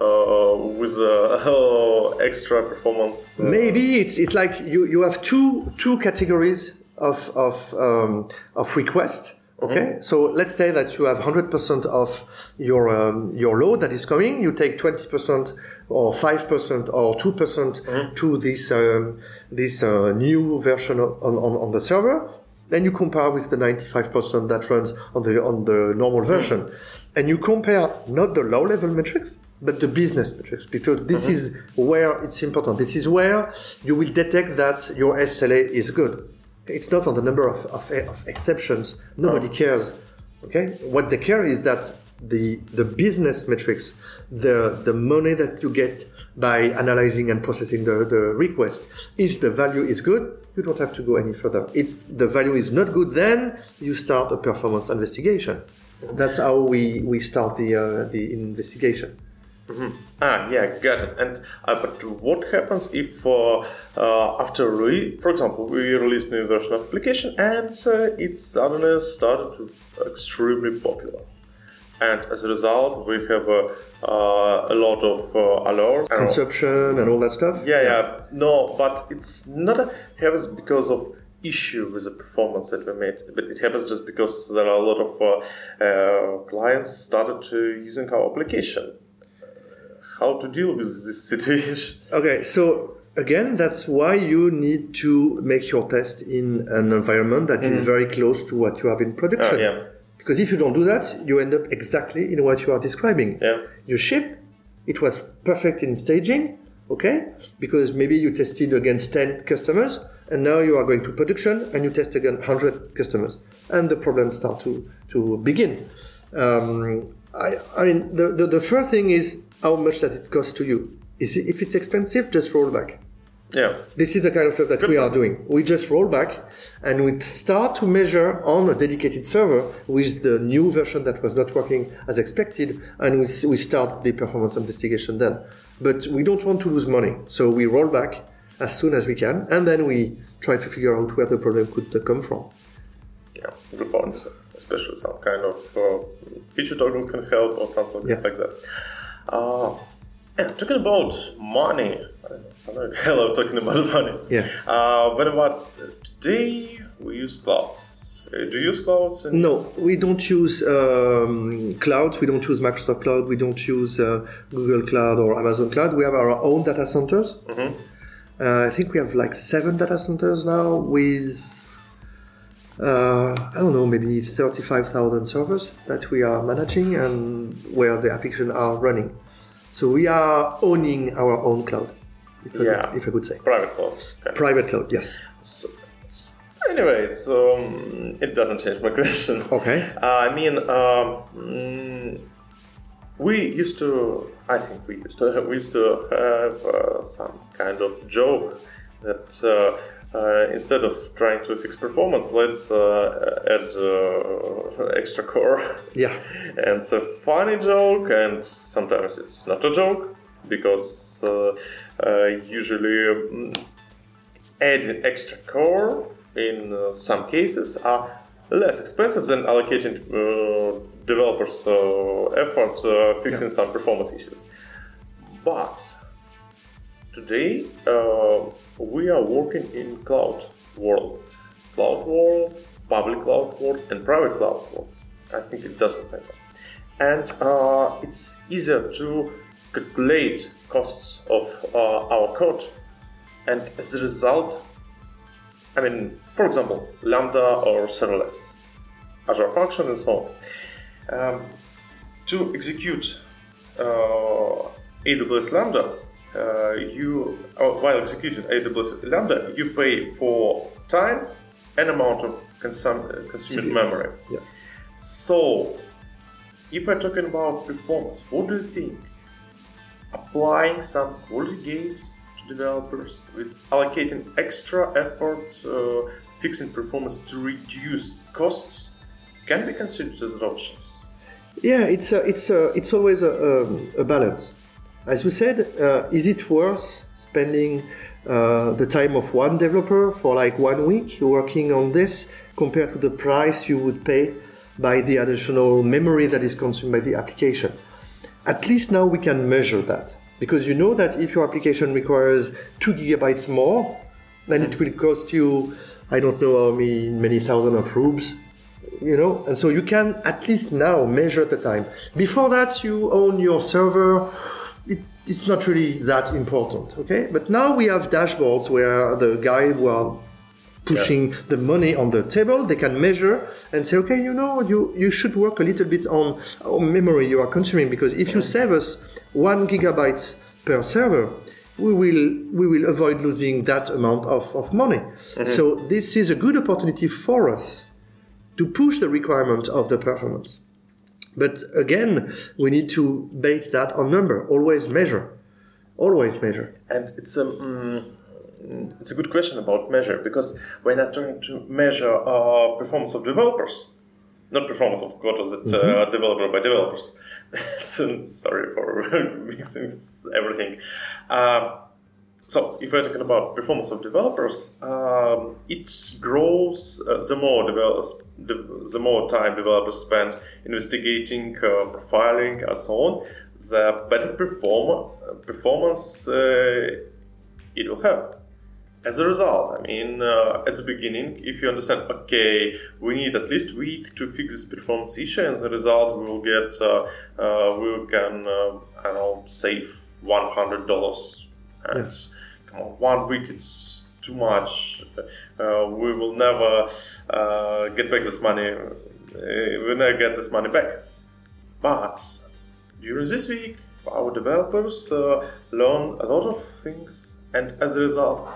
Speaker 1: uh, with uh, extra performance. uh,
Speaker 6: Maybe it's it's like you, you have two two categories of of um, of request. Okay, so let's say that you have hundred percent of your um, your load that is coming. You take twenty percent or five percent or two percent to this um, this uh, new version of- on, on on the server. Then you compare with the ninety five percent that runs on the on the normal version, and you compare not the low level metrics but the business metrics because this is where it's important. This is where you will detect that your SLA is good. It's not on the number of, of, of exceptions. Nobody cares. Okay, what they care is that the the business metrics, the the money that you get by analyzing and processing the, the request, is the value is good. You don't have to go any further. It's the value is not good. Then you start a performance investigation. That's how we, we start the uh, the investigation.
Speaker 1: Ah, yeah, got it. And uh, but what happens if, uh, uh, after re- for example, we release new version of application and uh, it suddenly started to extremely popular, and as a result, we have uh, uh, a lot of uh, alerts.
Speaker 6: consumption and all that stuff.
Speaker 1: Yeah, yeah. No, but it's not a, happens because of issue with the performance that we made, but it happens just because there are a lot of uh, uh, clients started to using our application. How to deal with this situation?
Speaker 6: Okay, so again, that's why you need to make your test in an environment that is very close to what you have in production.
Speaker 1: Ah, yeah.
Speaker 6: Because if you don't do that, you end up exactly in what you are describing.
Speaker 1: Yeah.
Speaker 6: You ship, it was perfect in staging, okay? Because maybe you tested against 10 customers, and now you are going to production and you test against 100 customers. And the problems start to, to begin. Um, I, I mean, the, the, the first thing is how much does it cost to you? Is it, if it's expensive, just roll back.
Speaker 1: Yeah.
Speaker 6: This is the kind of stuff that we are doing. We just roll back and we start to measure on a dedicated server with the new version that was not working as expected, and we, we start the performance investigation then. But we don't want to lose money, so we roll back as soon as we can, and then we try to figure out where the problem could come from.
Speaker 1: Yeah, good point. Especially some kind of uh, feature toggles can help or something
Speaker 6: Yeah.
Speaker 1: like that. Uh, yeah, talking about money. I love talking about money.
Speaker 6: Yeah.
Speaker 1: Uh, what about today? We use clouds. Uh, do you use clouds? in-
Speaker 6: No, we don't use um, clouds. We don't use Microsoft Cloud. We don't use uh, Google Cloud or Amazon Cloud. We have our own data centers. Uh, I think we have like seven data centers now with, uh, I don't know, maybe 35,000 servers that we are managing and where the applications are running. So we are owning our own cloud, if, I,
Speaker 1: Yeah.
Speaker 6: could, if I could say.
Speaker 1: Private clouds. Okay.
Speaker 6: Private cloud, yes.
Speaker 1: So, anyway, so um, it doesn't change my question.
Speaker 6: Okay.
Speaker 1: Uh, I mean, um, mm, we used to, I think we used to, we used to have uh, some kind of joke that uh, instead of trying to fix performance, let's uh, add uh, extra core.
Speaker 6: Yeah.
Speaker 1: And it's a funny joke, and sometimes it's not a joke because uh, uh, usually um, adding extra core in uh, some cases are less expensive than allocating uh, developers' uh, efforts uh, fixing some performance issues. But today uh, we are working in cloud world, cloud world, public cloud world, and private cloud world. I think it doesn't matter, and uh, it's easier to calculate costs of uh, our code, and as a result, I mean, for example, Lambda or serverless, Azure Function, and so on. Um, to execute uh, AWS Lambda, you uh, while executing AWS Lambda, you pay for time and amount of consum- uh, consumed
Speaker 6: CPU.
Speaker 1: memory.
Speaker 6: Yeah.
Speaker 1: So, if we're talking about performance, what do you think? Applying some quality gates to developers with allocating extra effort, uh, fixing performance to reduce costs can be considered as options.
Speaker 6: Yeah, it's a, it's a, it's always a, a, a balance. As you said, uh, is it worth spending uh, the time of one developer for like one week working on this compared to the price you would pay by the additional memory that is consumed by the application? At least now we can measure that. Because you know that if your application requires two gigabytes more, then it will cost you, I don't know how many, many thousand of rubles you know? And so you can at least now measure the time. Before that you own your server it's not really that important okay? But now we have dashboards where the guy who are pushing the money on the table they can measure and say okay you know you, you should work a little bit on, on memory you are consuming because if you save us one gigabyte per server we will we will avoid losing that amount of, of money. Mm-hmm. So this is a good opportunity for us to push the requirement of the performance. But again, we need to base that on number. Always measure. Always measure.
Speaker 1: And it's a mm, it's a good question about measure because we're not trying to measure uh, performance of developers, not performance of code that uh, developer by developers. so, sorry for mixing everything. Uh, so, if we're talking about performance of developers, um, it grows uh, the more developers, the, the more time developers spend investigating, uh, profiling, and so on. The better perform performance uh, it will have. As a result, I mean, uh, at the beginning, if you understand, okay, we need at least a week to fix this performance issue, and the result we will get, uh, uh, we can, uh, I don't know, save one hundred dollars. And come on, one week it's too much. Uh, we will never uh, get back this money. Uh, we'll never get this money back. But during this week, our developers learn a lot of things, and as a result,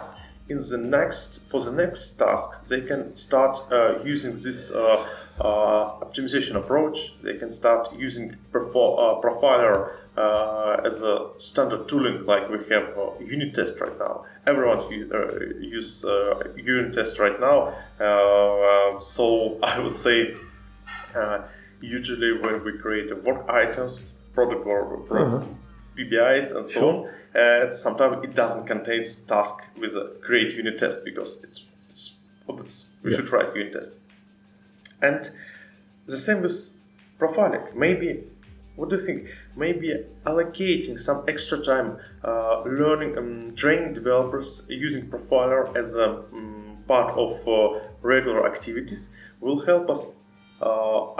Speaker 1: in the next for the next task, they can start uh, using this uh, uh, optimization approach. They can start using Profiler uh, as a standard tooling, like we have uh, unit test right now. Everyone uh, use uh, unit test right now. Uh, uh, so I would say uh, usually when we create a work items, product or pro- PBIs and so on, uh, sometimes it doesn't contain task with a create unit test because it's, it's obvious. We should write unit test. And the same with profiling. Maybe, what do you think? Maybe allocating some extra time uh, learning and training developers using Profiler as a mm, part of uh, regular activities will help us uh,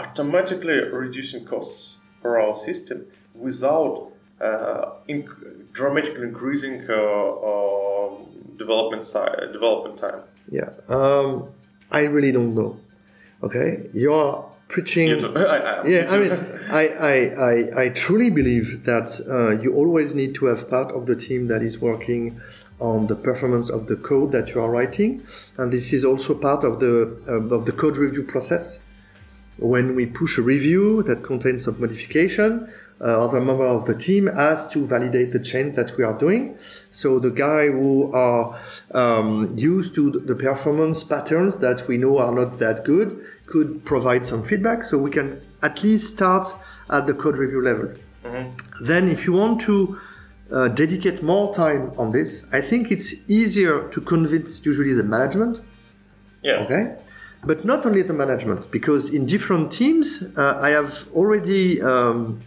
Speaker 1: automatically reducing costs for our system without uh, inc- dramatically increasing uh, uh, development si- development time.
Speaker 6: Yeah. Um, I really don't know. Okay. You're preaching.
Speaker 1: You too. I, I,
Speaker 6: Yeah, I mean, I, I, I, I truly believe that uh, you always need to have part of the team that is working on the performance of the code that you are writing, and this is also part of the uh, of the code review process. When we push a review that contains some modification, uh, other member of the team has to validate the change that we are doing. So the guy who are um, used to the performance patterns that we know are not that good could provide some feedback. So we can at least start at the code review level. Then, if you want to uh, dedicate more time on this, I think it's easier to convince usually the management
Speaker 1: yeah.
Speaker 6: okay but not only the management because in different teams uh, i have already um,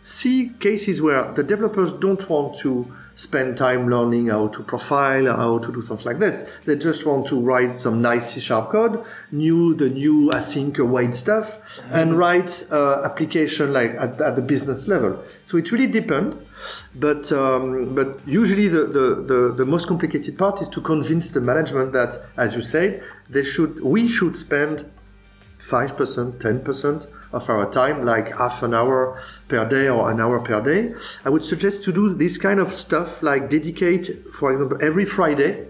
Speaker 6: see cases where the developers don't want to spend time learning how to profile how to do something like this. They just want to write some nice c sharp code new the new async await stuff and write uh, application like at, at the business level. So it really depends but um, but usually the, the, the, the most complicated part is to convince the management that, as you said, they should we should spend five percent, ten percent of our time, like half an hour per day or an hour per day. I would suggest to do this kind of stuff, like dedicate, for example, every Friday.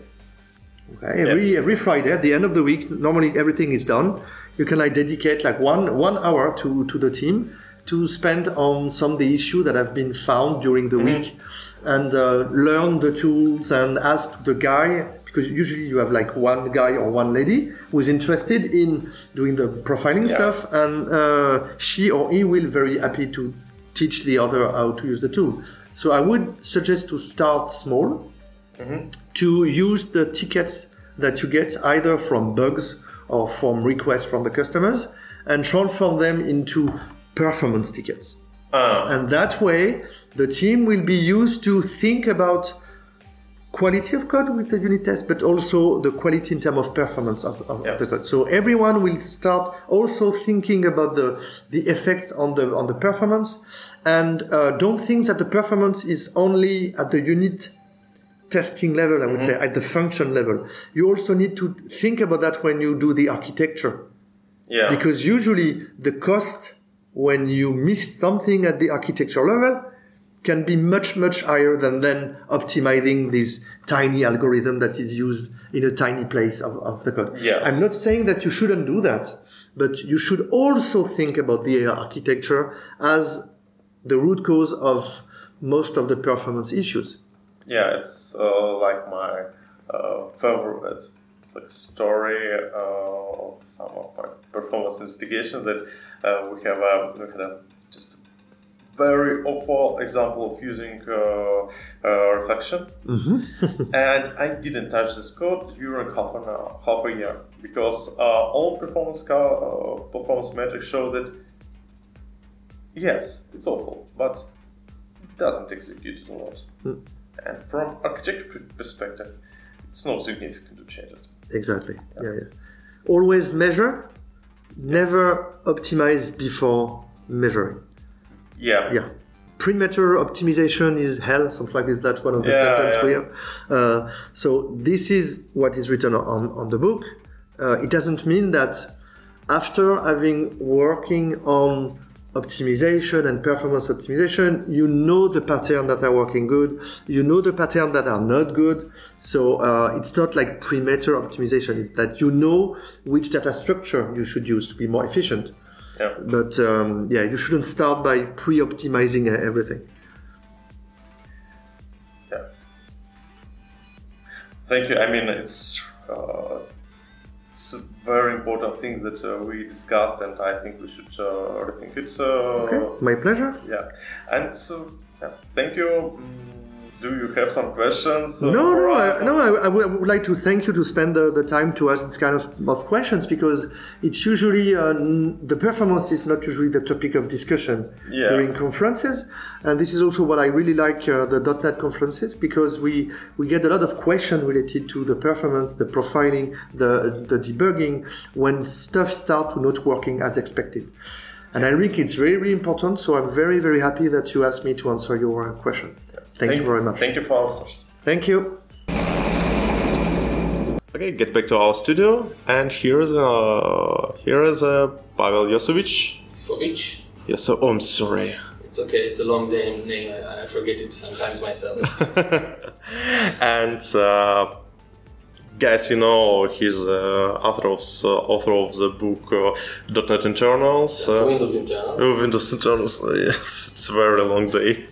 Speaker 6: Okay, every every Friday at the end of the week, normally everything is done. You can like dedicate like one one hour to to the team to spend on some of the issue that have been found during the week and uh, learn the tools and ask the guy because usually you have like one guy or one lady who is interested in doing the profiling
Speaker 1: Yeah.
Speaker 6: stuff, and uh, she or he will very happy to teach the other how to use the tool. So I would suggest to start small, to use the tickets that you get either from bugs or from requests from the customers and transform them into performance tickets.
Speaker 1: Ah,
Speaker 6: And that way, the team will be used to think about quality of code with the unit test, but also the quality in terms of performance of, of
Speaker 1: Yes.
Speaker 6: the code. So everyone will start also thinking about the the effects on the on the performance, and uh, don't think that the performance is only at the unit testing level. I would say at the function level. You also need to think about that when you do the architecture
Speaker 1: yeah.
Speaker 6: because usually the cost when you miss something at the architecture level can be much much higher than then optimizing this tiny algorithm that is used in a tiny place of, of the code
Speaker 1: Yes.
Speaker 6: i'm not saying that you shouldn't do that but you should also think about the architecture as the root cause of most of the performance issues
Speaker 1: Yeah, it's uh, like my uh, favorite. It's, like story uh, of some of my performance investigations that uh, we have. Um, we had a very awful example of using uh, uh, reflection, and I didn't touch this code during half an hour, half a year because uh, all performance uh, performance metrics show that yes, it's awful, but it doesn't execute it a lot. And from architecture perspective, it's not significant to change it.
Speaker 6: exactly. Yeah yeah. Always measure never optimize before measuring
Speaker 1: Yeah.
Speaker 6: yeah. Premature optimization is hell something like this. That's one of the
Speaker 1: Yeah,
Speaker 6: sentences
Speaker 1: yeah.
Speaker 6: we have. Uh, so this is what is written on, on the book. Uh, it doesn't mean that after having working on optimization and performance optimization you know the pattern that are working good. You know the pattern that are not good. So uh, it's not like premature optimization. It's that you know which data structure you should use to be more efficient
Speaker 1: Yeah.
Speaker 6: but um, yeah, you shouldn't start by pre-optimizing everything.
Speaker 1: Yeah. Thank you. I mean, it's uh, it's a very important thing that uh, we discussed, and I think we should uh, rethink it. Uh,
Speaker 6: Okay, my pleasure.
Speaker 1: Yeah. And so, yeah. Thank you. Do you have some questions?
Speaker 6: No, no. I, no. I, I would like to thank you to spend the, the time to ask this kind of, of questions because it's usually uh, n- the performance is not usually the topic of discussion
Speaker 1: Yeah.
Speaker 6: during conferences, and this is also what I really like uh, the .NET conferences because we we get a lot of questions related to the performance, the profiling, the the debugging when stuff start to not working as expected. And I think it's very, very important. So I'm very, very happy that you asked me to answer your question. Thank, you very much.
Speaker 1: Thank you for answers.
Speaker 6: Thank you.
Speaker 1: Okay, get back to our studio, and here is uh, here is uh, Pavel Yosovich.
Speaker 7: Sifovich.
Speaker 1: Yes, so, oh, I'm sorry.
Speaker 7: It's okay. It's a long name. name. I, I forget it sometimes myself.
Speaker 1: and uh, guys, you know he's uh, author of uh, author of the book uh, .NET Internals.
Speaker 7: It's
Speaker 1: uh,
Speaker 7: Windows internal.
Speaker 1: Oh, Windows Internals. Yes, it's a very long day.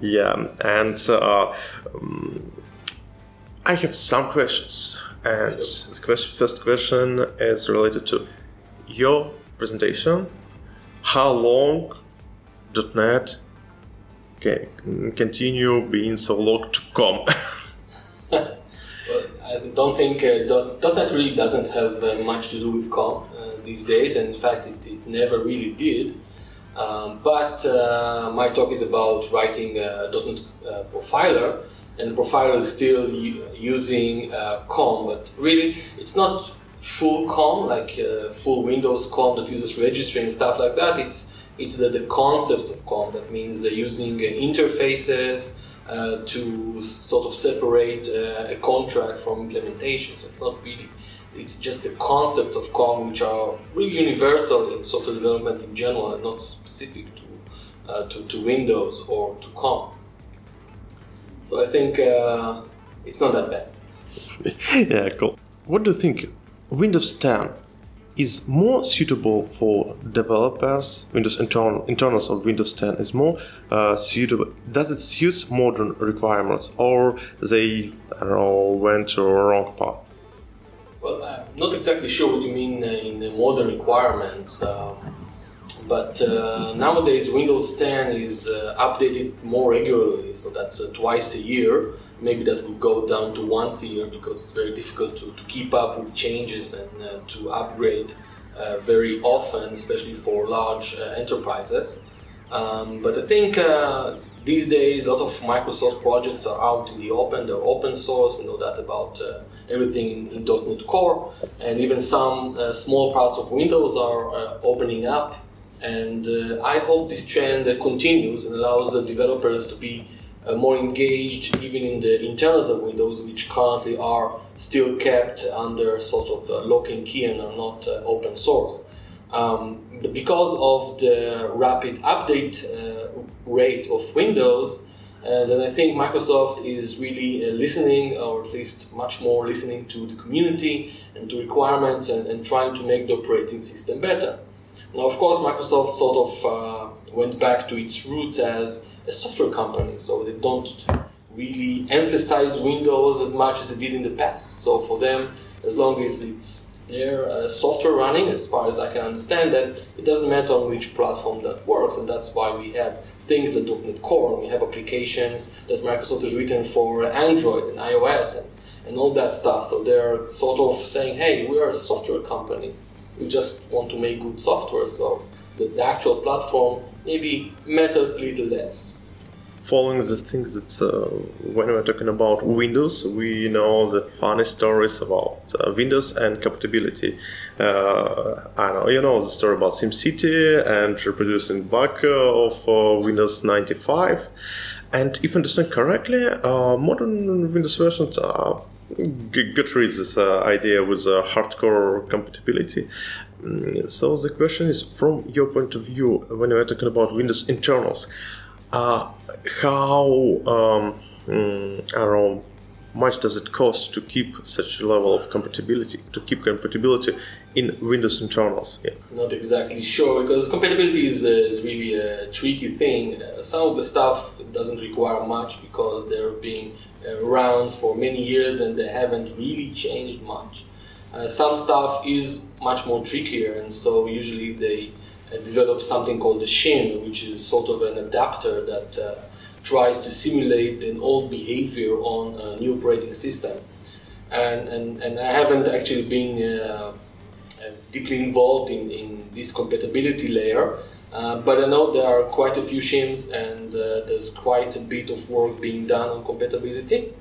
Speaker 1: Yeah, and uh, um, I have some questions. And the quest- first question is related to your presentation. How long .NET can continue being so long to come?
Speaker 7: Well, I don't think uh, .NET really doesn't have uh, much to do with COM uh, these days. And in fact, it, it never really did. Um, but uh, my talk is about writing a .NET uh, profiler, and the profiler is still using uh, COM, but really it's not full COM, like uh, full Windows COM that uses registry and stuff like that. It's it's the, the concepts of COM that means uh, using uh, interfaces to sort of separate a contract from implementation. So it's not really, it's just the concepts of COM which are really universal in software development in general and not specific to, uh, to, to Windows or to COM. So I think uh, it's not that bad.
Speaker 1: yeah, cool. What do you think? Windows 10 is more suitable for developers. Windows internal internals of Windows 10 is more uh, suitable. Does it suit modern requirements, or they I don't know went to a wrong path?
Speaker 7: Well, I'm not exactly sure what you mean uh, in the modern requirements, um, but uh, nowadays Windows 10 is uh, updated more regularly, so that's uh, twice a year. Maybe that will go down to once a year because it's very difficult to, to keep up with changes and uh, to upgrade uh, very often, especially for large enterprises. Um, but I think these days a lot of Microsoft projects are out in the open, they're open source, we know that about everything in, .NET Core, and even some uh, small parts of Windows are uh, opening up. And uh, I hope this trend continues and allows the developers to be uh, more engaged even in the internals of Windows, which currently are still kept under sort of uh, lock and key and are not uh, open source. Um, because of the rapid update rate of Windows, and then I think Microsoft is really uh, listening, or at least much more listening to the community and to requirements and, and trying to make the operating system better. Now, of course, Microsoft sort of uh, went back to its roots as a software company, so they don't really emphasize Windows as much as they did in the past. So for them, as long as it's their uh, software running, as far as I can understand, that it doesn't matter on which platform that works, and that's why we have things like .NET Core. and We have applications that Microsoft has written for Android and iOS and, and all that stuff. So they're sort of saying, hey, we are a software company. We just want to make good software. So the, the actual platform maybe matters a little less
Speaker 1: following the things that uh, when we're talking about Windows, we know the funny stories about uh, Windows and compatibility. Uh, I know you know the story about SimCity and reproducing bug of uh, Windows 95. And if I understand correctly, uh, modern Windows versions are get rid this uh, idea with hardcore compatibility. Mm, so the question is, from your point of view, when we're talking about Windows internals, uh, how um, mm, I don't know much does it cost to keep such a level of compatibility to keep compatibility in Windows internals?
Speaker 7: Yeah. Not exactly sure because compatibility is, uh, is really a tricky thing. Uh, some of the stuff doesn't require much because they're being around for many years and they haven't really changed much. Uh, some stuff is much more trickier and so usually they developed something called the shim, which is sort of an adapter that uh, tries to simulate an old behavior on a new operating system. And, and, and I haven't actually been uh, uh deeply involved in, in this compatibility layer, uh, but I know there are quite a few shims and uh, there's quite a bit of work being done on compatibility.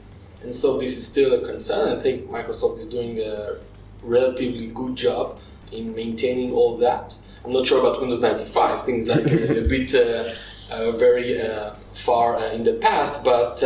Speaker 7: And so this is still a concern. I think Microsoft is doing a relatively good job in maintaining all that. I'm not sure about Windows 95. Things like a, a bit uh, uh, very uh, far in the past, but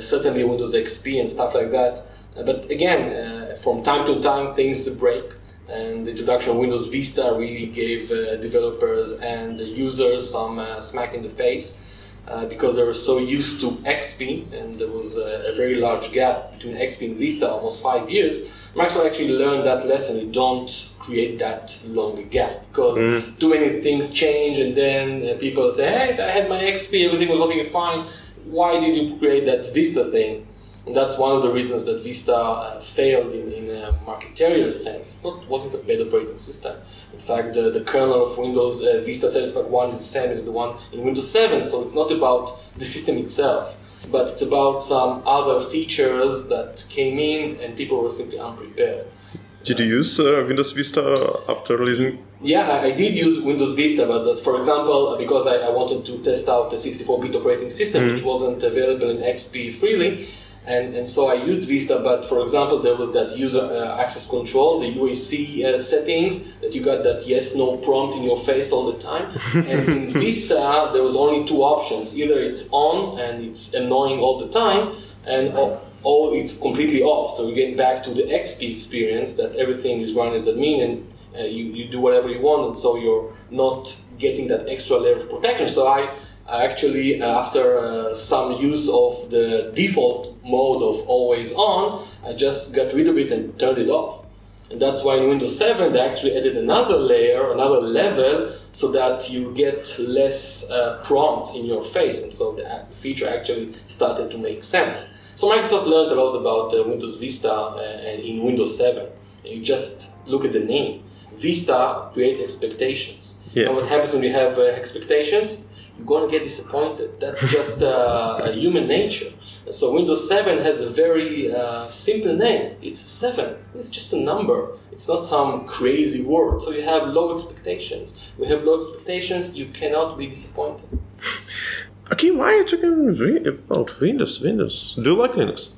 Speaker 7: certainly Windows XP and stuff like that. but again, from time to time, things break and the introduction of Windows Vista really gave uh, developers and users some uh, smack in the face uh, because they were so used to XP and there was a, a, very large gap between XP and Vista, almost five years. Microsoft actually learned that lesson. You don't create that long gap because mm. too many things change and then uh, people say, hey, I had my XP, everything was working fine. Why did you create that Vista thing? And that's one of the reasons that Vista uh, failed in, in a marketerial sense. It wasn't a bad operating system. In fact, the, the kernel of Windows uh, Vista Service Pack 1 is the same as the one in Windows 7, so it's not about the system itself, but it's about some other features that came in and people were simply unprepared.
Speaker 1: Did you use uh, Windows Vista after releasing?
Speaker 7: Yeah, I did use Windows Vista, but uh, for example, because I, I wanted to test out the 64-bit operating system, mm-hmm. which wasn't available in XP freely, and, and so I used Vista, but for example, there was that user uh, access control, the UAC uh, settings, that you got that yes no prompt in your face all the time. and in Vista, there was only two options either it's on and it's annoying all the time, and or, or it's completely off. So you get back to the XP experience that everything is run as admin and uh, you, you do whatever you want, and so you're not getting that extra layer of protection. So I actually after uh, some use of the default mode of always on i just got rid of it and turned it off And that's why in Windows 7 they actually added another layer, another level, so that you get less uh, prompt in your face. And so the feature actually started to make sense. So Microsoft learned a lot about uh, Windows Vista uh, in Windows 7. You just look at the name. Vista creates expectations.
Speaker 1: Yeah.
Speaker 7: And what happens when you have uh, expectations? You're going to get disappointed. That's just uh, human nature. So Windows 7 has a very uh, simple name. It's 7. It's just a number. It's not some crazy word. So you have low expectations. We have low expectations. You cannot be disappointed.
Speaker 1: Okay, why are you talking about Windows? Windows. Do you like Linux?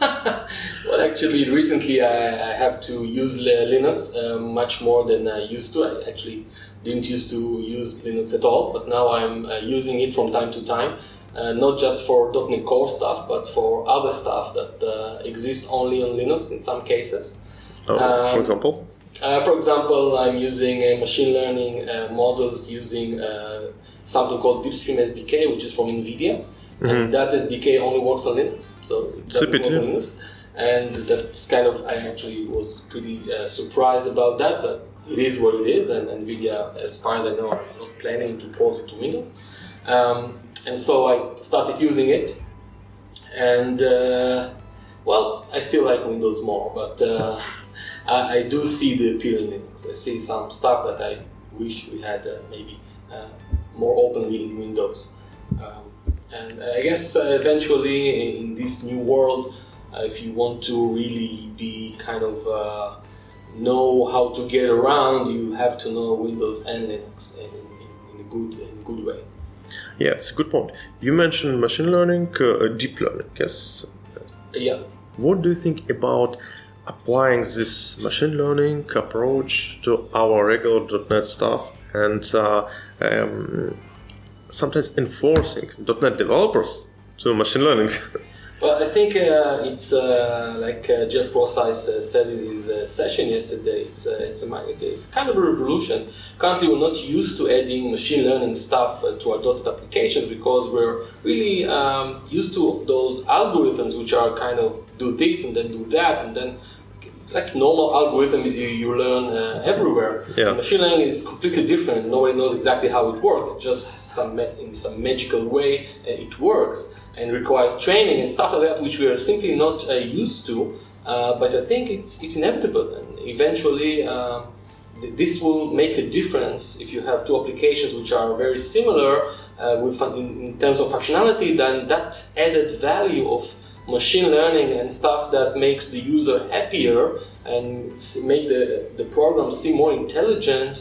Speaker 7: Well, actually, recently I, I have to use Linux uh, much more than I used to. I actually didn't used to use Linux at all, but now I'm uh, using it from time to time. Uh, not just for .NET Core stuff, but for other stuff that uh, exists only on Linux in some cases.
Speaker 1: Oh, for
Speaker 7: Um,
Speaker 1: example?
Speaker 7: Uh, for example, I'm using uh, machine learning uh, models using uh, something called DeepStream SDK, which is from NVIDIA. And that SDK only works on Linux, so it doesn't work on Linux. And that's kind of, I actually was pretty uh, surprised about that, but it is what it is. And NVIDIA, as far as I know, are not planning to port it to Windows. Um, and so I started using it. And uh, well, I still like Windows more, but uh, I, I do see the appeal in Linux. I see some stuff that I wish we had uh, maybe uh, more openly in Windows. Um, and I guess uh, eventually in this new world, uh, if you want to really be kind of know how to get around, you have to know Windows and Linux in, in, in a good in a good way.
Speaker 1: Yes, good point. You mentioned machine learning, uh, deep learning, yes?
Speaker 7: Yeah.
Speaker 1: What do you think about applying this machine learning approach to our regular .NET stuff and uh, um, sometimes enforcing .NET developers to machine learning?
Speaker 7: Well, I think uh, it's uh, like uh, Jeff Prosise uh, said in his uh, session yesterday. It's uh, it's, a, it's kind of a revolution. Currently, we're not used to adding machine learning stuff uh, to our .NET applications because we're really um, used to those algorithms which are kind of do this and then do that and then like normal algorithms you, you learn uh, everywhere.
Speaker 1: Yeah.
Speaker 7: Machine learning is completely different. Nobody knows exactly how it works. Just some ma- in some magical way uh, it works and requires training and stuff like that, which we are simply not uh, used to. Uh, but I think it's it's inevitable, and eventually. um th- this will make a difference if you have two applications which are very similar uh, with fun- in, in terms of functionality. Then that added value of machine learning and stuff that makes the user happier and make the, the program seem more intelligent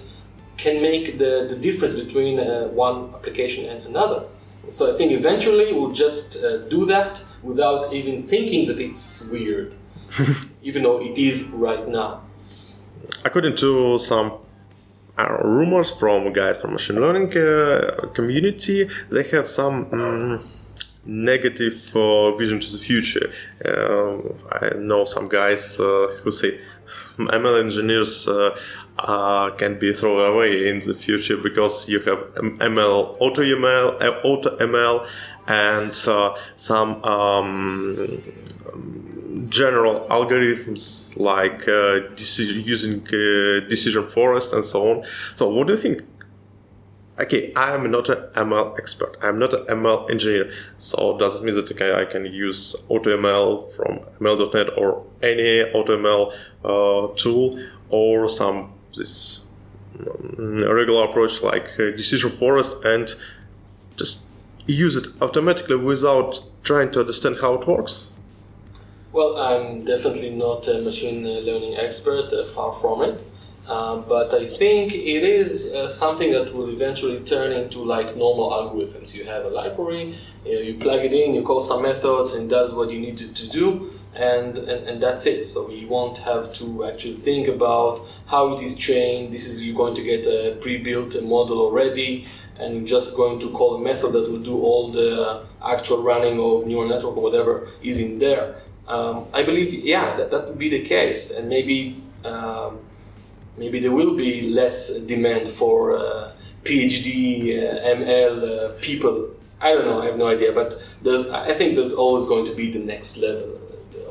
Speaker 7: can make the, the difference between uh, one application and another. So I think eventually we'll just uh, do that without even thinking that it's weird, even though it is right now.
Speaker 1: According to some uh, rumors from guys from machine learning uh, community, they have some mm, negative uh, vision to the future. Um, I know some guys uh, who say ML engineers uh, can be thrown away in the future because you have ML, auto ML, uh, auto ML, and uh, some um, general algorithms like uh, using uh, decision forest and so on. So, what do you think? Okay, I am not an ML expert. I'm not an ML engineer. So, does it mean that okay, I can use AutoML from ML.NET or any AutoML uh, tool or some this mm, regular approach like uh, decision forest and just use it automatically without trying to understand how it works?
Speaker 7: Well, I'm definitely not a machine learning expert, uh, far from it. Uh, but I think it is uh, something that will eventually turn into like normal algorithms. You have a library, you, you plug it in, you call some methods, and it does what you need it to do, and, and, and that's it. So you won't have to actually think about how it is trained. This is you're going to get a pre-built model already, and you're just going to call a method that will do all the actual running of neural network or whatever is in there. Um, I believe, yeah, that, that would be the case, and maybe um, maybe there will be less demand for uh, PhD, uh, ML uh, people. I don't know, I have no idea, but there's, I think there's always going to be the next level.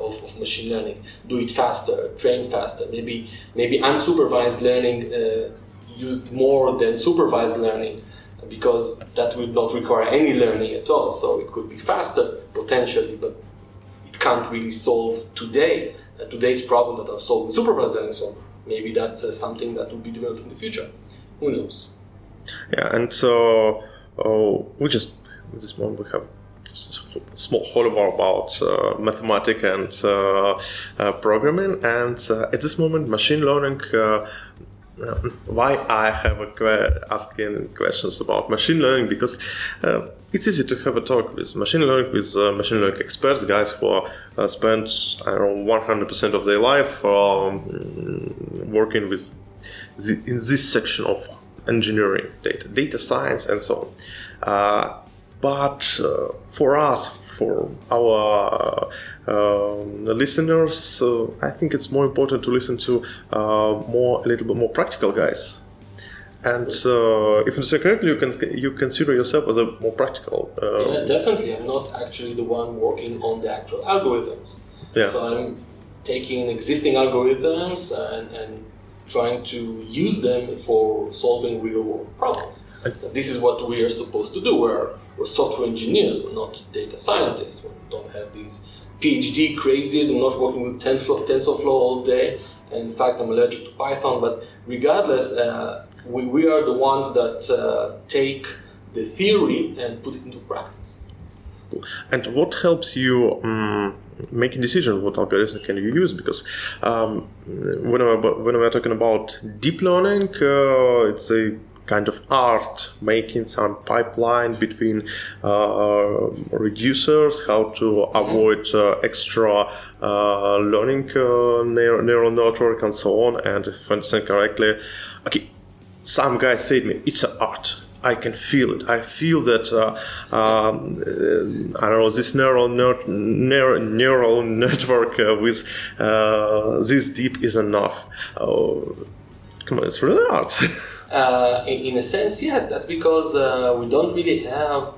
Speaker 7: Of, of machine learning. Do it faster, train faster. Maybe maybe unsupervised learning uh, used more than supervised learning because that would not require any learning at all. So it could be faster potentially, but it can't really solve today uh, today's problem that are solved with supervised learning. So maybe that's uh, something that will be developed in the future. Who knows?
Speaker 1: Yeah, and so uh, we just at this moment we have small holobar about uh, mathematics and uh, uh, programming, and uh, at this moment, machine learning. Why I have a que- asking questions about machine learning because it's easy to have a talk with machine learning with uh, machine learning experts, guys who uh, spend I don't know 100% of their life um, working with the, in this section of engineering, data, data science, and so on. Uh, but uh, for us, for our um, listeners, uh, I think it's more important to listen to uh, more a little bit more practical guys. And uh, if you say correctly, you can you consider yourself as a more practical. Uh,
Speaker 7: Yeah, definitely. I'm not actually the one working on the actual algorithms.
Speaker 1: Yeah.
Speaker 7: So I'm taking existing algorithms and, and trying to use them for solving real world problems. This is what we are supposed to do. We're, we're software engineers, we're not data scientists. We don't have these PhD crazies. I'm not working with TensorFlow, all day. In fact, I'm allergic to Python. But regardless, uh, we, we are the ones that uh, take the theory and put it into practice.
Speaker 1: And what helps you um, making decision what algorithm can you use? Because um, when I'm when we're talking about deep learning, uh, it's a kind of art making some pipeline between uh, reducers, how to avoid uh, extra uh, learning uh, neural, network and so on. And if I understand correctly, okay, some guy said me it's an art. I can feel it. I feel that uh, um, uh, I don't know this neural ner- neural, neural network uh, with uh, this deep is enough. Oh, come on, it's really art.
Speaker 7: Uh, in, in a sense, yes. That's because uh, we don't really have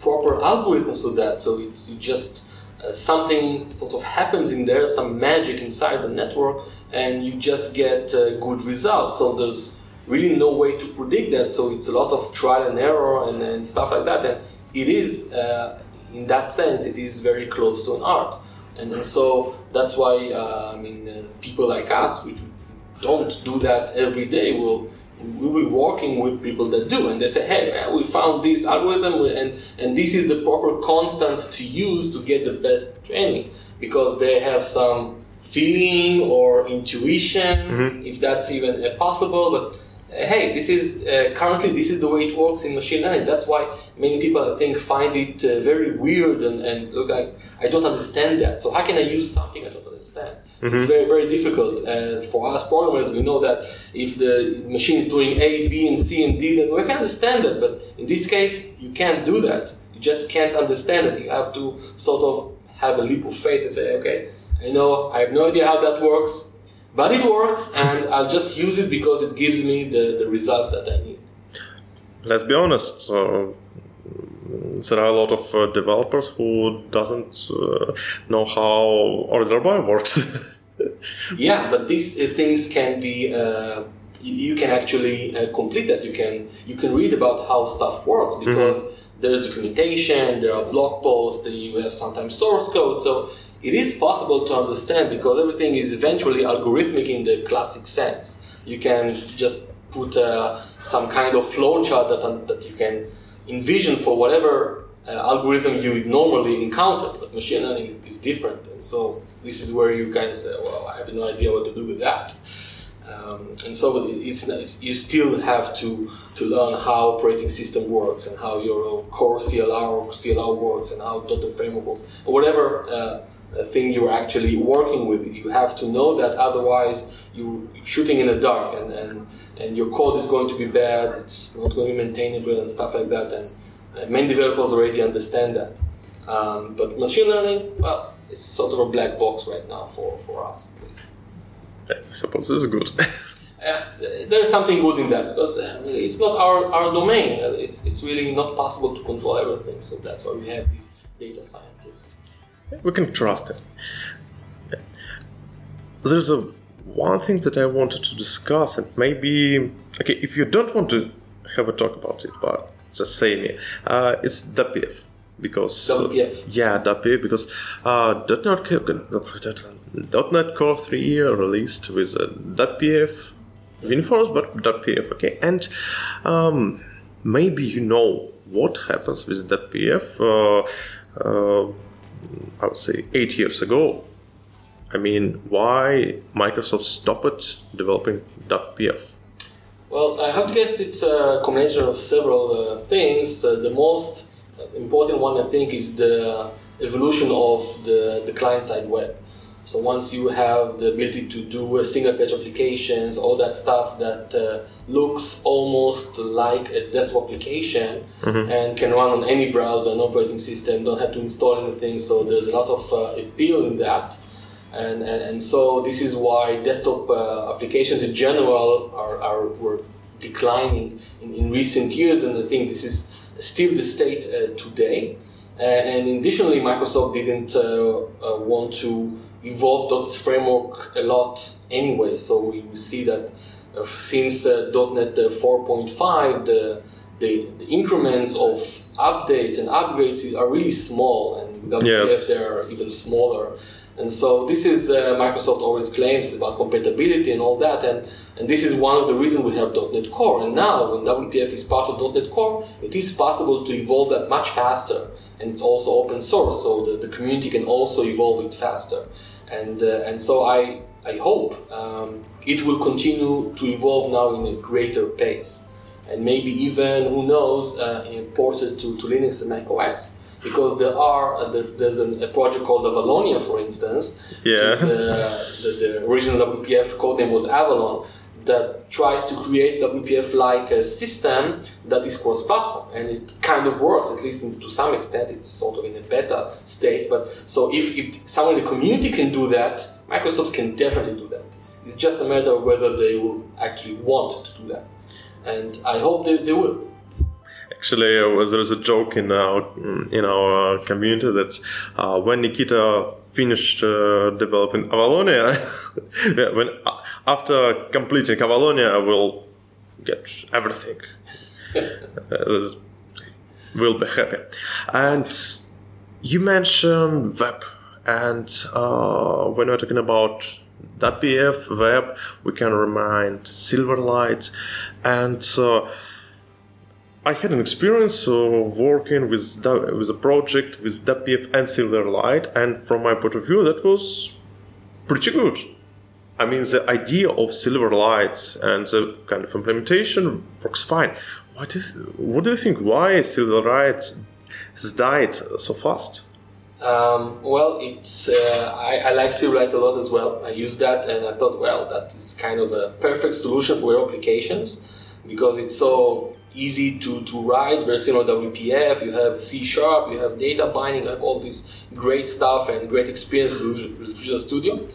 Speaker 7: proper algorithms for that. So it's just uh, something sort of happens in there, some magic inside the network, and you just get uh, good results. So there's really no way to predict that. So it's a lot of trial and error and, and stuff like that. And it is, uh, in that sense, it is very close to an art. And, and so that's why I mean, people like us, which don't do that every day, will we'll be working with people that do and they say hey we found this algorithm and, and this is the proper constants to use to get the best training because they have some feeling or intuition
Speaker 1: Mm-hmm.
Speaker 7: if that's even possible but hey this is uh, currently this is the way it works in machine learning. That's why many people i think find it uh, very weird and, and look I, I don't understand that. So how can i use something i don't understand? It's very very difficult uh, for us programmers. We know that if the machine is doing a b and c and d then we can understand that. But in this case you can't do that. You just can't understand it. You have to sort of have a leap of faith and say okay i know i have no idea how that works but it works and i'll just use it because it gives me the, the results that i need
Speaker 1: Let's be honest. Uh, there are a lot of uh, developers who doesn't uh, know how order by works.
Speaker 7: yeah but these uh, things can be uh, you, you can actually uh, complete that you can you can read about how stuff works because there's documentation there are blog posts you have sometimes source code so it is possible to understand because everything is eventually algorithmic in the classic sense you can just put uh, some kind of flowchart that, that you can envision for whatever uh, algorithm you would normally encounter. But machine learning is, is different, and so this is where you kind of say, "Well, I have no idea what to do with that." Um, and so it's, it's you still have to to learn how operating system works and how your own core CLR or CLR works and how Dotnet framework works or whatever uh, thing you're actually working with. You have to know that, otherwise you're shooting in the dark and, and and your code is going to be bad. It's not going to be maintainable and stuff like that. And uh, many developers already understand that. Um, but machine learning, well, it's sort of a black box right now for, for us at least.
Speaker 1: I suppose this is good.
Speaker 7: Uh, there's something good in that because uh, it's not our, our domain. Uh, It's, it's really not possible to control everything. So that's why we have these data scientists.
Speaker 1: we can trust him. There's a one thing that I wanted to discuss, and maybe okay, if you don't want to have a talk about it, but just say me, uh, it's WPF because
Speaker 7: WPF.
Speaker 1: yeah, WPF because uh, .NET, .NET Core 3 released with uh, WPF WinForms, but WPF okay, and um, maybe you know what happens with WPF. Uh, uh, I would say eight years ago. I mean, why Microsoft stopped developing WPF?
Speaker 7: Well, I have to guess it's a combination of several uh, things. Uh, the most important one, I think, is the evolution of the, the client-side web. So once you have the ability to do uh, single-page applications, all that stuff that uh, looks almost like a desktop application and can run on any browser and operating system, don't have to install anything. So there's a lot of uh, appeal in that. And, and, and so this is why desktop uh, applications in general are, are were declining in, in recent years, and I think this is still the state uh, today. Uh, and additionally, Microsoft didn't uh, want to evolve .NET framework a lot anyway. So we, we see that uh, since uh, .NET uh, 4.5, the, the the increments of updates and upgrades are really small, and with WPF
Speaker 1: Yes.
Speaker 7: they're even smaller. And so this is uh, Microsoft always claims about compatibility and all that, and, and this is one of the reasons we have .NET Core. And now, when WPF is part of .NET Core, it is possible to evolve that much faster, and it's also open source, so the, the community can also evolve it faster. And uh, and so I I hope um, it will continue to evolve now in a greater pace, and maybe even who knows uh, ported to, to Linux and Mac OS because there are uh, there, there's an, a project called Avalonia, for instance.
Speaker 1: Yeah.
Speaker 7: is, uh, the, the original WPF code name was Avalon. That tries to create WPF-like a system that is cross-platform, and it kind of works at least to some extent. It's sort of in a beta state, but so if, if someone in the community can do that, Microsoft can definitely do that. It's just a matter of whether they will actually want to do that, and I hope they, they will.
Speaker 1: Actually, uh, there is a joke in our in our community that uh, when Nikita finished uh, developing Avalonia, when uh, after completing Avalonia, I will get everything. uh, will be happy. And you mentioned web, and uh, when we're talking about WPF web, we can remind Silverlight, and uh, I had an experience uh, working with da- with a project with WPF and Silverlight, and from my point of view, that was pretty good. I mean, the idea of Silverlight and the kind of implementation works fine. What is? What do you think? Why Silverlight has died so fast?
Speaker 7: Um, well, it's uh, I, I like Silverlight a lot as well. I use that, and I thought, well, that is kind of a perfect solution for your applications because it's so easy to, to write. Very similar WPF. You have C sharp, you have data binding, you have all this great stuff and great experience with Visual Studio.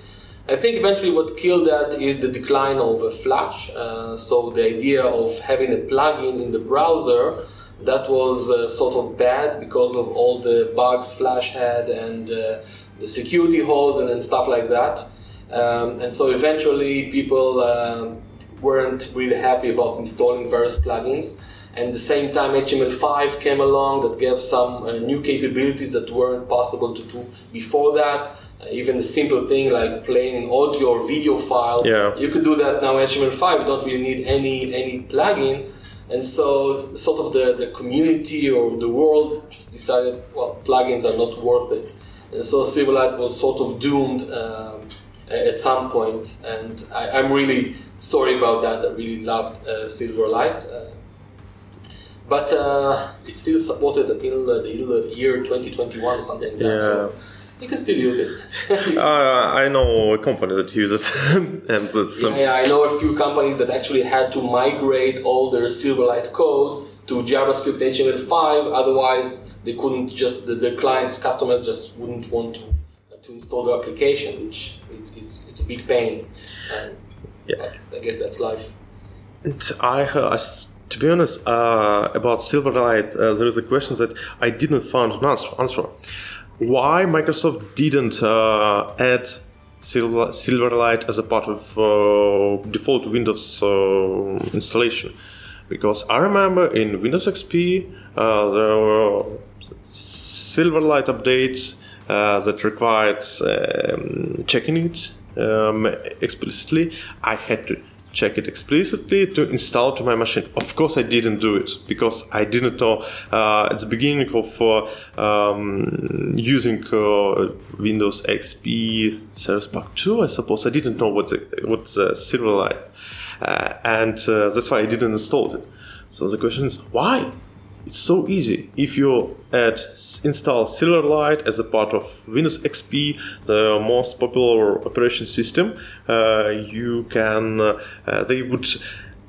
Speaker 7: I think eventually what killed that is the decline of Flash. Uh, so the idea of having a plugin in the browser that was uh, sort of bad because of all the bugs Flash had and uh, the security holes and, and stuff like that. Um, and so eventually people um weren't really happy about installing various plugins. And at the same time, HTML5 came along that gave some uh, new capabilities that weren't possible to do before that. Uh, even a simple thing like playing an audio or video file,
Speaker 1: Yeah.
Speaker 7: you could do that now in HTML5. You don't really need any any plugin. And so, sort of the, the community or the world just decided, well, plugins are not worth it. And so Silverlight was sort of doomed um, at some point. And I, I'm really sorry about that. I really loved uh, Silverlight. Uh, but uh, it's still supported until uh, the year 2021 or something like that. So you can still use it.
Speaker 1: Uh, I know a company that uses and it's um,
Speaker 7: Yeah, I know a few companies that actually had to migrate all their Silverlight code to JavaScript HTML5. Otherwise, they couldn't just the, the clients, customers just wouldn't want to to install the application, which it's, it's, it's a big pain. And
Speaker 1: Yeah.
Speaker 7: I guess that's life.
Speaker 1: And I, uh, to be honest, uh, about Silverlight, uh, there is a question that I didn't find an answer. why Microsoft didn't uh, add Silver, Silverlight as a part of uh, default Windows uh, installation. Because I remember in Windows XP uh, there were Silverlight updates uh, that required um, checking it um, explicitly. I had to check it explicitly to install to my machine. Of course, I didn't do it because I didn't know uh, at the beginning of uh, um, using uh, Windows XP Service Pack 2. I suppose I didn't know what's what's Silverlight, uh, and uh, that's why I didn't install it. So the question is why? It's so easy. If you add install Silverlight as a part of Windows XP, the most popular operation system, uh, you can. Uh, they would,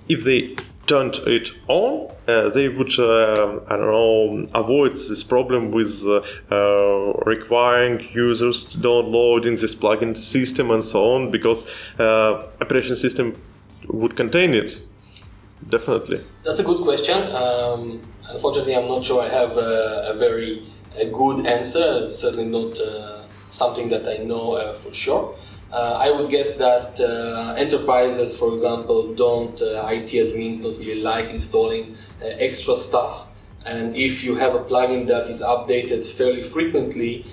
Speaker 1: if they turned it on, uh, they would, uh, I don't know, avoid this problem with uh, uh requiring users to download in this plugin system and so on, because uh, operation system would contain it. Definitely.
Speaker 7: That's a good question. Um, Unfortunately, I'm not sure I have a, a very a good answer. certainly not uh, something that I know uh, for sure. Uh, I would guess that uh, enterprises, for example, don't uh, IT admins don't really like installing uh, extra stuff. And if you have a plugin that is updated fairly frequently,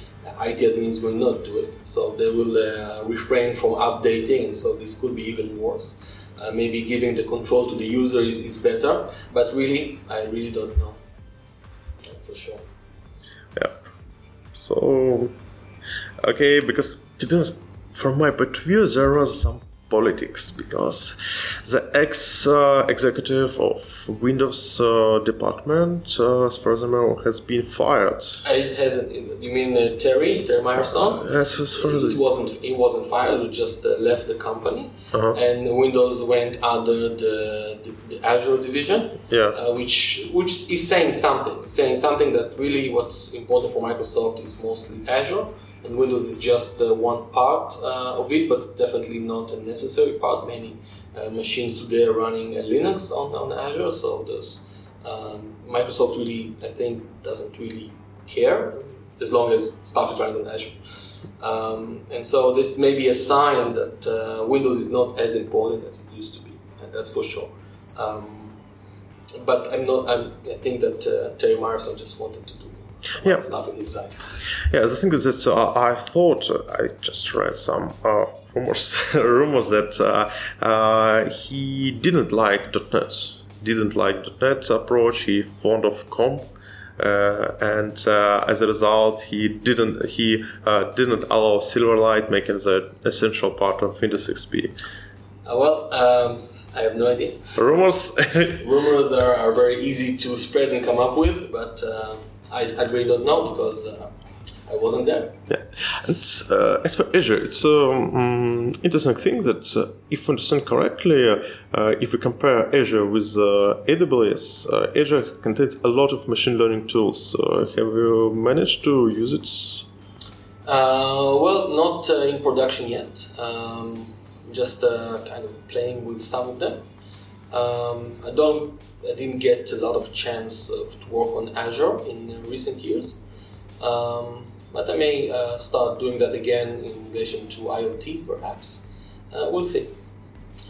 Speaker 7: IT admins will not do it. So they will refrain from updating, and so this could be even worse. Uh, maybe giving the control to the user is, is better, but really, I really don't know yeah, for sure.
Speaker 1: Yeah. So, okay, because to be honest, from my point of view, there was some politics because the ex uh, executive of Windows uh, department, uh, as far as I know, has been fired.
Speaker 7: Uh, it hasn't. You mean uh, Terry Terry Myerson?
Speaker 1: Yes, as far as
Speaker 7: it wasn't. He wasn't fired. He just uh, left the company,
Speaker 1: uh-huh.
Speaker 7: and Windows went under the, the, the Azure division.
Speaker 1: Yeah.
Speaker 7: which which is saying something. saying something that really what's important for Microsoft is mostly Azure and Windows is just uh, one part uh, of it, but definitely not a necessary part. Many uh, machines today are running Linux on, on Azure, so um, Microsoft really, I think, doesn't really care as long as stuff is running on Azure. Um, and so this may be a sign that uh, Windows is not as important as it used to be, and that's for sure. Um, but I'm not. I'm, i think that uh, Terry Myerson just wanted to do
Speaker 1: yeah.
Speaker 7: stuff in his life.
Speaker 1: Yeah, the thing is that uh, I thought uh, I just read some uh, rumors rumors that uh, uh, he didn't like .NET, didn't like .NET approach. He fond of COM. Uh, and as a result, he didn't he didn't allow Silverlight making the essential part of Windows XP.
Speaker 7: well, um, I have no idea.
Speaker 1: Rumors.
Speaker 7: Rumors are, are very easy to spread and come up with, but I, I really don't know because uh, I wasn't there.
Speaker 1: Yeah, and uh, as for Azure, it's an um, interesting thing that, uh, if I understand correctly, uh, uh, if we compare Azure with uh, AWS, Azure contains a lot of machine learning tools. have you managed to use it?
Speaker 7: well, not in production yet. Um, just kind of playing with some of them. Um, I don't I didn't get a lot of chance of, to work on Azure in recent years. Um, but I may uh, start doing that again in relation to IoT, perhaps. Uh, we'll see.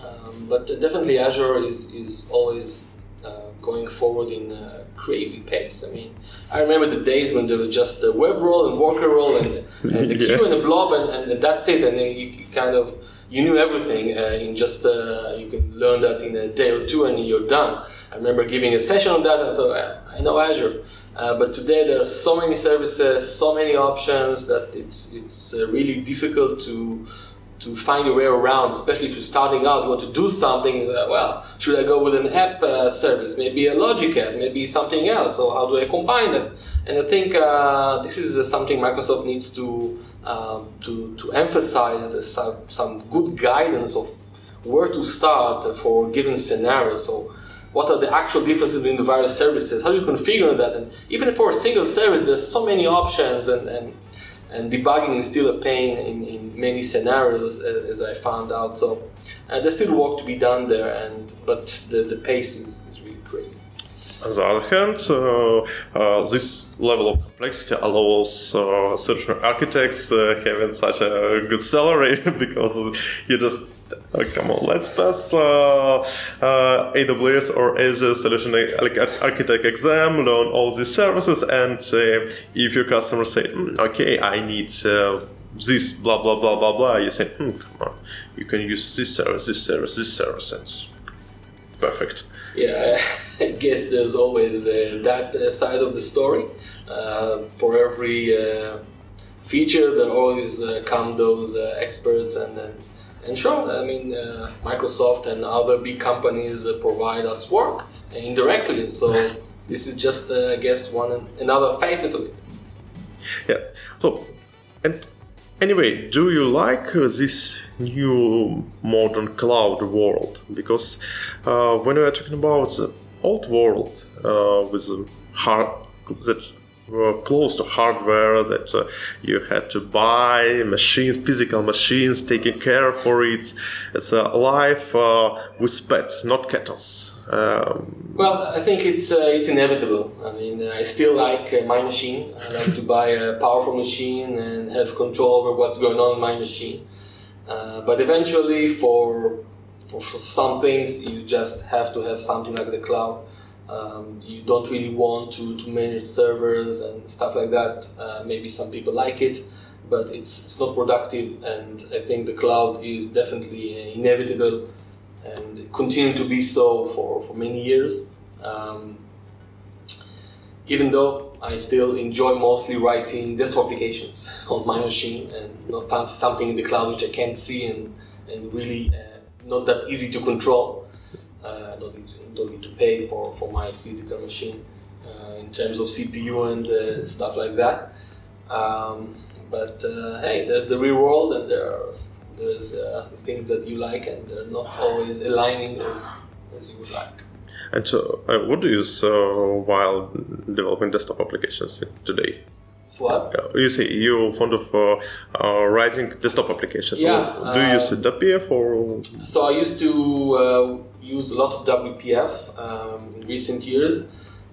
Speaker 7: Um, but definitely, Azure is, is always uh, going forward in a crazy pace. I mean, I remember the days when there was just a web role and worker role and, and the queue and the blob, and, and that's it. And then you kind of you knew everything uh, in just uh, you can learn that in a day or two and you're done. I remember giving a session on that and I thought I know Azure, uh, but today there are so many services, so many options that it's it's uh, really difficult to to find your way around, especially if you're starting out, you want to do something. Uh, well, should I go with an app uh, service, maybe a logic app, maybe something else, or how do I combine them? And I think this is something Microsoft needs to um, to, to emphasize the, some, some good guidance of where to start for given scenarios. So, what are the actual differences between the various services? How do you configure that? And even for a single service, there's so many options, and, and, and debugging is still a pain in, in many scenarios, as I found out. So, uh, there's still work to be done there, and but the, the pace is.
Speaker 1: On the other hand, this level of complexity allows uh, certain architects uh, having such a good salary because you just uh, come on, let's pass AWS or Azure Solution Architect exam, learn all these services, and if your customer say, "Hmm, "Okay, I need." This blah blah blah blah blah. You say, hmm, come on, you can use this service, this service, this service, perfect.
Speaker 7: Yeah, I guess there's always uh, that uh, side of the story. Uh, for every uh, feature, there always uh, come those uh, experts, and and, and sure, I mean, uh, Microsoft and other big companies uh, provide us work indirectly, so this is just, uh, I guess, one another facet of it.
Speaker 1: Yeah. So, and anyway, do you like uh, this new modern cloud world? Because uh, when we are talking about the old world uh, with the hard that were close to hardware that uh, you had to buy machines, physical machines, taking care for it. It's a life uh, with pets, not kettles. Um,
Speaker 7: Well, I think it's uh, it's inevitable. I mean, I still like uh, my machine. I like to buy a powerful machine and have control over what's going on in my machine. Uh, but eventually, for, for for some things, you just have to have something like the cloud. Um, you don't really want to, to manage servers and stuff like that. Uh, maybe some people like it, but it's it's not productive. And I think the cloud is definitely uh, inevitable and continue to be so for, for many years. Um, even though I still enjoy mostly writing desktop applications on my machine and not something in the cloud which I can't see and, and really uh, not that easy to control. Uh, don't need, to, don't need to pay for, for my physical machine uh, in terms of CPU and uh, stuff like that. Um, but uh, hey, there's the real world and there are there's uh, things that you like and they're not always aligning as, as you would like.
Speaker 1: and so, uh, what do you use uh, while developing desktop applications today?
Speaker 7: So what?
Speaker 1: Uh, you see, you're fond of uh, uh, writing desktop applications.
Speaker 7: Yeah,
Speaker 1: do you
Speaker 7: uh,
Speaker 1: use WPF or
Speaker 7: So I used to uh, use a lot of WPF um, in recent years.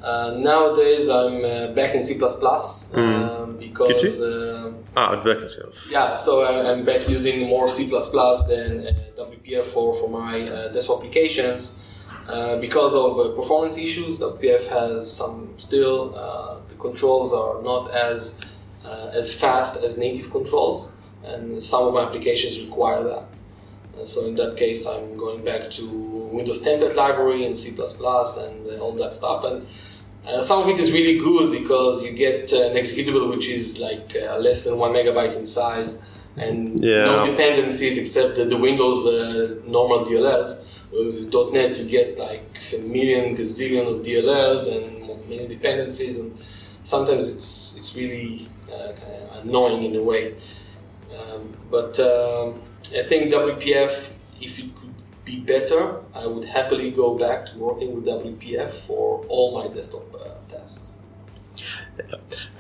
Speaker 7: Uh, nowadays I'm uh, back in C++ um, because uh,
Speaker 1: ah WPF?
Speaker 7: yeah, so I- I'm back using more C++ than uh, WPF for, for my uh, desktop applications. Uh, because of uh, performance issues, WPF has some still, uh, the controls are not as, uh, as fast as native controls, and some of my applications require that. So in that case, I'm going back to Windows template library and C++ and all that stuff. And uh, some of it is really good because you get uh, an executable which is like uh, less than one megabyte in size and
Speaker 1: Yeah.
Speaker 7: no dependencies except the, the Windows uh, normal DLLs. With .NET, you get like a million gazillion of DLLs and many dependencies, and sometimes it's it's really uh, annoying in a way. Um, but um, I think WPF, if it be better, I would happily go back to working with WPF for all my desktop uh, tasks.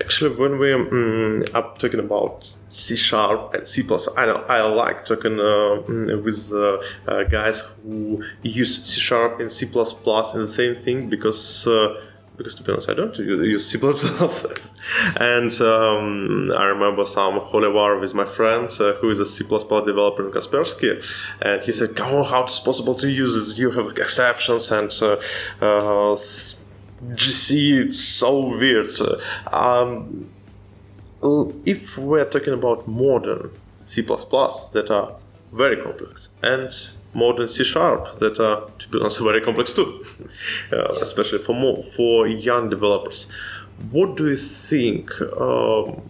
Speaker 1: Actually, when we um, are talking about C sharp and C++, plus I know I like talking uh, mm, with uh, uh, guys who use C sharp and C++ and the same thing because. Uh, because to be honest, I don't use C++, and um, I remember some holy war with my friend uh, who is a C++ developer in Kaspersky, and he said, "Come on, how it's possible to use this? You have exceptions and uh, uh, GC, it's so weird." Um, if we're talking about modern C++ that are very complex and modern C sharp that are, to be honest, very complex too, uh, especially for more for young developers, what do you think? Um,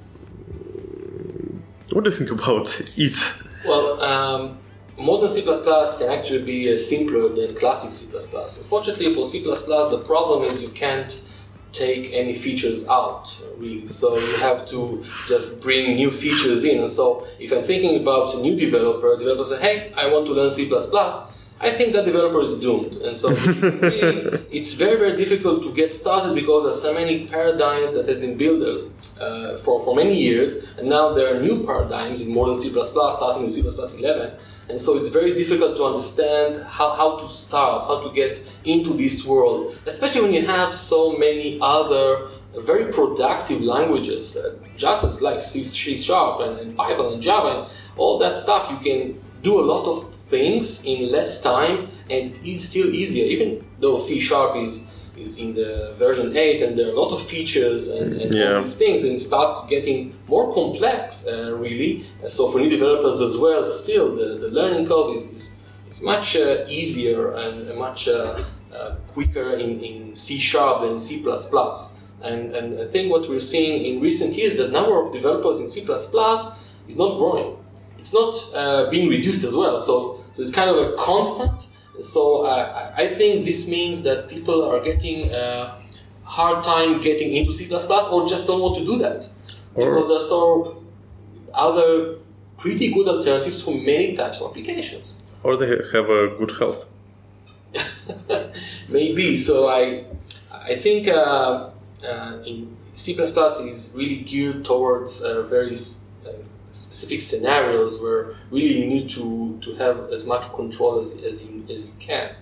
Speaker 1: what do you think about it?
Speaker 7: Well, um, modern C++ can actually be uh, simpler than classic C++. Unfortunately, for C++, the problem is you can't take any features out, really. So you have to just bring new features in. And so if I'm thinking about a new developer, developer say, hey, I want to learn C++, I think that developer is doomed, and so it's very very difficult to get started because there's so many paradigms that have been built uh, for for many years, and now there are new paradigms in modern C++, starting with C++ 11, and so it's very difficult to understand how, how to start, how to get into this world, especially when you have so many other very productive languages, uh, just as like C, C Sharp and, and Python and Java, and all that stuff you can do a lot of things in less time and it is still easier even though c sharp is is in the version 8 and there are a lot of features and, and
Speaker 1: Yeah.
Speaker 7: all these things and it starts getting more complex uh, really Uh, so for new developers as well still the, the learning curve is, is, is much uh, easier and uh, much uh, uh, quicker in, in c sharp than c++ and, and I think what we're seeing in recent years, the number of developers in C++ is not growing. It's not uh, being reduced as well. So, so it's kind of a constant. So uh, I I think this means that people are getting a hard time getting into C++ or just don't want to do that. Because there's so other pretty good alternatives for many types of applications.
Speaker 1: Or they have a good health.
Speaker 7: Maybe. So I, I think uh, uh, in C++ is really geared towards uh, very uh, specific scenarios where really you need to, to have as much control as, as, you, as you can.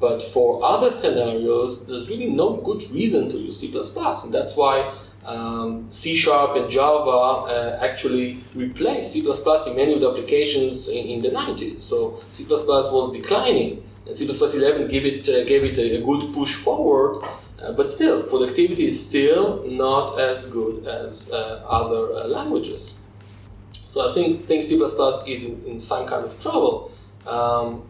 Speaker 7: But for other scenarios, there's really no good reason to use C++, and that's why um, C Sharp and Java uh, actually replaced C++ in many of the applications in, in the 90s. So C++ was declining, and C++ 11 gave it uh, gave it a, a good push forward. Uh, but still, productivity is still not as good as uh, other uh, languages. So I think, think C++ is in, in some kind of trouble. Um,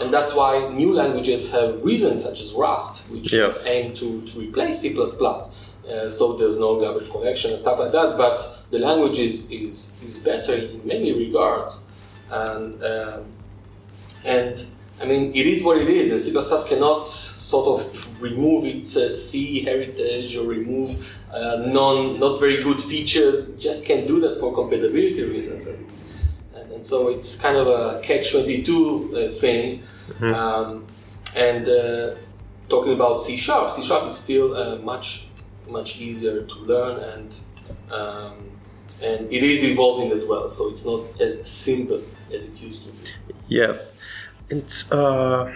Speaker 7: and that's why new languages have reasons such as Rust, which
Speaker 1: Yes.
Speaker 7: aim to, to replace C++. Uh, so there's no garbage collection and stuff like that. But the language is, is, is better in many regards. And, um, and I mean, it is what it is, and C++ cannot sort of remove its uh, C heritage or remove uh, non not very good features. Just can't do that for compatibility reasons, and, and, so it's kind of a catch twenty two uh, thing. Um, and uh, talking about C sharp, C sharp is still uh, much much easier to learn, and um, and it is evolving as well. So it's not as simple as it used to be.
Speaker 1: Yes, and uh,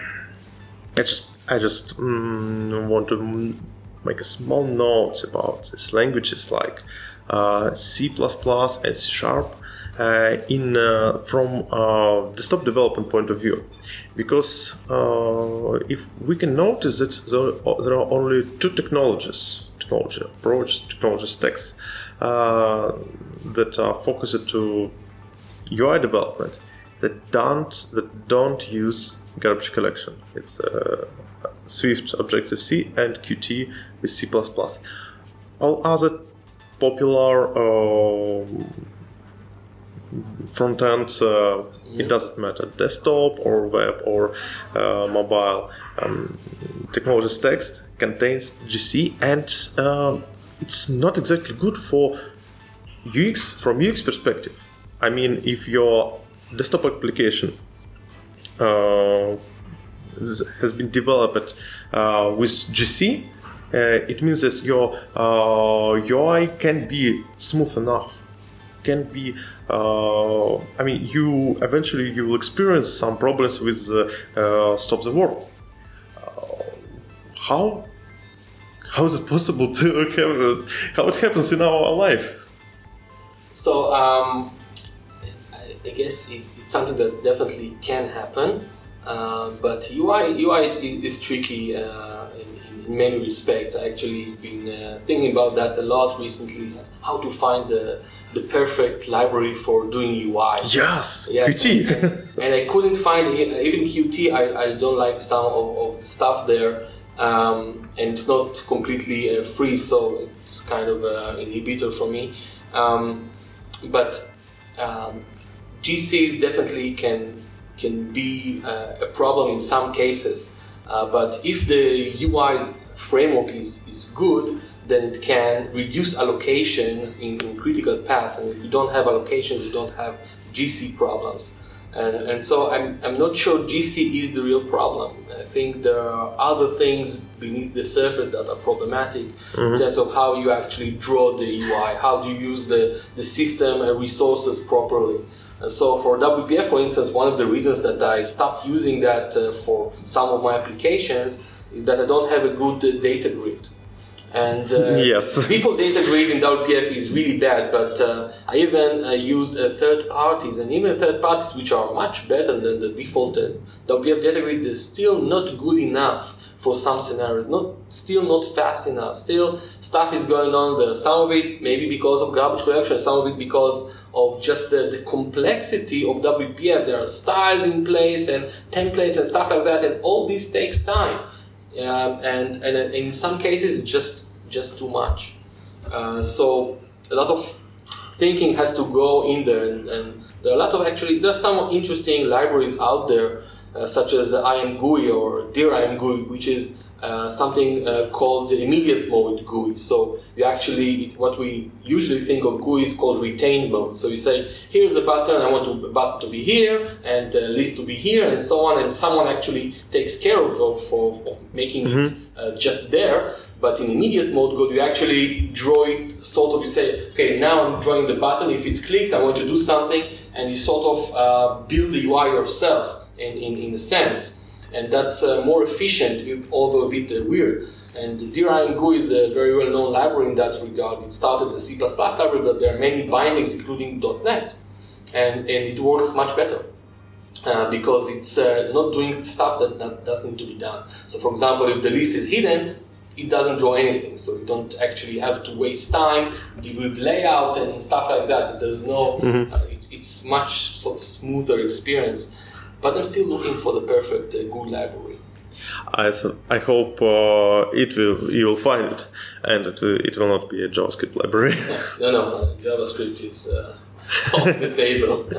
Speaker 1: I just I just mm, want to make a small note about these languages like uh, C++ and C Sharp. Uh, in uh, from uh, desktop development point of view, because uh, if we can notice that there, are only two technologies, technology approach, technology stacks uh, that are focused to UI development that don't that don't use garbage collection. It's uh, Swift Objective C and Qt with C++. All other popular um, front ends, uh, it doesn't matter, desktop or web or uh, mobile. Um, technology stacks contains GC and uh, it's not exactly good for UX from UX perspective. I mean, if your desktop application uh, has been developed uh, with GC, uh, it means that your uh, UI can be smooth enough. Can be, uh, I mean, you eventually you will experience some problems with uh, uh, stop the world. Uh, how how is it possible to have how it happens in our life?
Speaker 7: So um, I, guess it, it's something that definitely can happen, uh, but UI UI is, is tricky uh, many respects. I actually been uh, thinking about that a lot recently. How to find the the perfect library for doing UI.
Speaker 1: Yes,
Speaker 7: Yes,
Speaker 1: Qt.
Speaker 7: and, and I couldn't find e- even Qt. I, I don't like some of, of the stuff there, um, and it's not completely uh, free, so it's kind of an inhibitor for me. Um, but um, GCs definitely can can be uh, a problem in some cases. Uh, but if the UI framework is, is good, then it can reduce allocations in, in critical path. And if you don't have allocations, you don't have GC problems. And, and so I'm, I'm not sure GC is the real problem. I think there are other things beneath the surface that are problematic in terms of how you actually draw the UI, how do you use the, the system and resources properly. And so for WPF, for instance, one of the reasons that I stopped using that uh, for some of my applications is that I don't have a good uh, data grid. And uh,
Speaker 1: Yes.
Speaker 7: default data grid in WPF is really bad, but uh, I even uh, use uh, third parties, and even third parties which are much better than the default WPF data grid is still not good enough for some scenarios. Not still not fast enough. Still stuff is going on there. Some of it maybe because of garbage collection, some of it because of just the, the complexity of WPF. There are styles in place and templates and stuff like that, and all this takes time. Um, and and in some cases just just too much. Uh, so a lot of thinking has to go in there, and, and there are a lot of actually there are some interesting libraries out there, uh, such as IMGUI or Dear IMGUI, which is uh, something uh, called the immediate mode GUI. So you actually, what we usually think of GUI is called retained mode. So you say, here's a button, I want to, a button to be here, and a list to be here, and so on, and someone actually takes care of, of, of, of making it uh, just there. But in immediate mode GUI, you actually draw it, sort of, you say, okay, now I'm drawing the button, if it's clicked, I want to do something, and you sort of uh, build the UI yourself in, in, in a sense and that's uh, more efficient, although a bit uh, weird. And Dear IMGUI is a very well known library in that regard. It started as C library, but there are many bindings, including .NET, and, and it works much better. Uh, because it's uh, not doing stuff that, that doesn't need to be done. So, for example, if the list is hidden, it doesn't draw anything. So you don't actually have to waste time with layout and stuff like that. There's no, uh, it's, it's much sort of smoother experience. But I'm still looking for the perfect uh, GUI library.
Speaker 1: I hope uh, it will you will find it, and it will, it will not be a JavaScript library.
Speaker 7: No, no, uh, JavaScript is uh, off the table.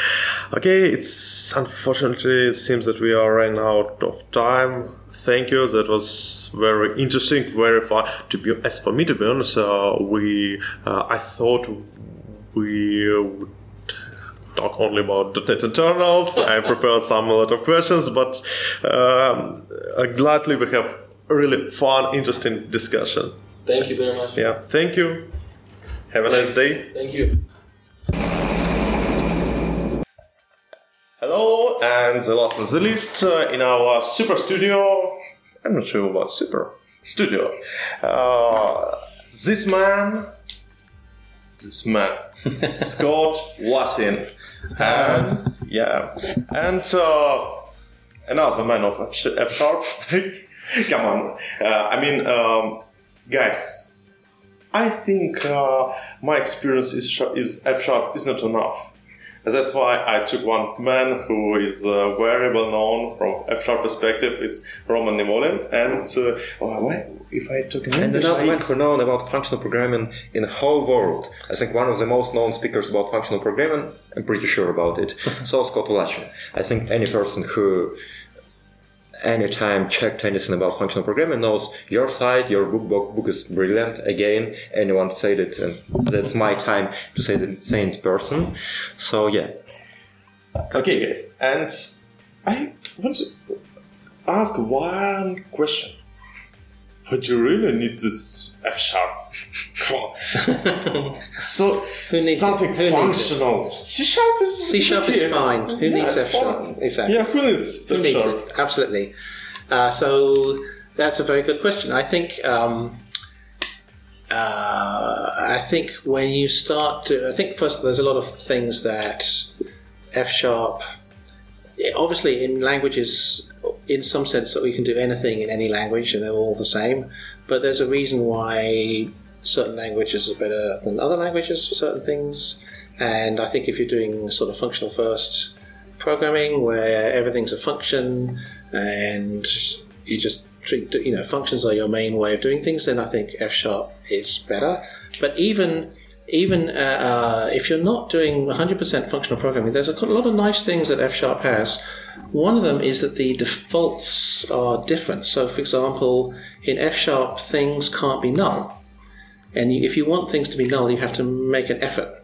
Speaker 1: okay, it's unfortunately it seems that we are running out of time. Thank you. That was very interesting, very fun. To be as for me, to be honest, uh, we uh, I thought we would talk only about .NET internals. I prepared some a lot of questions, but um, uh, gladly we have a really fun, interesting discussion.
Speaker 7: Thank you very much.
Speaker 1: Yeah, thank you. Have a nice day.
Speaker 7: Thank you.
Speaker 1: Hello, and the last but not the least, uh, in our super studio, I'm not sure about super studio, uh, this man, this man, Scott Wlaschin, and yeah, and uh, another man of F, sharp. Come on, uh, I mean, um, guys, I think uh, my experience is, sh- is F sharp is not enough. That's why I took one man who is uh, very well known from F sharp perspective. It's Roman Nivolin, and uh, why, if I talk in
Speaker 8: And
Speaker 1: English,
Speaker 8: another
Speaker 1: I-
Speaker 8: man who known about functional programming in the whole world. I think one of the most known speakers about functional programming. I'm pretty sure about it. so Scott Wlaschin. I think any person who anytime checked anything about functional programming knows your site, your book, book, book is brilliant. Again, anyone said it, and that's my time to say the same person. So yeah,
Speaker 1: Okay, guys, and I want to ask one question. But you really need this F sharp? So
Speaker 9: Who needs
Speaker 1: something?
Speaker 9: Who needs
Speaker 1: functional. C sharp is
Speaker 9: C sharp is fine. Who
Speaker 1: Yeah,
Speaker 9: needs F sharp? Exactly.
Speaker 1: Yeah, who needs
Speaker 9: Who
Speaker 1: F
Speaker 9: needs
Speaker 1: sharp?
Speaker 9: it? Absolutely. Uh, so that's a very good question. I think. Um, uh, I think when you start to, I think first there's a lot of things that F sharp. Obviously, in languages, in some sense, that we can do anything in any language, and they're all the same. But there's a reason why certain languages are better than other languages for certain things. And I think if you're doing sort of functional first programming, where everything's a function and you just treat you know functions are your main way of doing things, then I think F sharp is better. But even even uh, uh, if you're not doing 100% functional programming, there's a lot of nice things that F sharp has. One of them is that the defaults are different. So, for example, in F sharp, things can't be null. And if you want things to be null, you have to make an effort.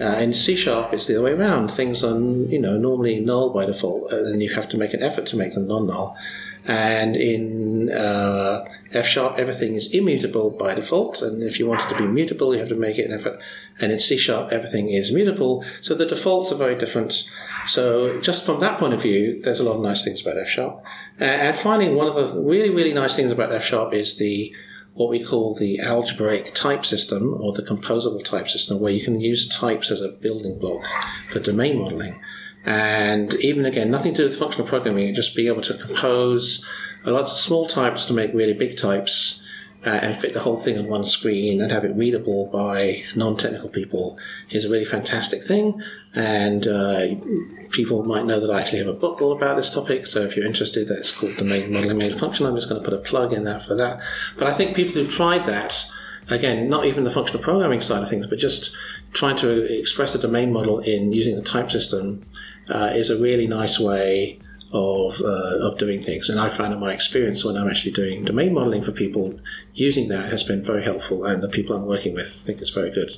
Speaker 9: Uh, in C sharp, it's the other way around. Things are, you know, normally null by default, and you have to make an effort to make them non-null. And in uh, F sharp, everything is immutable by default. And if you want it to be mutable, you have to make it an effort. And in C sharp, everything is mutable. So the defaults are very different. So just from that point of view, there's a lot of nice things about F sharp. Uh, and finally, one of the really, really nice things about F sharp is the what we call the algebraic type system or the composable type system, where you can use types as a building block for domain modeling. And even again, nothing to do with functional programming, just be able to compose a lot of small types to make really big types uh, and fit the whole thing on one screen and have it readable by non-technical people is a really fantastic thing. And uh, people might know that I actually have a book all about this topic. So if you're interested, that's called Domain Modeling Made Functional. I'm just going to put a plug in there for that. But I think people who've tried that, again, not even the functional programming side of things, but just trying to express a domain model in using the type system uh, is a really nice way of, uh, of doing things. And I find in my experience when I'm actually doing domain modeling for people, using that has been very helpful, and the people I'm working with think it's very good.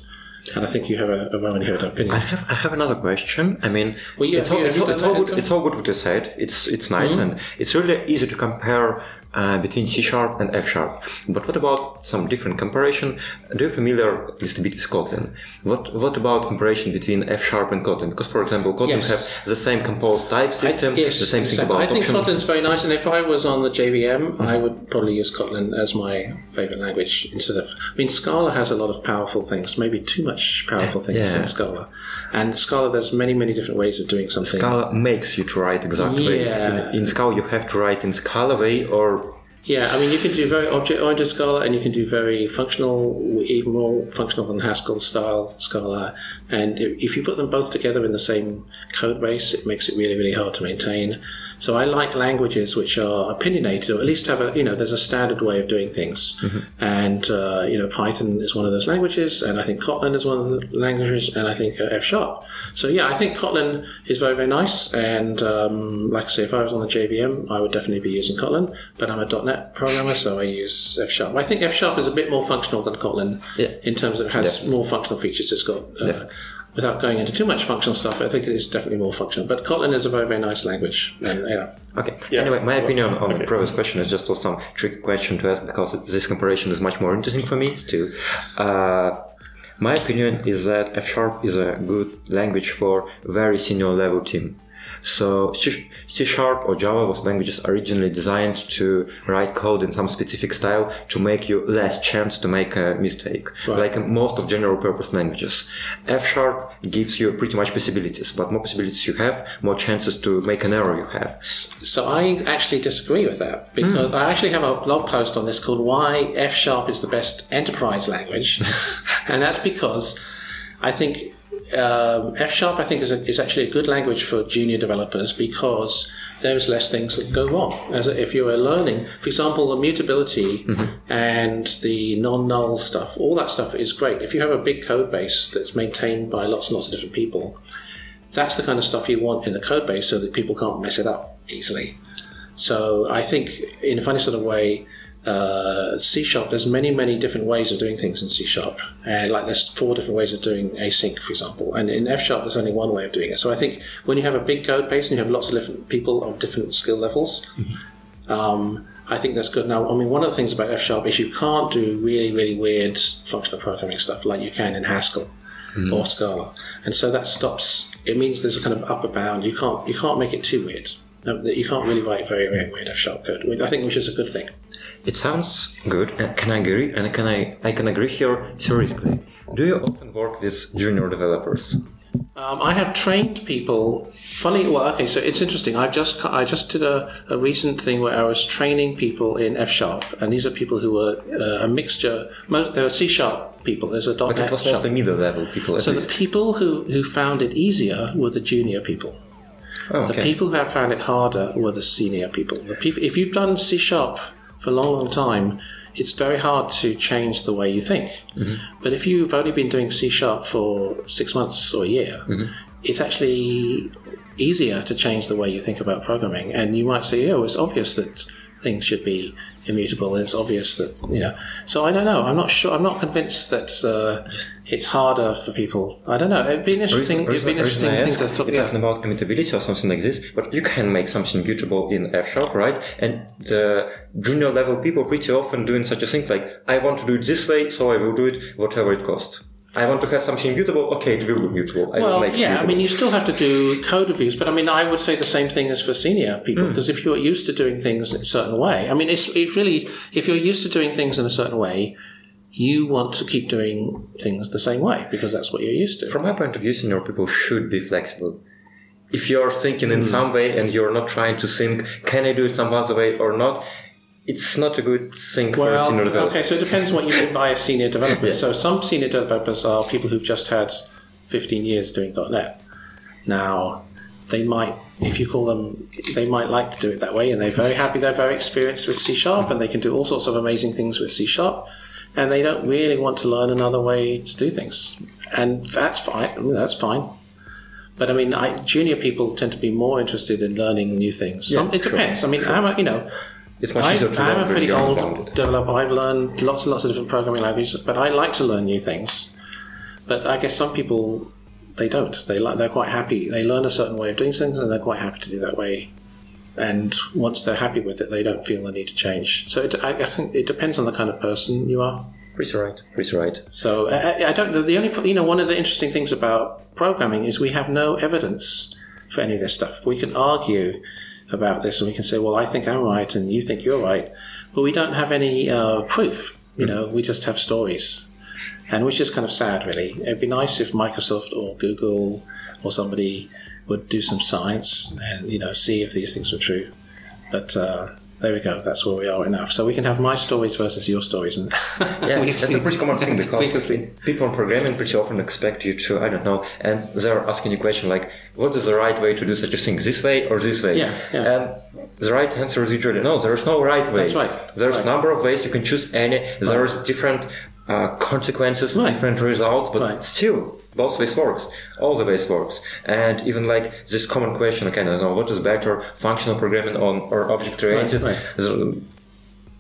Speaker 9: And I think you have a, a inherited opinion.
Speaker 8: I have I have another question. I mean,
Speaker 9: Well, yeah,
Speaker 8: it's, all,
Speaker 9: yeah,
Speaker 8: it's, all, it's, all good, it's all good what you said. It's it's nice
Speaker 9: Mm-hmm.
Speaker 8: and it's really easy to compare uh, between C sharp and F sharp. But what about some different comparison? Do you familiar at least a bit with Kotlin? What what about comparison between F sharp and Kotlin? Because for example, Kotlin
Speaker 9: Yes.
Speaker 8: have the same composed type system,
Speaker 9: I, yes,
Speaker 8: the same thing
Speaker 9: exactly.
Speaker 8: about
Speaker 9: I think
Speaker 8: options.
Speaker 9: Kotlin's very nice, and if I was on the JVM,
Speaker 8: Mm-hmm.
Speaker 9: I would probably use Kotlin as my favorite language instead of. I mean, Scala has a lot of powerful things, maybe too much powerful things
Speaker 8: Yeah.
Speaker 9: in Scala, and Scala there's many many different ways of doing something.
Speaker 8: Scala makes you to write exactly.
Speaker 9: Yeah.
Speaker 8: In, in Scala, you have to write in Scala way or
Speaker 9: Yeah, I mean, you can do very object-oriented Scala, and you can do very functional, even more functional than Haskell style Scala. And if if you put them both together in the same code base, it makes it really, really hard to maintain. So I like languages which are opinionated, or at least have a, you know, there's a standard way of doing things. And uh, you know, Python is one of those languages, and I think Kotlin is one of the languages, and I think uh, F sharp. So yeah, I think Kotlin is very, very nice. And um, like I say, if I was on the JVM, I would definitely be using Kotlin. But I'm a .NET programmer, so I use F sharp. I think F sharp is a bit more functional than Kotlin
Speaker 8: Yeah.
Speaker 9: in terms of it has more functional features. It's got. Uh, Without going into too much functional stuff, I think it is definitely more functional. But Kotlin is a very, very nice language. And, yeah.
Speaker 8: Okay. Yeah. Anyway, my opinion on the previous question is just was some tricky question to ask because this comparison is much more interesting for me still. Uh, my opinion is that F sharp is a good language for very senior level team. So C sharp or Java was languages originally designed to write code in some specific style to make you less chance to make a mistake, like most of general purpose languages. F sharp gives you pretty much possibilities, but more possibilities you have, more chances to make an error you have.
Speaker 9: So I actually disagree with that because hmm. I actually have a blog post on this called "Why F Sharp is the Best Enterprise Language," and that's because I think um, F Sharp I think is, a, is actually a good language for junior developers because there's less things that go wrong. As if you are learning, for example, the mutability and the non-null stuff, all that stuff is great. If you have a big code base that's maintained by lots and lots of different people, that's the kind of stuff you want in the code base so that people can't mess it up easily. So I think in a funny sort of way, uh, C sharp. There's many many different ways of doing things in C sharp. Uh, like there's four different ways of doing async, for example. And in F sharp, there's only one way of doing it. So I think when you have a big code base and you have lots of different people of different skill levels. Um, I think that's good. Now, I mean, one of the things about F sharp is you can't do really, really weird functional programming stuff like you can in Haskell or Scala, and so that stops. It means there's a kind of upper bound. You can't you can't make it too weird. That You can't really write very, very weird F sharp code. I think which is a good thing.
Speaker 8: It sounds good. and Can I agree? And can I? I can agree here theoretically. Do you often work with junior developers?
Speaker 9: Um, I have trained people. Funny, well, okay. So it's interesting. I just I just did a, a recent thing where I was training people in F sharp, and these are people who were uh, a mixture. Most they were C sharp people. There's a
Speaker 8: dot.
Speaker 9: But
Speaker 8: it was mostly middle level people.
Speaker 9: So the people who, who found it easier were the junior people.
Speaker 8: oh,
Speaker 9: The people who have found it harder were the senior people. The people if you've done C sharp for a long, long time, it's very hard to change the way you think. Mm-hmm. But if you've only been doing C sharp for six months or a year, mm-hmm. it's actually easier to change the way you think about programming. And you might say, oh, it's obvious that things should be immutable. It's obvious that you know. So I don't know. I'm not sure. I'm not convinced that uh, it's harder for people. I don't know. It'd be an interesting. It'd be an interesting thing to talk
Speaker 8: We're talking
Speaker 9: about.
Speaker 8: about immutability or something like this, but you can make something mutable in F sharp, right? And the junior level people pretty often doing such a thing like, I want to do it this way, so I will do it whatever it costs. I want to have something mutable, okay, it will be mutable. I
Speaker 9: Well,
Speaker 8: make it
Speaker 9: yeah, I mean, you still have to do code reviews, but I mean, I would say the same thing as for senior people, because if you're used to doing things a certain way, I mean, it's it really, if you're used to doing things in a certain way, you want to keep doing things the same way because that's what you're used to.
Speaker 8: From my point of view, senior people should be flexible. If you're thinking
Speaker 9: Hmm.
Speaker 8: in some way and you're not trying to think, can I do it some other way or not, it's not a good thing for a senior developer.
Speaker 9: okay, so it depends what you mean by a senior developer. So some senior developers are people who've just had 15 years doing .NET. Now, they might, if you call them, they might like to do it that way, and they're very happy. They're very experienced with C Sharp, and they can do all sorts of amazing things with C Sharp, and they don't really want to learn another way to do things, and that's fine. That's fine. But I mean, I, junior people tend to be more interested in learning new things. Some, it depends. I mean, I'm you know,
Speaker 8: It's much
Speaker 9: I,
Speaker 8: easier to
Speaker 9: I'm a pretty old developer. I've learned lots and lots of different programming languages, but I like to learn new things. But I guess some people they don't. They like they're quite happy. They learn a certain way of doing things, and they're quite happy to do that way. And once they're happy with it, they don't feel the need to change. So it, I, I think it depends on the kind of person you are.
Speaker 8: Pretty right, pretty right.
Speaker 9: So I, I- don't. The, the only you know one of the interesting things about programming is we have no evidence for any of this stuff. We can argue about this, and we can say, "Well, I think I'm right, and you think you're right," but we don't have any uh, proof. You know, we just have stories, and which is kind of sad, really. It'd be nice if Microsoft or Google or somebody would do some science and you know see if these things were true. But uh, there we go. That's where we are right now. So we can have my stories versus your stories, and
Speaker 8: Yeah, that's
Speaker 9: see-
Speaker 8: a pretty common thing because
Speaker 9: we can see.
Speaker 8: people in programming pretty often expect you to, I don't know, and they're asking you a question like, what is the right way to do such a thing, this way or this way?
Speaker 9: Yeah, yeah.
Speaker 8: And the right answer is usually no, there is no right way.
Speaker 9: That's right,
Speaker 8: There's
Speaker 9: right.
Speaker 8: a number of ways you can choose any, there's different uh, consequences,
Speaker 9: Right.
Speaker 8: different results, but
Speaker 9: Right.
Speaker 8: still, both ways works. All the ways works. And even like this common question, like, I don't know, what is better, functional programming on or object oriented?
Speaker 9: Right,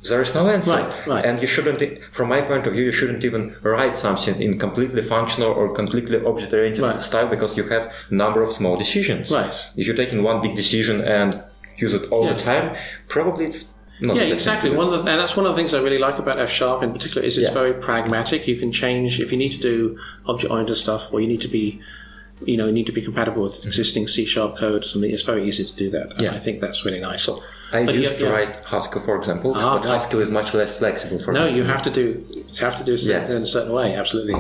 Speaker 8: There is no answer.
Speaker 9: Right, right.
Speaker 8: And you shouldn't, from my point of view, you shouldn't even write something in completely functional or completely object-oriented
Speaker 9: Right.
Speaker 8: style because you have number of small decisions.
Speaker 9: Right.
Speaker 8: If you're taking one big decision and use it all
Speaker 9: Yeah.
Speaker 8: the time, probably it's not
Speaker 9: Yeah,
Speaker 8: the best thing
Speaker 9: exactly. One of the, and that's one of the things I really like about F Sharp in particular is it's
Speaker 8: Yeah.
Speaker 9: very pragmatic. You can change if you need to do object-oriented stuff, or you need to be, you know, you need to be compatible with mm-hmm. existing C Sharp code something. It's very easy to do that. And
Speaker 8: Yeah.
Speaker 9: I think that's really nice.
Speaker 8: I
Speaker 9: But
Speaker 8: used to write Haskell, for example,
Speaker 9: Ah,
Speaker 8: but. Haskell is much less flexible for
Speaker 9: No,
Speaker 8: me.
Speaker 9: you have to do you have to do
Speaker 8: Yeah.
Speaker 9: it in a certain way. Absolutely.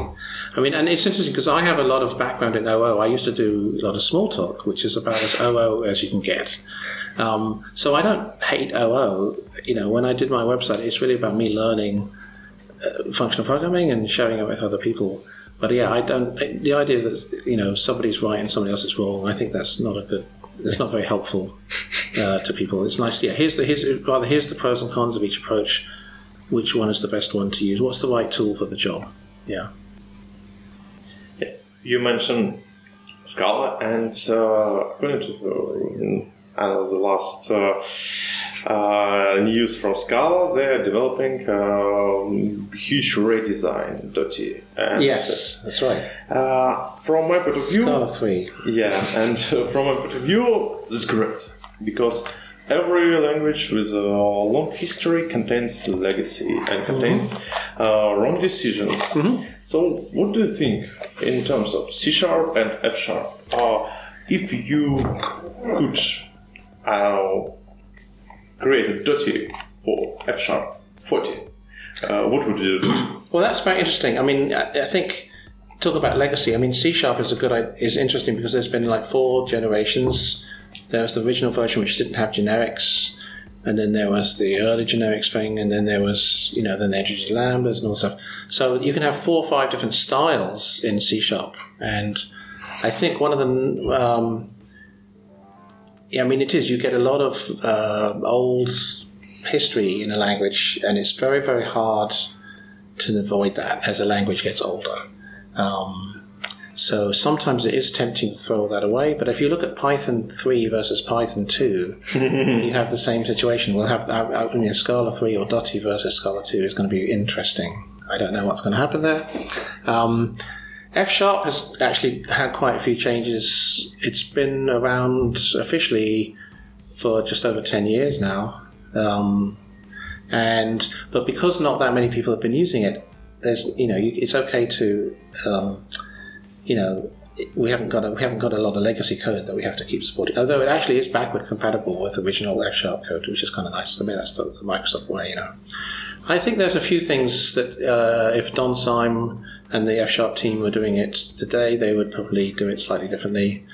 Speaker 9: I mean, and it's interesting because I have a lot of background in OO. I used to do a lot of Smalltalk, which is about as OO as you can get. Um, so I don't hate OO. You know, when I did my website, it's really about me learning uh, functional programming and sharing it with other people. But yeah, I don't. The idea that you know somebody's right and somebody else is wrong, I think that's not a good. It's not very helpful uh, to people. It's nice. Yeah, here's the here's rather here's the pros and cons of each approach. Which one is the best one to use? What's the right tool for the job? Yeah.
Speaker 1: You mentioned Scala, and uh, to the, last uh, news from Scala, they are developing um, huge redesign Dotty. And,
Speaker 9: Yes, that's right.
Speaker 1: Uh, from my point of view,
Speaker 9: Scala three.
Speaker 1: yeah, and uh, from my point of view, this is great because every language with a long history contains legacy and contains uh, wrong decisions. So, what do you think in terms of C sharp and F sharp? Uh, if you could uh, create a Dotty for F sharp 40, uh, what would you do?
Speaker 9: Well, that's very interesting. I mean, I, I think talk about legacy. I mean, C sharp is a good is interesting because there's been like four generations. There was the original version which didn't have generics, and then there was the early generics thing, and then there was you know then they introduced lambdas and all stuff. So you can have four or five different styles in C sharp, and I think one of the Um, yeah, I mean, it is. You get a lot of uh, old history in a language, and it's very, very hard to avoid that as a language gets older. Um, So sometimes it is tempting to throw that away. But if you look at Python 3 versus Python 2, you have the same situation. We'll have I I mean, Scala 3 or Dotty versus Scala 2 is going to be interesting. I don't know what's going to happen there. Um, F Sharp has actually had quite a few changes. It's been around officially for just over 10 years now. Um, and but because not that many people have been using it, there's you know it's okay to um, you know we haven't got a, we haven't got a lot of legacy code that we have to keep supporting. Although it actually is backward compatible with original F sharp code, which is kind of nice. I mean that's the, the Microsoft way, you know. I think there's a few things that uh, if Don Syme and the F sharp team were doing it today, they would probably do it slightly differently.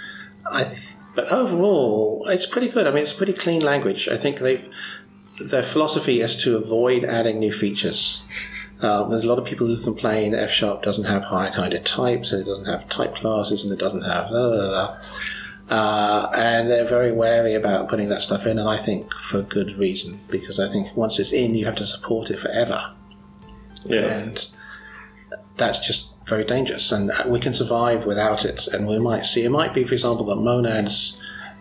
Speaker 9: I th- but overall, it's pretty good. I mean, it's a pretty clean language. I think they've their philosophy is to avoid adding new features. Uh, there's a lot of people who complain that F Sharp doesn't have higher-kinded types, and it doesn't have type classes, and it doesn't have blah, blah, blah. Uh, and they're very wary about putting that stuff in, and I think for good reason, because I think once it's in, you have to support it forever.
Speaker 10: Yes.
Speaker 9: That's just very dangerous, and we can survive without it. And we might see, it might be, for example, that monads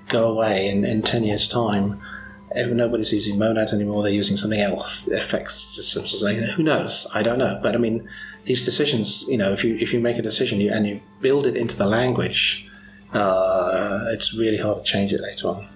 Speaker 9: go away in, in 10 years' time. If nobody's using monads anymore, they're using something else, effect systems or something. Who knows? I don't know. But I mean, these decisions, you know, if you if you make a decision you, and you build it into the language, uh, it's really hard to change it later on.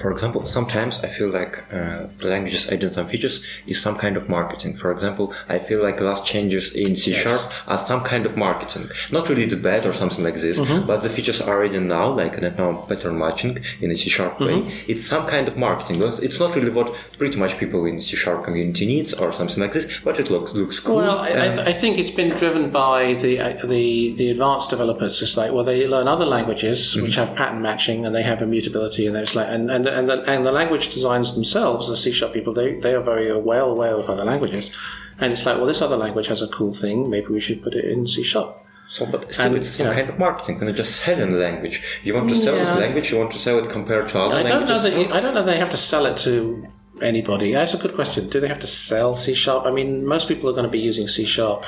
Speaker 8: For example, sometimes I feel like uh, languages identity and features is some kind of marketing. For example, I feel like last changes in C sharp are some kind of marketing. Not really the bad or something like this, but the features are already now, like I know, pattern matching in a C sharp way. It's some kind of marketing. It's- It's not really what pretty much people in C sharp community needs or something like this, but it looks looks cool.
Speaker 9: Well, I, I, th- I think it's been driven by the uh, the the advanced developers. It's like, well, they learn other languages which have pattern matching and they have immutability, and there's like, and and and the, and the language designs themselves, the C sharp people, they they are very well aware of other languages, and it's like, well, this other language has a cool thing. Maybe we should put it in C sharp.
Speaker 8: So, but still,
Speaker 9: And,
Speaker 8: it's
Speaker 9: you
Speaker 8: some
Speaker 9: know-
Speaker 8: kind of marketing. You just sell in the language, you want to sell
Speaker 9: Yeah.
Speaker 8: this language, you want to sell it compared to other
Speaker 9: I don't know
Speaker 8: languages.
Speaker 9: that I don't know they have to sell it to anybody. That's a good question. Do they have to sell C sharp? I mean, most people are going to be using C sharp.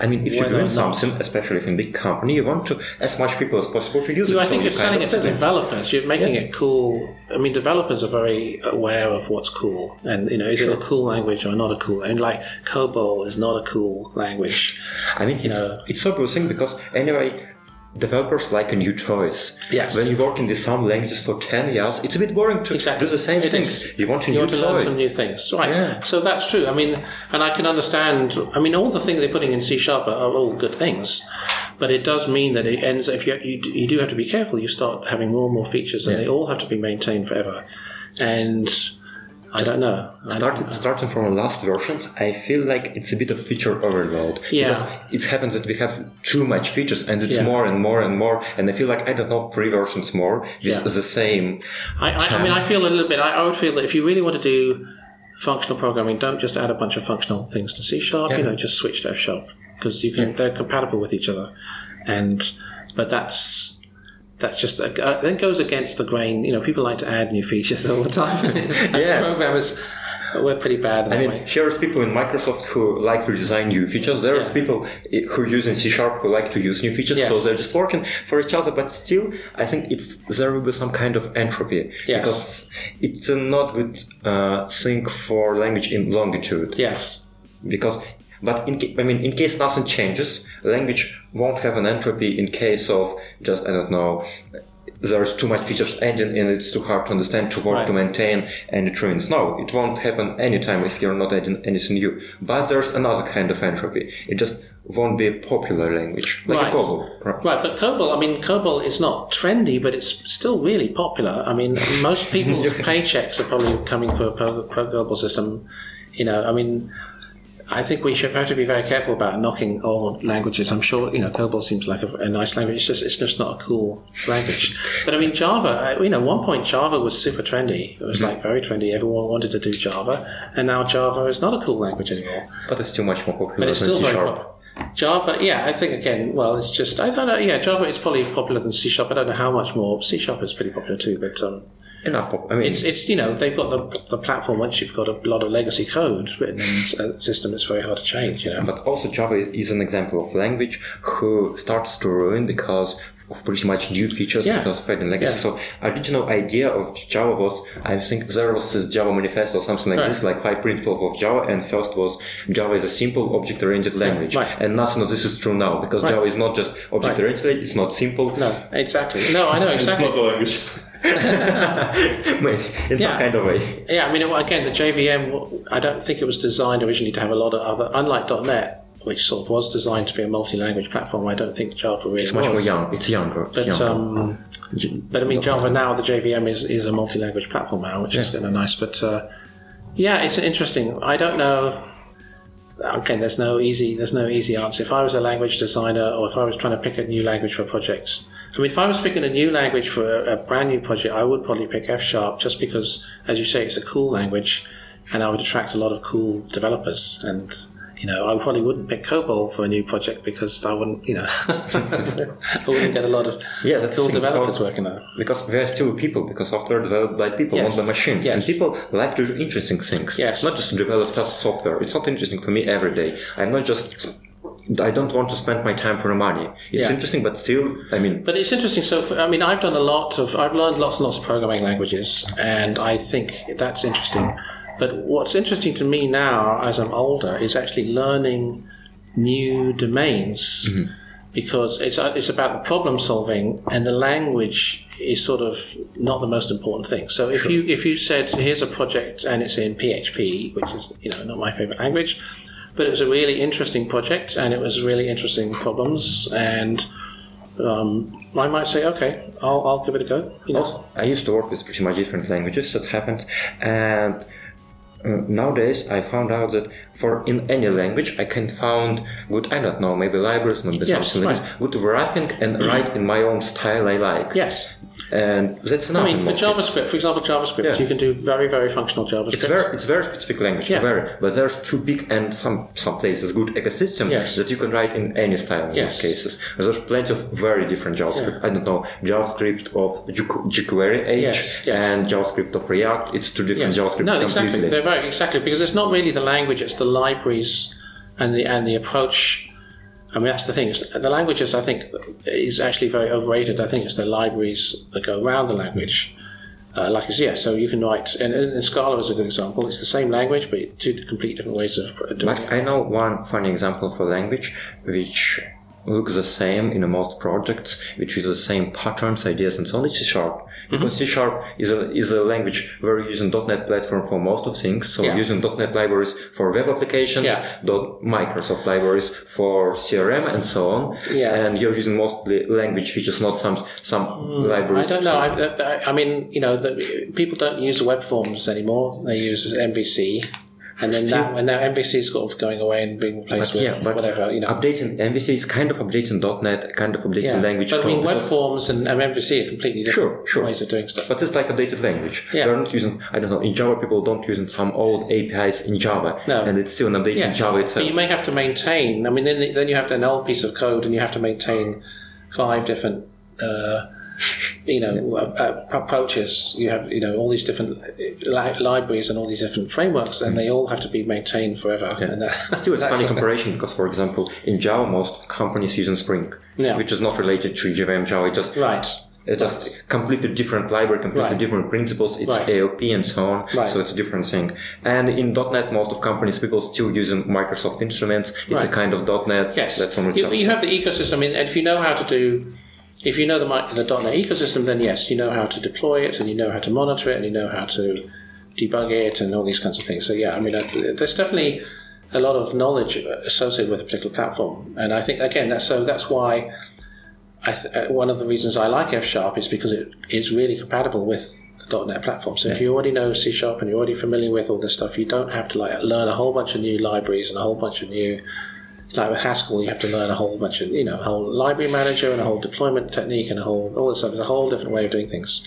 Speaker 8: I mean, if you're doing
Speaker 9: not.
Speaker 8: something, especially if in big company, you want to as much people as possible to use it.
Speaker 9: You, I
Speaker 8: so
Speaker 9: think
Speaker 8: you
Speaker 9: you're selling it to developers. You're making it cool. I mean, developers are very aware of what's cool, and you know, is it a cool language or not a cool? And like COBOL is not a cool language.
Speaker 8: I mean, it's,
Speaker 9: know.
Speaker 8: it's so thing because anyway, developers like a new choice.
Speaker 9: Yes.
Speaker 8: When you work in the some languages for ten years, it's a bit boring to
Speaker 9: Exactly.
Speaker 8: do the same
Speaker 9: It
Speaker 8: things.
Speaker 9: is.
Speaker 8: You want a
Speaker 9: You
Speaker 8: new
Speaker 9: want to learn some new things, right?
Speaker 8: Yeah.
Speaker 9: So that's true. I mean, and I can understand. I mean, all the things they're putting in C sharp are, are all good things, but it does mean that it ends. If you, you you do have to be careful, you start having more and more features, and
Speaker 8: Yeah.
Speaker 9: they all have to be maintained forever. And I don't know. I-
Speaker 8: Starting, starting from the last versions, I feel like it's a bit of feature overload.
Speaker 9: Yeah.
Speaker 8: Because it happens that we have too much features and it's
Speaker 9: Yeah.
Speaker 8: more and more and more. And I feel like, I don't know, three versions more with
Speaker 9: Yeah.
Speaker 8: the same.
Speaker 9: I, I, I mean, I feel a little bit. I, I would feel that if you really want to do functional programming, don't just add a bunch of functional things to C sharp.
Speaker 8: yeah.
Speaker 9: You know, just switch to F sharp because you can. They're compatible with each other, and but that's that's just uh, that goes against the grain. You know, people like to add new features all the time. As
Speaker 8: Yeah.
Speaker 9: programmers, we're pretty bad
Speaker 8: I mean,
Speaker 9: way.
Speaker 8: there's people in Microsoft who like to design new features. There's
Speaker 9: Yeah.
Speaker 8: people who use in C Sharp who like to use new features. So they're just working for each other. But still, I think it's there will be some kind of entropy
Speaker 9: Yes.
Speaker 8: because it's a not good uh, thing for language in longitude.
Speaker 9: Yes.
Speaker 8: because but in ca- I mean in case nothing changes, language won't have an entropy in case of just I don't know there's too much features added and it's too hard to understand to work
Speaker 9: Right.
Speaker 8: to maintain and it ruins. No, it won't happen anytime if you're not adding anything new. But there's another kind of entropy. It just won't be a popular language like
Speaker 9: Right.
Speaker 8: a COBOL. Right.
Speaker 9: Right, but COBOL, I mean, COBOL is not trendy, but it's still really popular. I mean, most people's paychecks are probably coming through a COBOL system. You know, I mean, I think we should have to be very careful about knocking old languages. I'm sure, you know, COBOL seems like a, a nice language. It's just, it's just not a cool language. But I mean, Java, uh, you know, one point Java was super trendy. It was like very trendy. Everyone wanted to do Java. And now Java is not a cool language anymore.
Speaker 8: But it's still much more popular
Speaker 9: But it's
Speaker 8: than
Speaker 9: still
Speaker 8: C
Speaker 9: very
Speaker 8: Sharp.
Speaker 9: popular. Java, yeah, I think again, well, it's just I don't know. Yeah, Java is probably popular than C sharp. I don't know how much more. C sharp is pretty popular too, but um,
Speaker 8: enough. pop- I mean,
Speaker 9: It's it's you know they've got the the platform. Once you've got a lot of legacy code written in a system, it's very hard to change. You know.
Speaker 8: But also Java is an example of language who starts to ruin because of pretty much new features
Speaker 9: Yeah.
Speaker 8: because of adding legacy.
Speaker 9: Yeah.
Speaker 8: So original idea of Java was I think there was this Java manifesto or something like
Speaker 9: Right.
Speaker 8: this, like five principles of Java, and first was Java is a simple object-oriented language.
Speaker 9: right.
Speaker 8: And nothing of this is true now because
Speaker 9: Right.
Speaker 8: Java is not just object-oriented, it's not simple.
Speaker 9: No, exactly. No, I know
Speaker 1: It's
Speaker 9: exactly.
Speaker 1: not a language.
Speaker 8: in
Speaker 9: Yeah.
Speaker 8: some kind of way.
Speaker 9: Yeah, I mean, again, the JVM, I don't think it was designed originally to have a lot of other, unlike .NET, which sort of was designed to be a multi-language platform. I don't think Java really
Speaker 8: It's much
Speaker 9: was.
Speaker 8: more young. It's younger. It's
Speaker 9: But,
Speaker 8: younger.
Speaker 9: um, but I mean, Java now, the JVM is, is a multi-language platform now, which is kind of nice. But uh, yeah, it's interesting. I don't know. Again, there's no easy there's no easy answer. If I was a language designer, or if I was trying to pick a new language for a project, I mean, if I was picking a new language for a, a brand new project, I would probably pick F sharp, just because, as you say, it's a cool language, and I would attract a lot of cool developers. And you know, I probably wouldn't pick COBOL for a new project because I wouldn't, you know, I wouldn't get a lot of
Speaker 8: Yeah, that's
Speaker 9: cool developers working on.
Speaker 8: Because we are still people, because software developed by people,
Speaker 9: Yes.
Speaker 8: not by machines. And people like to do interesting things.
Speaker 9: Yes.
Speaker 8: Not just to develop software. It's not interesting for me every day. I'm not just. I don't want to spend my time for the money. It's
Speaker 9: Yeah.
Speaker 8: interesting, but still, I mean,
Speaker 9: But it's interesting. So, for, I mean, I've done a lot of, I've learned lots and lots of programming languages, and I think that's interesting. But what's interesting to me now, as I'm older, is actually learning new domains because it's uh, it's about the problem solving, and the language is sort of not the most important thing. So, if you if you said here's a project and it's in PHP, which is you know not my favorite language, but it was a really interesting project and it was really interesting problems and um, I might say, okay, I'll, I'll give it a go. You know,
Speaker 8: Also, I used to work with pretty much different languages. That happened, and uh, nowadays I found out that for in any language I can find good. I don't know, maybe libraries, maybe
Speaker 9: Yes,
Speaker 8: something like this. Good wrapping and write in my own style I like.
Speaker 9: yes.
Speaker 8: And that's enough.
Speaker 9: I mean, for. JavaScript, for example, JavaScript,
Speaker 8: Yeah.
Speaker 9: you can do very, very functional JavaScript.
Speaker 8: It's very, it's very specific language,
Speaker 9: Yeah.
Speaker 8: very. But there's too big and some some places good ecosystem
Speaker 9: Yes.
Speaker 8: that you can write in any style in
Speaker 9: Yes.
Speaker 8: most cases. There's plenty of very different JavaScript. I don't know JavaScript of jQuery age
Speaker 9: Yes,
Speaker 8: and JavaScript of React. It's two different
Speaker 9: Yes.
Speaker 8: JavaScripts
Speaker 9: No,
Speaker 8: completely.
Speaker 9: exactly. They're very exactly because it's not really the language; it's the libraries and the and the approach. I mean, that's the thing. It's, the languages, I think, is actually very overrated. I think it's the libraries that go around the language. Uh, like, it's- yeah, so you can write, and, and Scala is a good example. It's the same language, but two completely different ways of doing
Speaker 8: But
Speaker 9: it.
Speaker 8: I know one funny example a language which looks the same in most projects, which uses the same patterns, ideas, and so on. It's C Sharp.
Speaker 9: Mm-hmm.
Speaker 8: Because C Sharp is a is a language very using dot .NET platform for most of things. So
Speaker 9: Yeah.
Speaker 8: using .NET libraries for web applications,
Speaker 9: Yeah.
Speaker 8: dot Microsoft libraries for CRM, and so on.
Speaker 9: Yeah.
Speaker 8: And you're using mostly language features, not some some
Speaker 9: I
Speaker 8: libraries.
Speaker 9: I don't know. I, I, I mean, you know, the, people don't use web forms anymore. They use MVC, and then
Speaker 8: Still-
Speaker 9: that when that MVC is sort of going away and being replaced with
Speaker 8: yeah,
Speaker 9: whatever, you know.
Speaker 8: updating MVC is kind of updating .NET, kind of updating
Speaker 9: yeah.
Speaker 8: language.
Speaker 9: but I mean, web forms and, and MVC are completely different
Speaker 8: Sure, sure.
Speaker 9: ways of doing stuff.
Speaker 8: But it's like updated language.
Speaker 9: Yeah.
Speaker 8: They're not using, I don't know, in Java people don't use some old APIs in Java.
Speaker 9: No.
Speaker 8: And it's still an update in
Speaker 9: Yes,
Speaker 8: Java
Speaker 9: but you may have to maintain. I mean, then then you have an old piece of code, and you have to maintain five different, uh, you know, uh, uh, approaches. You have you know all these different li- libraries and all these different frameworks, and they all have to be maintained forever. And that,
Speaker 8: Still, it's
Speaker 9: that's
Speaker 8: funny comparison because, for example, in Java, most companies use Spring,
Speaker 9: Yeah.
Speaker 8: which is not related to JVM Java. It's just
Speaker 9: Right.
Speaker 8: It's just completely different library, completely
Speaker 9: Right.
Speaker 8: different principles. It's
Speaker 9: Right.
Speaker 8: AOP and so on.
Speaker 9: Right.
Speaker 8: So it's a different thing. And in .NET, most of companies, people still using Microsoft instruments. It's a kind of .NET
Speaker 9: Yes,
Speaker 8: platform
Speaker 9: you, you have the ecosystem. I mean, if you know how to do, if you know the the .NET ecosystem, then yes, you know how to deploy it, and you know how to monitor it, and you know how to debug it, and all these kinds of things. So yeah, I mean, there's definitely a lot of knowledge associated with a particular platform, and I think again that's so that's why. I th- uh, one of the reasons I like F Sharp is because it is really compatible with the .NET platform. So if you already know C Sharp and you're already familiar with all this stuff, you don't have to like learn a whole bunch of new libraries and a whole bunch of new like with Haskell, you have to learn a whole bunch of, you know, a whole library manager and a whole deployment technique and a whole, all this stuff. It's a whole different way of doing things.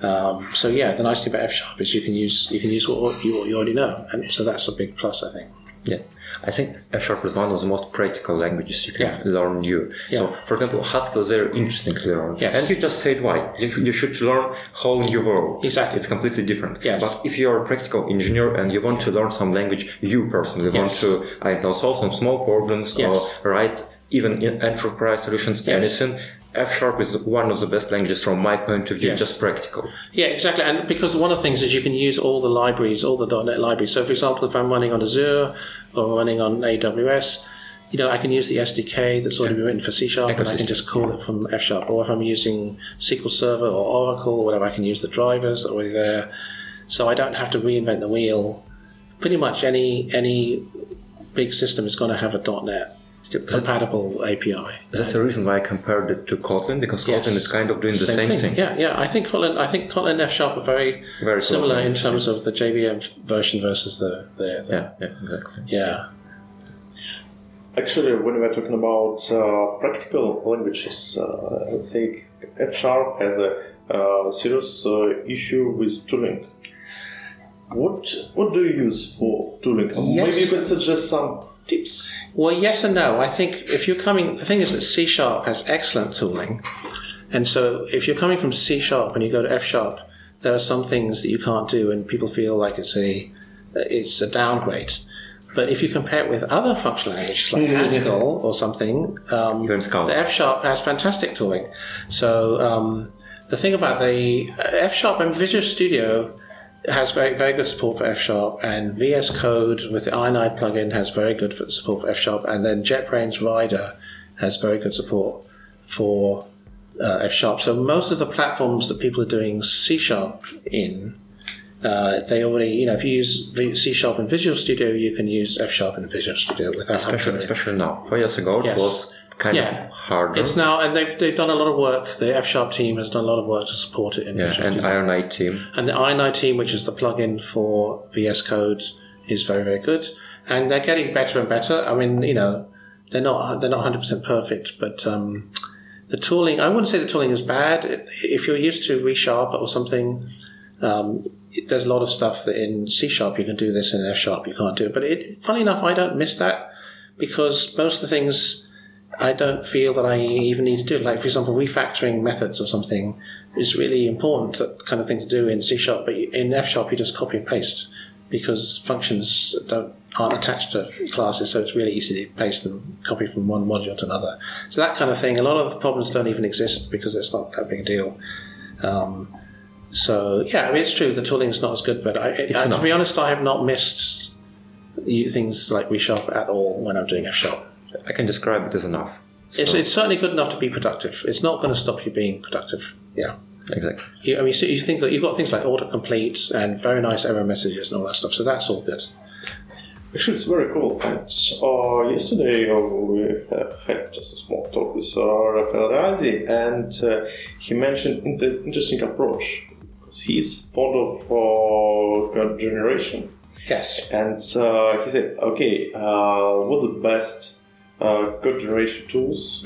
Speaker 9: Um, so yeah, the nice thing about F Sharp is you can use, you can use what, what, you, what you already know. And so that's a big plus, I think.
Speaker 8: Yeah, I think F Sharp is one of the most practical languages you can
Speaker 9: Yeah.
Speaker 8: learn new. So, for example, Haskell is very interesting to learn.
Speaker 9: Yes.
Speaker 8: And you just said why. You, you should learn whole new world.
Speaker 9: Exactly.
Speaker 8: It's completely different.
Speaker 9: Yes.
Speaker 8: But if you are a practical engineer and you want to learn some language, you personally want to, I don't know, solve some small problems
Speaker 9: Yes.
Speaker 8: or write even in enterprise solutions,
Speaker 9: Yes.
Speaker 8: anything, F Sharp is one of the best languages from my point of view,
Speaker 9: Yes.
Speaker 8: just practical.
Speaker 9: Yeah, exactly. And because one of the things is you can use all the libraries, all the .NET libraries. So, for example, if I'm running on Azure or running on AWS, you know, I can use the SDK that's already been written for C Sharp, and I can just call it from F Sharp. Or if I'm using SQL Server or Oracle or whatever, I can use the drivers that are already there. So I don't have to reinvent the wheel. Pretty much any any big system is going to have a .NET compatible API.
Speaker 8: That's the reason why I compared it to Kotlin, because
Speaker 9: Yes.
Speaker 8: Kotlin is kind of doing the same, thing.
Speaker 9: Yeah, yeah. I think Kotlin, I think Kotlin and F Sharp are very,
Speaker 8: Very close
Speaker 9: similar in
Speaker 8: languages,
Speaker 9: terms of the JVM version versus the the, the
Speaker 8: Yeah, yeah, exactly.
Speaker 9: yeah.
Speaker 1: Actually, when we're talking about uh, practical languages, uh, I would say F Sharp has a uh, serious uh, issue with tooling. What what do you use for tooling?
Speaker 9: Yes.
Speaker 1: Maybe you can suggest some tips.
Speaker 9: Well, yes and no. I think if you're coming, the thing is that C Sharp has excellent tooling, and so if you're coming from C Sharp and you go to F Sharp, there are some things that you can't do, and people feel like it's a it's a downgrade. But if you compare it with other functional languages like Haskell or something, um, the F Sharp has fantastic tooling. So um, the thing about the uh, F Sharp and Visual Studio has very very good support for F Sharp, and VS Code with the Ionide plugin has very good support for F Sharp, and then JetBrains Rider has very good support for uh, F Sharp. So most of the platforms that people are doing C Sharp in, uh, they already you know if you use V- C Sharp in Visual Studio, you can use F Sharp in Visual Studio without
Speaker 8: Especially, especially now. Four years ago,
Speaker 9: Yes.
Speaker 8: it was kind
Speaker 9: Yeah.
Speaker 8: of harder.
Speaker 9: It's now, and they've, they've done a lot of work. The F Sharp team has done a lot of work to support it in
Speaker 8: yeah,
Speaker 9: Visual
Speaker 8: and
Speaker 9: Studio.
Speaker 8: Team.
Speaker 9: And the Ionide team, which is the plugin for VS Code, is very very good, and they're getting better and better. I mean, you know, they're not they're not 100 percent perfect, but um, the tooling I wouldn't say the tooling is bad. If you're used to ReSharper or something, um, there's a lot of stuff that in C Sharp you can do this, and in F Sharp you can't do it. But it, funny enough, I don't miss that because most of the things I don't feel that I even need to do. Like, for example, refactoring methods or something is really important, that kind of thing to do in C Sharp. But in F Sharp, you just copy and paste because functions don't aren't attached to classes, so it's really easy to paste them, copy from one module to another. So that kind of thing. A lot of problems don't even exist because it's not that big a deal. Um, so yeah, I mean, it's true the tooling is not as good, but I, I, to be honest, I have not missed things like ReSharper at all when I'm doing F Sharp.
Speaker 8: I can describe it as enough.
Speaker 9: It's, it's certainly good enough to be productive. It's not going to stop you being productive. Yeah.
Speaker 8: Exactly.
Speaker 9: You, I mean, so you think that you've got things like autocomplete and very nice error messages and all that stuff, so that's all good.
Speaker 1: Actually, it's very cool. And uh, yesterday uh, we uh, had just a small talk with uh, Raffaele Rialdi, and uh, he mentioned an the interesting approach because he's fond of uh, code generation,
Speaker 9: Yes.
Speaker 1: and uh, he said, "Okay, uh, what's the best uh, code generation tools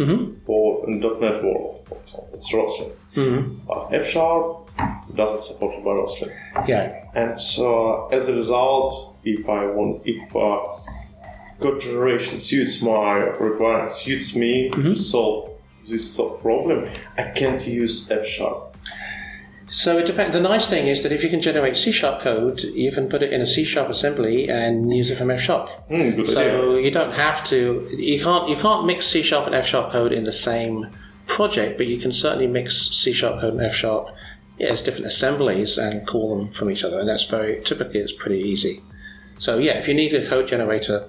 Speaker 1: for in .NET world? For example, it's Roslyn.
Speaker 9: Mm-hmm.
Speaker 1: Uh, F Sharp doesn't support by Roslyn."
Speaker 9: Yeah.
Speaker 1: And so, as a result, if I want, if uh, code generation suits my requirements, suits me to solve this sort of problem, I can't use F sharp.
Speaker 9: So it depends. The nice thing is that if you can generate C sharp code, you can put it in a C sharp assembly and use it from F sharp.
Speaker 1: Hmm, good idea.
Speaker 9: So you don't have to. You can't. You can't mix C sharp and F sharp code in the same project, but you can certainly mix C sharp code and F sharp yeah, as different assemblies and call them from each other, and that's very typically it's pretty easy. So yeah, if you need a code generator,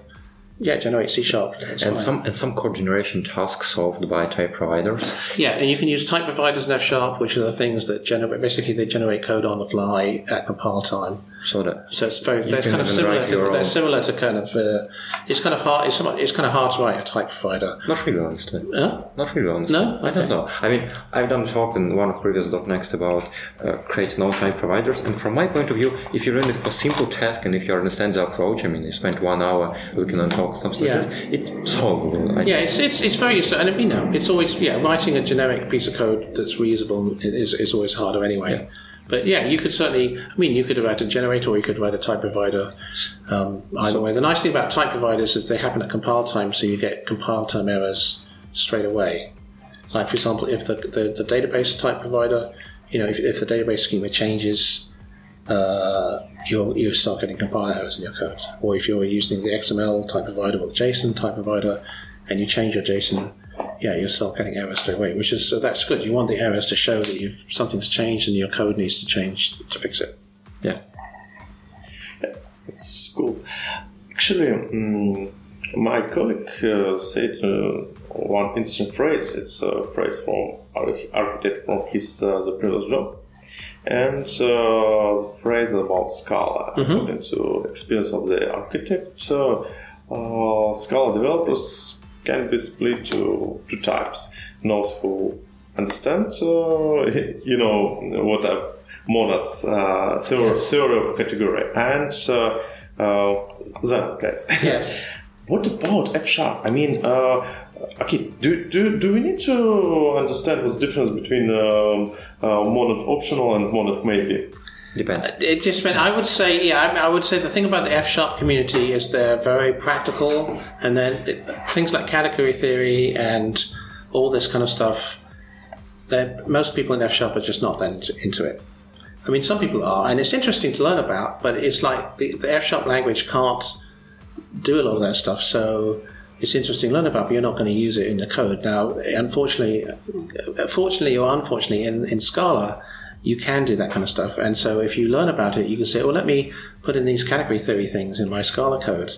Speaker 9: yeah, generate C sharp.
Speaker 8: And
Speaker 9: fine.
Speaker 8: some and some code generation tasks solved by type providers.
Speaker 9: Yeah, and you can use type providers in F sharp, which are the things that generate. Basically, they generate code on the fly at compile time.
Speaker 8: So that
Speaker 9: So it's very.
Speaker 8: Can
Speaker 9: kind of similar. To, they're
Speaker 8: own.
Speaker 9: similar to kind of. Uh, it's kind of hard. It's, somewhat- it's kind of hard to write a type provider.
Speaker 8: not really honestly.
Speaker 9: Huh?
Speaker 8: Not really honestly.
Speaker 9: No?
Speaker 8: I don't know. I mean, I've done a talk in one of previous DotNext about uh, create no time providers, and from my point of view, if you run it for simple task and if you understand the approach, I mean, you spend one hour looking on talk something
Speaker 9: Yeah.
Speaker 8: like this, it's solvable. I,
Speaker 9: Yeah, it's it's it's very useful, and you know, it's always yeah. Writing a generic piece of code that's reusable is is always harder anyway. But yeah, you could certainly. I mean, you could write a generator, or you could write a type provider. Um, either way, the nice thing about type providers is they happen at compile time, so you get compile time errors straight away. Like for example, if the the, the database type provider, you know, if, if the database schema changes, uh, you'll you start getting compile errors in your code. Or if you're using the XML type provider or the JSON type provider, and you change your JSON, yeah, you're still getting errors straight away. Which is so that's good. You want the errors to show that you've something's changed and your code needs to change to fix it.
Speaker 8: Yeah.
Speaker 1: It's cool. Actually, mm my colleague uh, said uh, one interesting phrase. It's a phrase from arch- architect from his uh, the previous job, and uh, the phrase about Scala. According to experience of the architect, uh, uh, Scala developers can be split to two types: those who understand, uh, you know, what a monads uh, theory, theory of category, and uh, uh, that guys.
Speaker 9: Yes.
Speaker 1: What about F sharp? I mean, uh, okay, do, do, do we need to understand what's the difference between um, uh, monad optional and monad maybe?
Speaker 8: Depends.
Speaker 9: Uh, it just meant I would say yeah I, would say the thing about the F sharp community is they're very practical and then it, things like category theory and all this kind of stuff that most people in F sharp are just not that into, into it. I mean some people are and it's interesting to learn about but it's like the, the F sharp language can't do a lot of that stuff so it's interesting to learn about but you're not going to use it in the code now unfortunately fortunately or unfortunately in, in Scala you can do that kind of stuff. And so if you learn about it, you can say, well, let me put in these category theory things in my Scala code.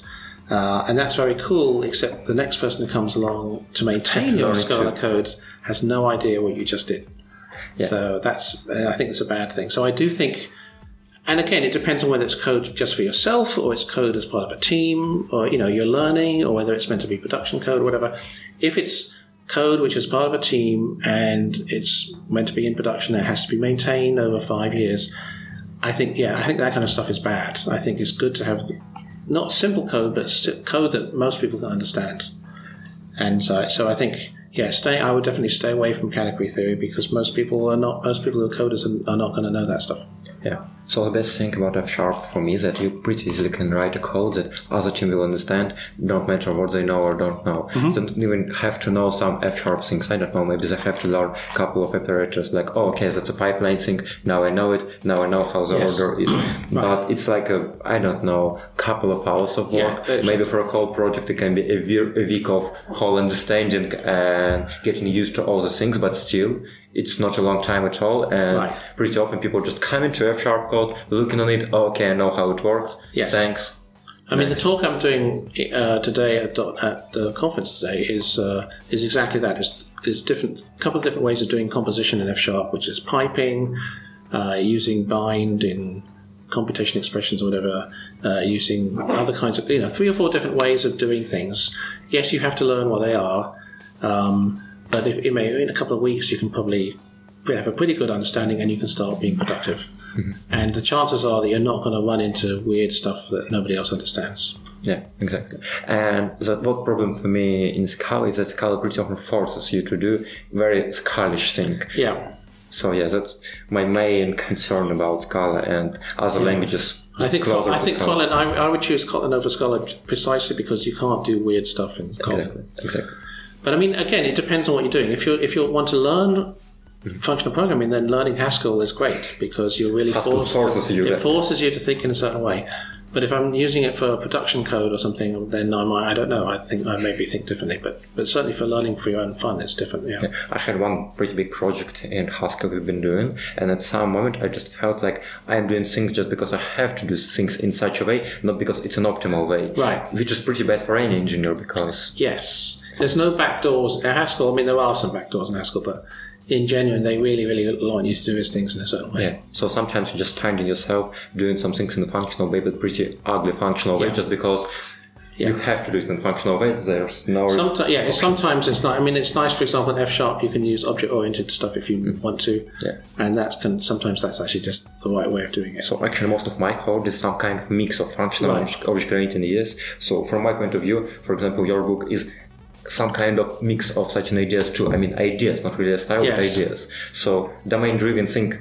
Speaker 9: Uh, and that's very cool, except the next person who comes along to maintain your Scala
Speaker 8: too.
Speaker 9: code has no idea what you just did. Yeah. So that's, uh, I think it's a bad thing. So I do think, and again, it depends on whether it's code just for yourself or it's code as part of a team or, you know, you're learning or whether it's meant to be production code or whatever. If it's code which is part of a team and it's meant to be in production, it has to be maintained over five years. I think, yeah, I think that kind of stuff is bad. I think it's good to have not simple code, but code that most people can understand. And so, so I think, yeah, stay. I would definitely stay away from category theory because most people are not. Most people who are coders are, are not going to know that stuff.
Speaker 8: Yeah. So the best thing about F Sharp for me is that you pretty easily can write a code that other team will understand, don't matter what they know or don't know. Mm-hmm. They don't even have to know some F Sharp things. I don't know. Maybe they have to learn a couple of operators like, oh, okay, that's a pipeline thing. Now I know it. Now I know how the
Speaker 9: Yes.
Speaker 8: order is. But it's like a, I don't know, couple of hours of work.
Speaker 9: it's-
Speaker 8: Maybe for a whole project, it can be a week of whole understanding and getting used to all the things, but still, it's not a long time at all. And
Speaker 9: Right.
Speaker 8: pretty often people just come into F sharp code, looking on it, oh, okay, I know how it works.
Speaker 9: Yes.
Speaker 8: Thanks.
Speaker 9: I mean, the talk I'm doing uh, today at, at the conference today is uh, is exactly that. Is there's different couple of different ways of doing composition in F sharp, which is piping, uh, using bind in computation expressions or whatever, uh, using other kinds of you know three or four different ways of doing things. Yes, you have to learn what they are, um, but if you may, in a couple of weeks, you can probably have a pretty good understanding and you can start being productive. Mm-hmm. And the chances are that you're not going to run into weird stuff that nobody else understands.
Speaker 8: Yeah, exactly. And that what problem for me in Scala is that Scala pretty often forces you to do very Scalish thing.
Speaker 9: Yeah.
Speaker 8: So yeah, that's my main concern about Scala and other languages.
Speaker 9: I think I think. Kotlin. I, I would choose Kotlin over Scala precisely because you can't do weird stuff in Kotlin.
Speaker 8: Exactly. Exactly.
Speaker 9: But I mean, again, it depends on what you're doing. If you if you want to learn functional programming, then learning Haskell is great because you're really
Speaker 8: Haskell
Speaker 9: forced.
Speaker 8: forces you,
Speaker 9: it
Speaker 8: yeah.
Speaker 9: forces you to think in a certain way. But if I'm using it for production code or something, then I might I don't know. I think I maybe think differently. But but certainly for learning for your own fun, it's different. Yeah.
Speaker 8: I had one pretty big project in Haskell we've been doing, and at some moment I just felt like I'm doing things just because I have to do things in such a way, not because it's an optimal way.
Speaker 9: Right.
Speaker 8: Which is pretty bad for any engineer because
Speaker 9: Yes. There's no backdoors in Haskell. I mean, there are some backdoors in Haskell, but in genuine, they really, really want you to do things in a certain way.
Speaker 8: yeah. So sometimes you're just finding yourself doing some things in a functional way, but pretty ugly functional way,
Speaker 9: Yeah.
Speaker 8: just because you have to do it in a functional way. There's no
Speaker 9: Sometimes, yeah. Sometimes it's not. I mean, it's nice. For example, in F sharp, you can use object-oriented stuff if you want to.
Speaker 8: Mm. Yeah.
Speaker 9: And that can sometimes that's actually just the right way of doing it.
Speaker 8: So actually, most of my code is some kind of mix of functional
Speaker 9: Right.
Speaker 8: and object-oriented ideas. So from my point of view, for example, your book is some kind of mix of such an ideas too. I mean, ideas, not really a style, but
Speaker 9: Yes.
Speaker 8: ideas. So domain-driven thing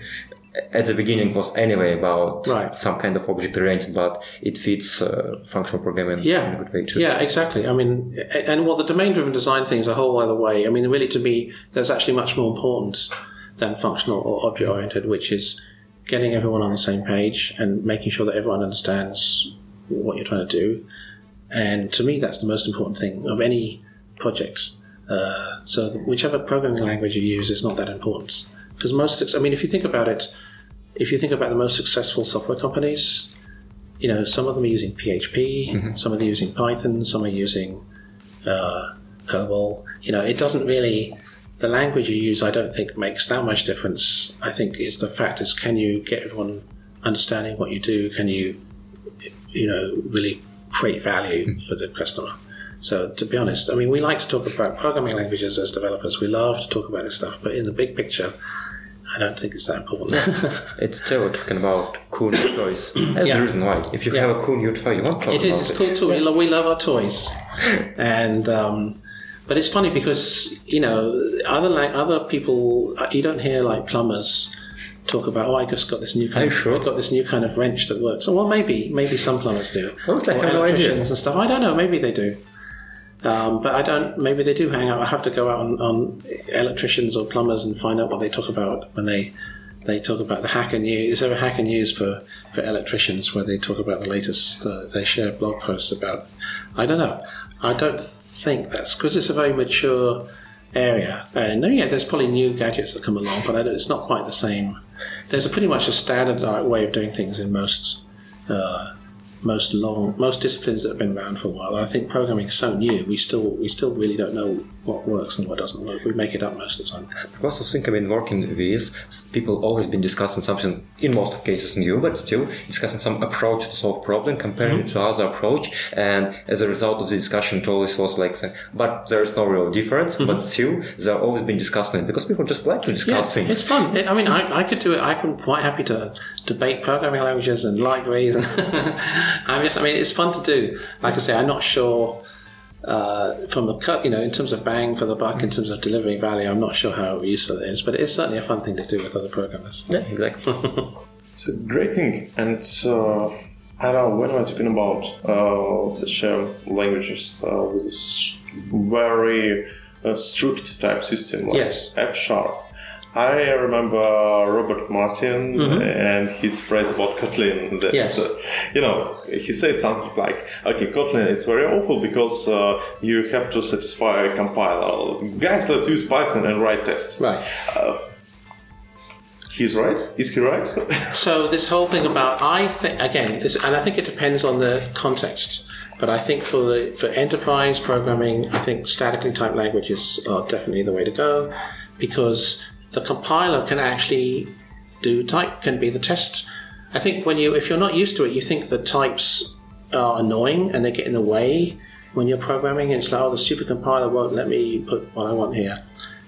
Speaker 8: at the beginning was anyway about
Speaker 9: Right.
Speaker 8: some kind of object oriented, but it fits uh, functional programming in
Speaker 9: Yeah,
Speaker 8: a good way too.
Speaker 9: yeah, exactly. I mean, and well, the domain-driven design thing is a whole other way. I mean, really, to me, there's actually much more importance than functional or object-oriented, which is getting everyone on the same page and making sure that everyone understands what you're trying to do. And to me, that's the most important thing of any project. Uh, so, whichever programming language you use is not that important because most. I mean, if you think about it, if you think about the most successful software companies, you know, some of them are using PHP, some of them are using Python, some are using uh, COBOL. You know, it doesn't really. The language you use, I don't think makes that much difference. I think it's the fact is, can you get everyone understanding what you do? Can you, you know, really create value for the customer? So, to be honest, I mean, we like to talk about programming languages as developers. We love to talk about this stuff, but in the big picture, I don't think it's that important.
Speaker 8: It's still talking about cool new toys. That's
Speaker 9: Yeah.
Speaker 8: the reason why. If you
Speaker 9: Yeah.
Speaker 8: have a cool new toy, you want to talk
Speaker 9: It is.
Speaker 8: about
Speaker 9: It's
Speaker 8: it.
Speaker 9: cool too. We, love, we love our toys, and um, but it's funny because you know other like other people uh, you don't hear like plumbers talk about oh I just got this new kind of
Speaker 8: you sure?
Speaker 9: I got this new kind of wrench that works. Oh, well, maybe maybe some plumbers do,
Speaker 8: Honestly, I
Speaker 9: or
Speaker 8: have no idea.
Speaker 9: and stuff. I don't know. Maybe they do. Um, but I don't. Maybe they do hang out. I have to go out on, on electricians or plumbers and find out what they talk about when they they talk about the hacker news. Is there a hacker news for, for electricians where they talk about the latest? Uh, they share blog posts about. I don't know. I don't think that's because it's a very mature area. And yeah, there's probably new gadgets that come along, but it's not quite the same. There's a pretty much a standard uh, way of doing things in most. Uh, most long, most disciplines that have been around for a while. And I think programming is so new. We still, we still really don't know what works and what doesn't work. We make it up most of the time.
Speaker 8: Because I think I've been working with people always been discussing something in most of cases new, but still discussing some approach to solve problem, comparing mm-hmm. it to other approach, and as a result of the discussion, it always was like, but there is no real difference. But mm-hmm. still, there have always been discussing it because people just like to discuss
Speaker 9: Yeah,
Speaker 8: things.
Speaker 9: it's fun. I mean, I, I could do it. I'm quite happy to debate programming languages and libraries. And I'm just, I mean, it's fun to do. Like I say, I'm not sure uh, from the cut, you know, in terms of bang for the buck, in terms of delivering value, I'm not sure how useful it is, but it's certainly a fun thing to do with other programmers.
Speaker 8: Yeah, exactly.
Speaker 1: It's a great thing, and uh, I don't know when we're talking about uh, such uh, languages uh, with a s- very uh, strict type system like
Speaker 9: Yes.
Speaker 1: F sharp. I remember Robert Martin and his phrase about Kotlin. That
Speaker 9: Yes.
Speaker 1: uh, you know, he said something like, "Okay, Kotlin, it's very awful because uh, you have to satisfy a compiler. Guys, let's use Python and write tests."
Speaker 9: Right.
Speaker 1: He's right. Is he right?
Speaker 9: So this whole thing about I think again, this, and I think it depends on the context. But I think for the for enterprise programming, I think statically typed languages are definitely the way to go, because the compiler can actually do type can be the test. I think when you if you're not used to it, you think the types are annoying and they get in the way when you're programming. It's like oh, the super compiler won't let me put what I want here.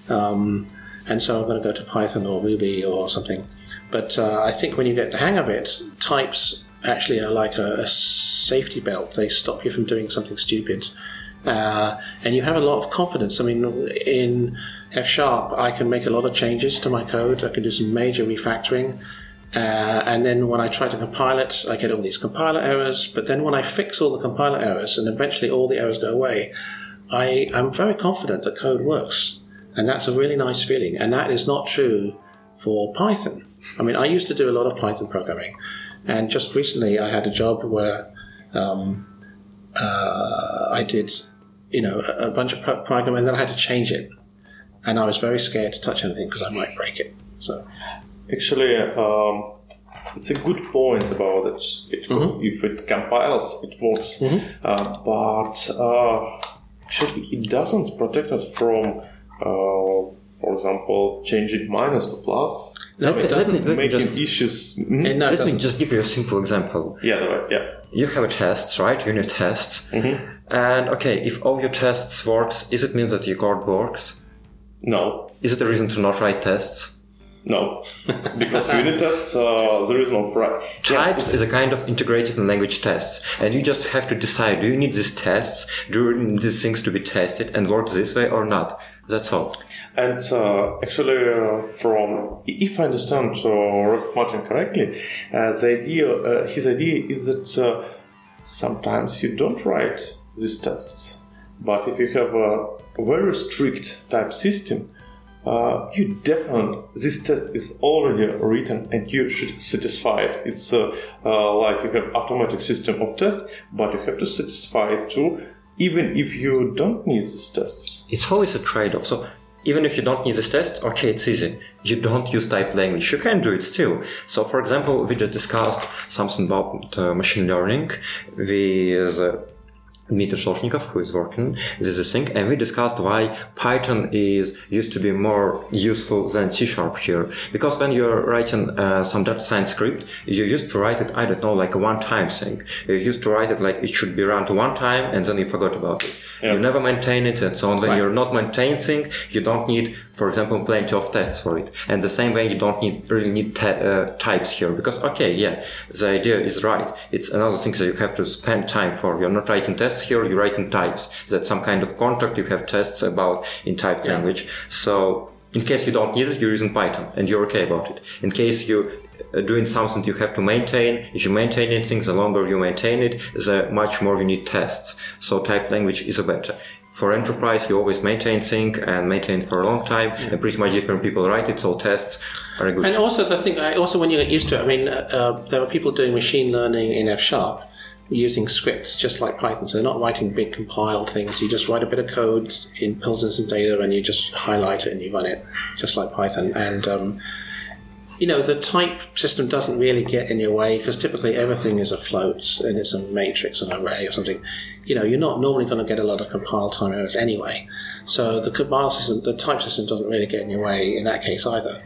Speaker 9: Um, and so I'm going to go to Python or Ruby or something. But uh, I think when you get the hang of it, types actually are like a, a safety belt. They stop you from doing something stupid. Uh, and you have a lot of confidence. I mean, in F Sharp, I can make a lot of changes to my code. I can do some major refactoring. Uh, and then when I try to compile it, I get all these compiler errors. But then when I fix all the compiler errors and eventually all the errors go away, I am very confident that code works. And that's a really nice feeling. And that is not true for Python. I mean, I used to do a lot of Python programming. And just recently I had a job where um, uh, I did, you know, a, a bunch of pro- programming and then I had to change it. And I was very scared to touch anything because I might break it. So,
Speaker 1: Actually, um, it's a good point about it. it
Speaker 9: Mm-hmm.
Speaker 1: If it compiles, it works. Uh, but uh, actually, it doesn't protect us from, uh, for example, changing minus to plus,
Speaker 9: no, it
Speaker 8: let me-
Speaker 9: doesn't.
Speaker 8: let me
Speaker 1: making
Speaker 8: just-
Speaker 1: issues. Mhm.
Speaker 9: No,
Speaker 8: Let me just give you a simple example.
Speaker 1: Yeah, right, yeah.
Speaker 8: You have a test, right? Unit tests.
Speaker 9: Mm-hmm.
Speaker 8: And okay, if all your tests works, is it mean that your code works?
Speaker 1: No,
Speaker 8: Is it a reason to not write tests?
Speaker 1: no, because unit tests, uh, there is no fry.
Speaker 8: Types is a kind of integrated language tests, and you just have to decide: do you need these tests? Do you need these things to be tested and work this way or not? That's all.
Speaker 10: And uh, actually, uh, from if I understand uh, Martin correctly, uh, the idea, uh, his idea is that uh, sometimes you don't write these tests, but if you have a very strict type system, uh, you definitely this test is already written and you should satisfy it. It's uh, uh, like you have automatic system of test, but you have to satisfy it too, even if you don't need these tests.
Speaker 8: It's always a trade-off. So even if you don't need this test, okay, it's easy. You don't use type language. You can do it still. So, for example, we just discussed something about uh, machine learning with Dmitry Soshnikov, who is working with this thing, and we discussed why Python is used to be more useful than C Sharp here. Because when you're writing uh, some data science script, you used to write it, I don't know, like a one-time thing. You used to write it like it should be run to one time, and then you forgot about it. You never maintain it, and so on. When
Speaker 9: Right.
Speaker 8: you're not maintaining you don't need, for example, plenty of tests for it. And the same way, you don't need really need uh, types here because okay, yeah, the idea is right. It's another thing that you have to spend time for. You're not writing tests here; you're writing types. That's some kind of contract you have tests about in type language. So in case you don't need it, you're using Python and you're okay about it. In case you uh, doing something you have to maintain. If you maintain anything, the longer you maintain it, the much more you need tests. So type language is a better. For enterprise, you always maintain sync and maintain for a long time, and pretty much different people write it, so tests are good.
Speaker 9: And also the thing, I- also when you get used to it, I mean, uh, uh, there are people doing machine learning in F sharp using scripts just like Python. So they're not writing big compiled things. You just write a bit of code, in pulls in some data, and you just highlight it and you run it just like Python. And um, you know, the type system doesn't really get in your way because typically everything is a float and it's a matrix, or an array or something. You know, you're not normally going to get a lot of compile time errors anyway. So the compile system, the type system doesn't really get in your way in that case either.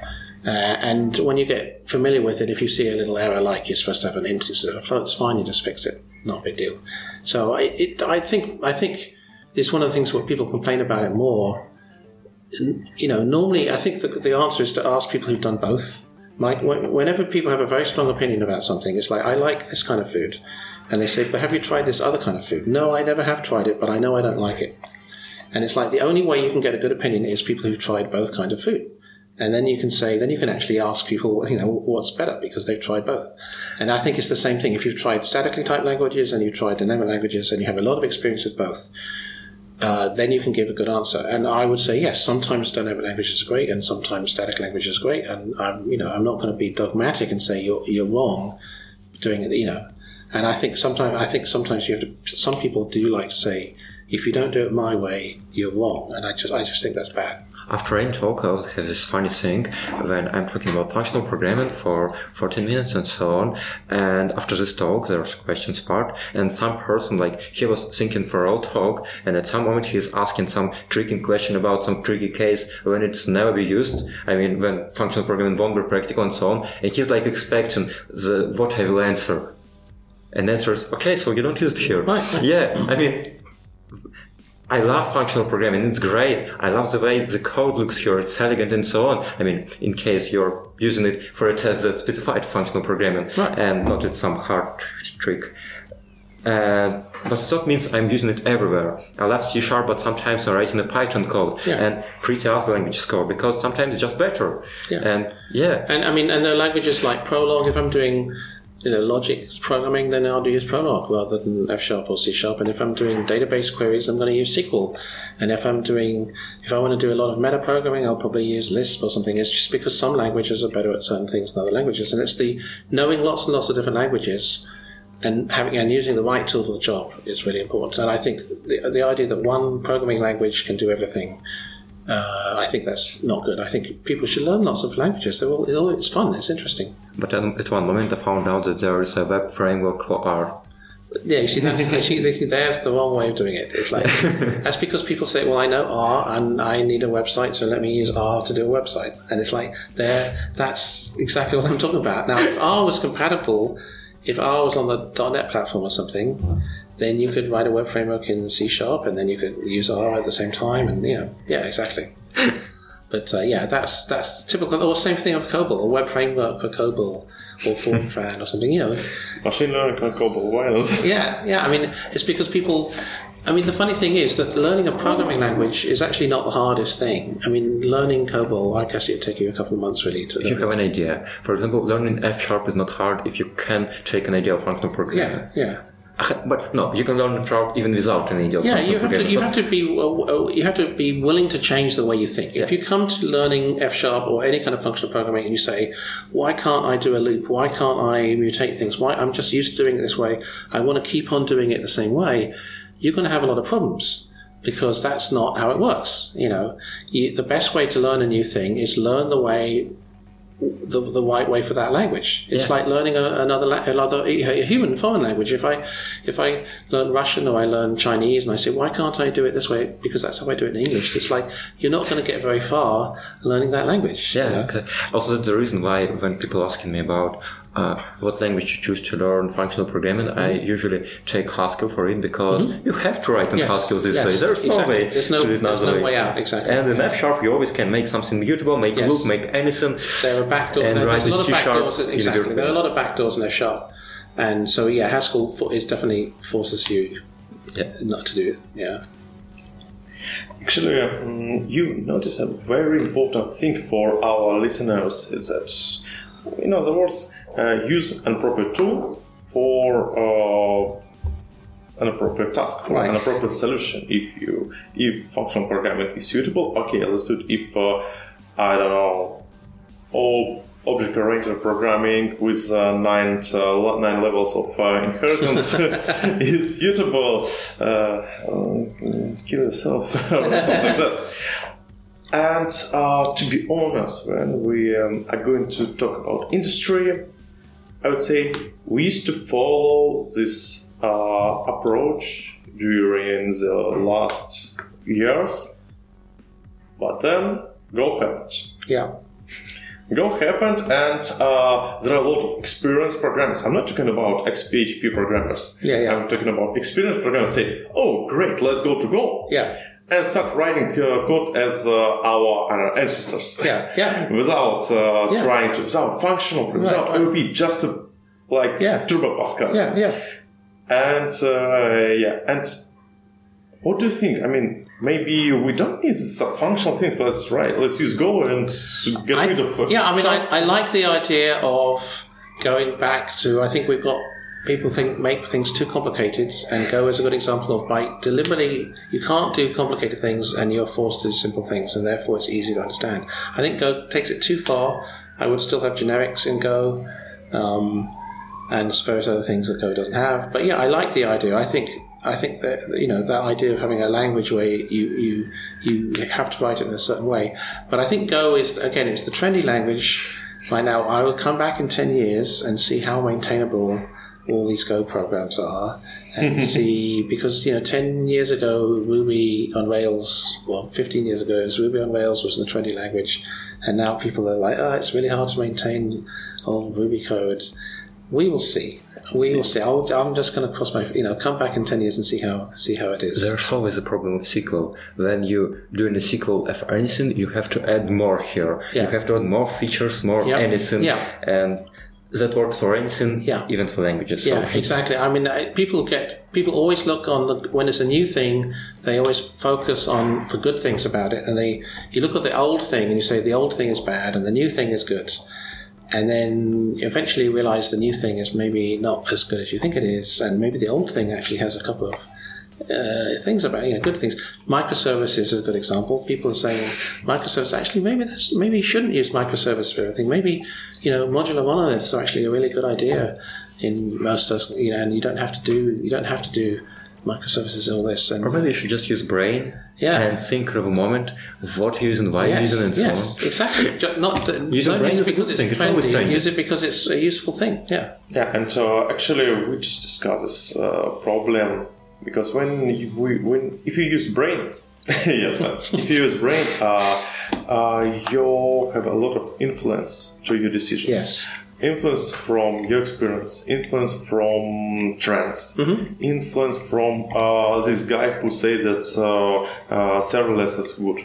Speaker 9: Uh, and when you get familiar with it, if you see a little error like you're supposed to have an int instead of a float, it's fine. You just fix it. Not a big deal. So I, it, I think I think it's one of the things where people complain about it more. You know, normally I think the, the answer is to ask people who've done both. Like whenever people have a very strong opinion about something, it's like I like this kind of food, and they say, "But have you tried this other kind of food?" No, I never have tried it, but I know I don't like it. And it's like the only way you can get a good opinion is people who've tried both kind of food. And then you can say, then you can actually ask people, you know, what's better because they've tried both. And I think it's the same thing. If you've tried statically typed languages and you've tried dynamic languages and you have a lot of experience with both, uh, then you can give a good answer. And I would say yes. Sometimes dynamic languages is great, and sometimes static language is great. And I'm, you know, I'm not going to be dogmatic and say you're you're wrong doing it. You know, and I think sometimes I think sometimes you have to. Some people do like to say, if you don't do it my way, you're wrong. And I just I just think that's bad.
Speaker 8: After any talk, I always have this funny thing when I'm talking about functional programming for 14 minutes and so on. And after this talk, there's questions part, and some person like he was thinking for all talk, and at some moment he's asking some tricky question about some tricky case when it's never be used. I mean, when functional programming won't be practical and so on, and he's like expecting the what I will answer. And answer is okay, so you don't use it here.
Speaker 9: Right.
Speaker 8: Yeah, I mean, I love functional programming. It's great. I love the way the code looks here. It's elegant and so on. I mean, in case you're using it for a test that specified functional programming
Speaker 9: Right.
Speaker 8: and not with some hard trick. Uh, but that means I'm using it everywhere. I love C sharp, but sometimes I'm writing a Python code
Speaker 9: Yeah.
Speaker 8: and pretty other languages code because sometimes it's just better.
Speaker 9: Yeah.
Speaker 8: And yeah,
Speaker 9: And I mean, and there are languages like Prolog. If I'm doing you know logic programming, then I'll do use Prolog rather than F sharp or C sharp. And if I'm doing database queries, I'm going to use SQL. And if I'm doing if I want to do a lot of meta programming, I'll probably use Lisp or something. It's just because some languages are better at certain things than other languages, and it's the knowing lots and lots of different languages. And having and using the right tool for the job is really important. And I think the, the idea that one programming language can do everything uh, I think that's not good. I think people should learn lots of languages. They're all, it's fun. It's interesting.
Speaker 8: but at one moment I found out that there is a web framework for R.
Speaker 9: Yeah, you see, that's actually there's the wrong way of doing it. It's like that's because people say, "Well, I know R and I need a website, so let me use R to do a website." And it's like there, that's exactly what I'm talking about. Now, if R was compatible, if R was on the .NET platform or something, then you could write a web framework in C sharp, and then you could use R at the same time, and you know, yeah, exactly. But uh, yeah, that's that's typical. Or same thing of COBOL, a web framework for COBOL or Fortran or something. You know,
Speaker 10: Machine learning on COBOL, why not?
Speaker 9: yeah, yeah. I mean, it's because people I mean, the funny thing is that learning a programming language is actually not the hardest thing. I mean, learning COBOL, I guess it'd take you a couple of months really to
Speaker 8: If you
Speaker 9: learn.
Speaker 8: have an idea, for example, learning F sharp is not hard if you can take an idea of functional programming.
Speaker 9: Yeah, yeah.
Speaker 8: But no, you can learn F sharp even without an idea
Speaker 9: Yeah, you have to you
Speaker 8: But-
Speaker 9: have to be uh, uh, you have to be willing to change the way you think. If you come to learning F sharp or any kind of functional programming and you say, "Why can't I do a loop? Why can't I mutate things? Why I'm just used to doing it this way. I want to keep on doing it the same way." You're going to have a lot of problems because that's not how it works. You know, you, the best way to learn a new thing is learn the way the, the right way for that language. It's
Speaker 8: Yeah.
Speaker 9: like learning a, another la- another a human foreign language. If I if I learn Russian or I learn Chinese and I say why can't I do it this way because that's how I do it in English. It's like you're not going to get very far learning that language. you know?
Speaker 8: exactly. Also, that's the reason why when people asking me about uh, what language you choose to learn functional programming, I usually take Haskell for it because you have to write in
Speaker 9: Yes,
Speaker 8: Haskell this
Speaker 9: yes,
Speaker 8: way. There's no way
Speaker 9: There's no-
Speaker 8: to do it
Speaker 9: there's
Speaker 8: another
Speaker 9: no way out, exactly.
Speaker 8: And in F sharp, you always can make something mutable, make
Speaker 9: Yes.
Speaker 8: a loop, make anything.
Speaker 9: There are backdoors.
Speaker 8: And
Speaker 9: There,
Speaker 8: write
Speaker 9: there's a lot of
Speaker 8: C-sharp
Speaker 9: backdoors.
Speaker 8: in a
Speaker 9: Exactly, there are a lot of backdoors in F sharp, and so yeah, Haskell for, is definitely forces you
Speaker 8: Yeah.
Speaker 9: not to do it. Yeah.
Speaker 1: Actually, um, you notice a very important thing for our listeners is that, in other words, use an appropriate tool for uh, an appropriate task, for
Speaker 9: Right.
Speaker 1: an appropriate solution. If you if functional programming is suitable, okay, let's do it. If uh, I don't know, all object-oriented programming with uh, nine uh, nine levels of uh, inheritance is suitable. Uh, um, kill yourself or something like that. And uh, to be honest, when we um, are going to talk about industry, I would say we used to follow this uh, approach during the last years, but then Go happened.
Speaker 9: Yeah.
Speaker 1: Go happened, and uh, there are a lot of experienced programmers. I'm not talking about ex-PHP programmers.
Speaker 9: Yeah, yeah.
Speaker 1: I'm talking about experienced programmers. Say, "Oh, great, let's go to Go."
Speaker 9: Yeah.
Speaker 1: And start writing uh, code as uh, our, our ancestors.
Speaker 9: Yeah, yeah.
Speaker 1: without uh,
Speaker 9: Yeah.
Speaker 1: trying to, without functional, without
Speaker 9: right.
Speaker 1: OP, just like
Speaker 9: Yeah.
Speaker 1: Turbo Pascal.
Speaker 9: Yeah, yeah.
Speaker 1: And uh, yeah, and what do you think? I mean, maybe we don't need some functional things. Let's try. Let's use Go and get
Speaker 9: I-
Speaker 1: rid of. Uh,
Speaker 9: yeah, I mean, I, I like the idea of going back to. I think we've got people think make things too complicated, and Go is a good example of by deliberately you can't do complicated things, and you're forced to do simple things, and therefore it's easy to understand. I think Go takes it too far. I would still have generics in Go, um, and various other things that Go doesn't have. But yeah, I like the idea. I think. I think that you know that idea of having a language where you you you have to write it in a certain way. But I think Go is again it's the trendy language right now. I will come back in ten years and see how maintainable all these Go programs are, and see because you know ten years ago Ruby on Rails, well fifteen years ago was Ruby on Rails was the trendy language, and now people are like, oh, it's really hard to maintain old Ruby code. We will see. We will see. I'll, I'm just going to cross my, you know, come back in ten years and see how see how it is.
Speaker 8: There's always a problem with sequel. When you doing a sequel of anything, you have to add more here.
Speaker 9: Yeah.
Speaker 8: You have to add more features, more
Speaker 9: Yeah.
Speaker 8: anything.
Speaker 9: Yeah.
Speaker 8: And that works for anything,
Speaker 9: Yeah.
Speaker 8: even for languages. So
Speaker 9: Yeah, exactly. I mean, people get people always look on the when it's a new thing. They always focus on the good things about it, and they you look at the old thing and you say the old thing is bad and the new thing is good, and then eventually realize the new thing is maybe not as good as you think it is, and maybe the old thing actually has a couple of uh, things about you know good things. Microservices is a good example. People are saying microservices actually maybe this maybe you shouldn't use microservices for everything. Maybe you know modular monoliths are actually a really good idea in most of you know, and you don't have to do you don't have to do microservices and all this and
Speaker 8: Or maybe you should just use brain
Speaker 9: Yeah.
Speaker 8: and think of a moment of what you're using, why you're
Speaker 9: Yes,
Speaker 8: using, and so
Speaker 9: yes,
Speaker 8: on.
Speaker 9: exactly. Not that-
Speaker 8: Use
Speaker 9: don't use it because
Speaker 8: good thing.
Speaker 9: it's
Speaker 8: It's
Speaker 9: trendy.
Speaker 8: trendy.
Speaker 9: Use it because it's a useful thing. Yeah.
Speaker 1: Yeah, and uh, actually, we just discussed this uh, problem because when you, we, when if you use brain, yes, man, if you use brain, uh, uh, you have a lot of influence to your decisions.
Speaker 9: Yes.
Speaker 1: Influence from your experience, influence from trends, influence from uh, this guy who say that uh, uh, serverless is good.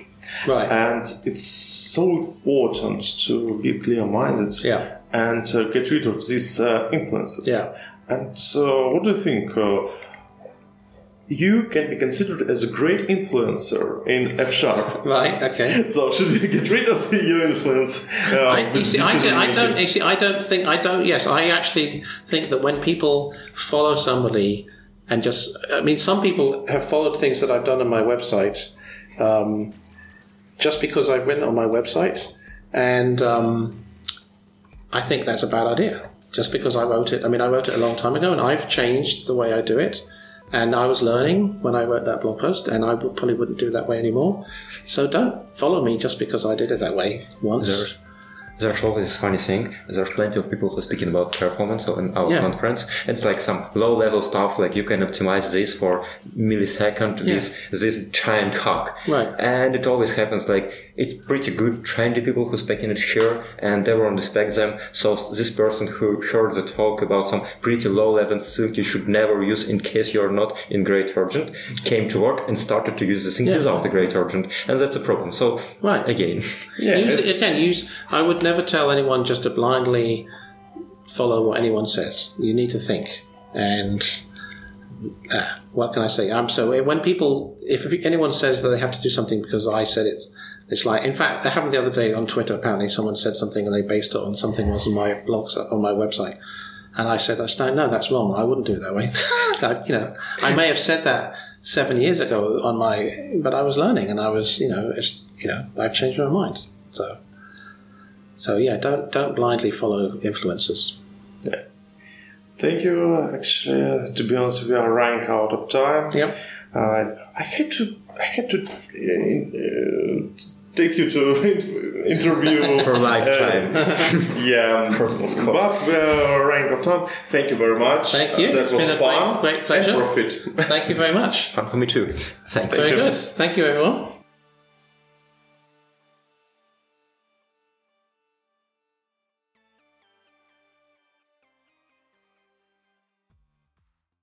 Speaker 9: Right.
Speaker 1: And it's so important to be clear-minded
Speaker 9: Yeah.
Speaker 1: and uh, get rid of these uh, influences.
Speaker 9: Yeah.
Speaker 1: And uh, what do you think? You can be considered as a great influencer in F sharp.
Speaker 9: Right. Okay.
Speaker 1: So should we get rid of the your influence? Uh,
Speaker 9: I, see, I, don't- I don't. see, I don't think. I don't. Yes, I actually think that when people follow somebody and just, I mean, some people have followed things that I've done on my website, um, just because I've written on my website, and um, I think that's a bad idea. Just because I wrote it, I mean, I wrote it a long time ago, and I've changed the way I do it. And I was learning when I wrote that blog post, and I probably wouldn't do it that way anymore. So don't follow me just because I did it that way once.
Speaker 8: There's, there's always this funny thing. There's plenty of people who are speaking about performance in our
Speaker 9: Yeah.
Speaker 8: conference. It's like some low level stuff, like you can optimize this for millisecond, this this giant hack.
Speaker 9: Right.
Speaker 8: And it always happens like it's pretty good trendy people who speaking it here and everyone respects them. So this person who heard the talk about some pretty low level thing you should never use in case you're not in great urgent came to work and started to use the thing
Speaker 9: Yeah.
Speaker 8: without a great urgent. And that's a problem. So
Speaker 9: Right.
Speaker 8: again.
Speaker 9: use it, again, use. I would never tell anyone just to blindly follow what anyone says. You need to think. And uh, what can I say? Um, so when people, if anyone says that they have to do something because I said it, it's like. In fact, that happened the other day on Twitter. Apparently, someone said something and they based it on something that was on my blogs on my website. And I said, "That's no, no, that's wrong. I wouldn't do it that way." That, you know, I may have said that seven years ago on my, but I was learning and I was, you know, it's, you know, I've changed my mind. So, so yeah, don't don't blindly follow influencers.
Speaker 1: Thank you. Actually, uh, to be honest, we are running out of time.
Speaker 9: Yep.
Speaker 1: Uh, I had to. I had to uh, take you to interview
Speaker 8: For lifetime.
Speaker 1: Uh, yeah,
Speaker 8: Personal scope.
Speaker 1: but we are running of time. Thank you very much.
Speaker 9: Thank you.
Speaker 1: Uh, that
Speaker 9: It's
Speaker 1: was
Speaker 9: been a
Speaker 1: fun.
Speaker 9: great- great pleasure.
Speaker 1: And profit.
Speaker 9: Thank you very much.
Speaker 8: Fun for me too. Thanks.
Speaker 9: Very
Speaker 1: you.
Speaker 9: good. Thank you, everyone.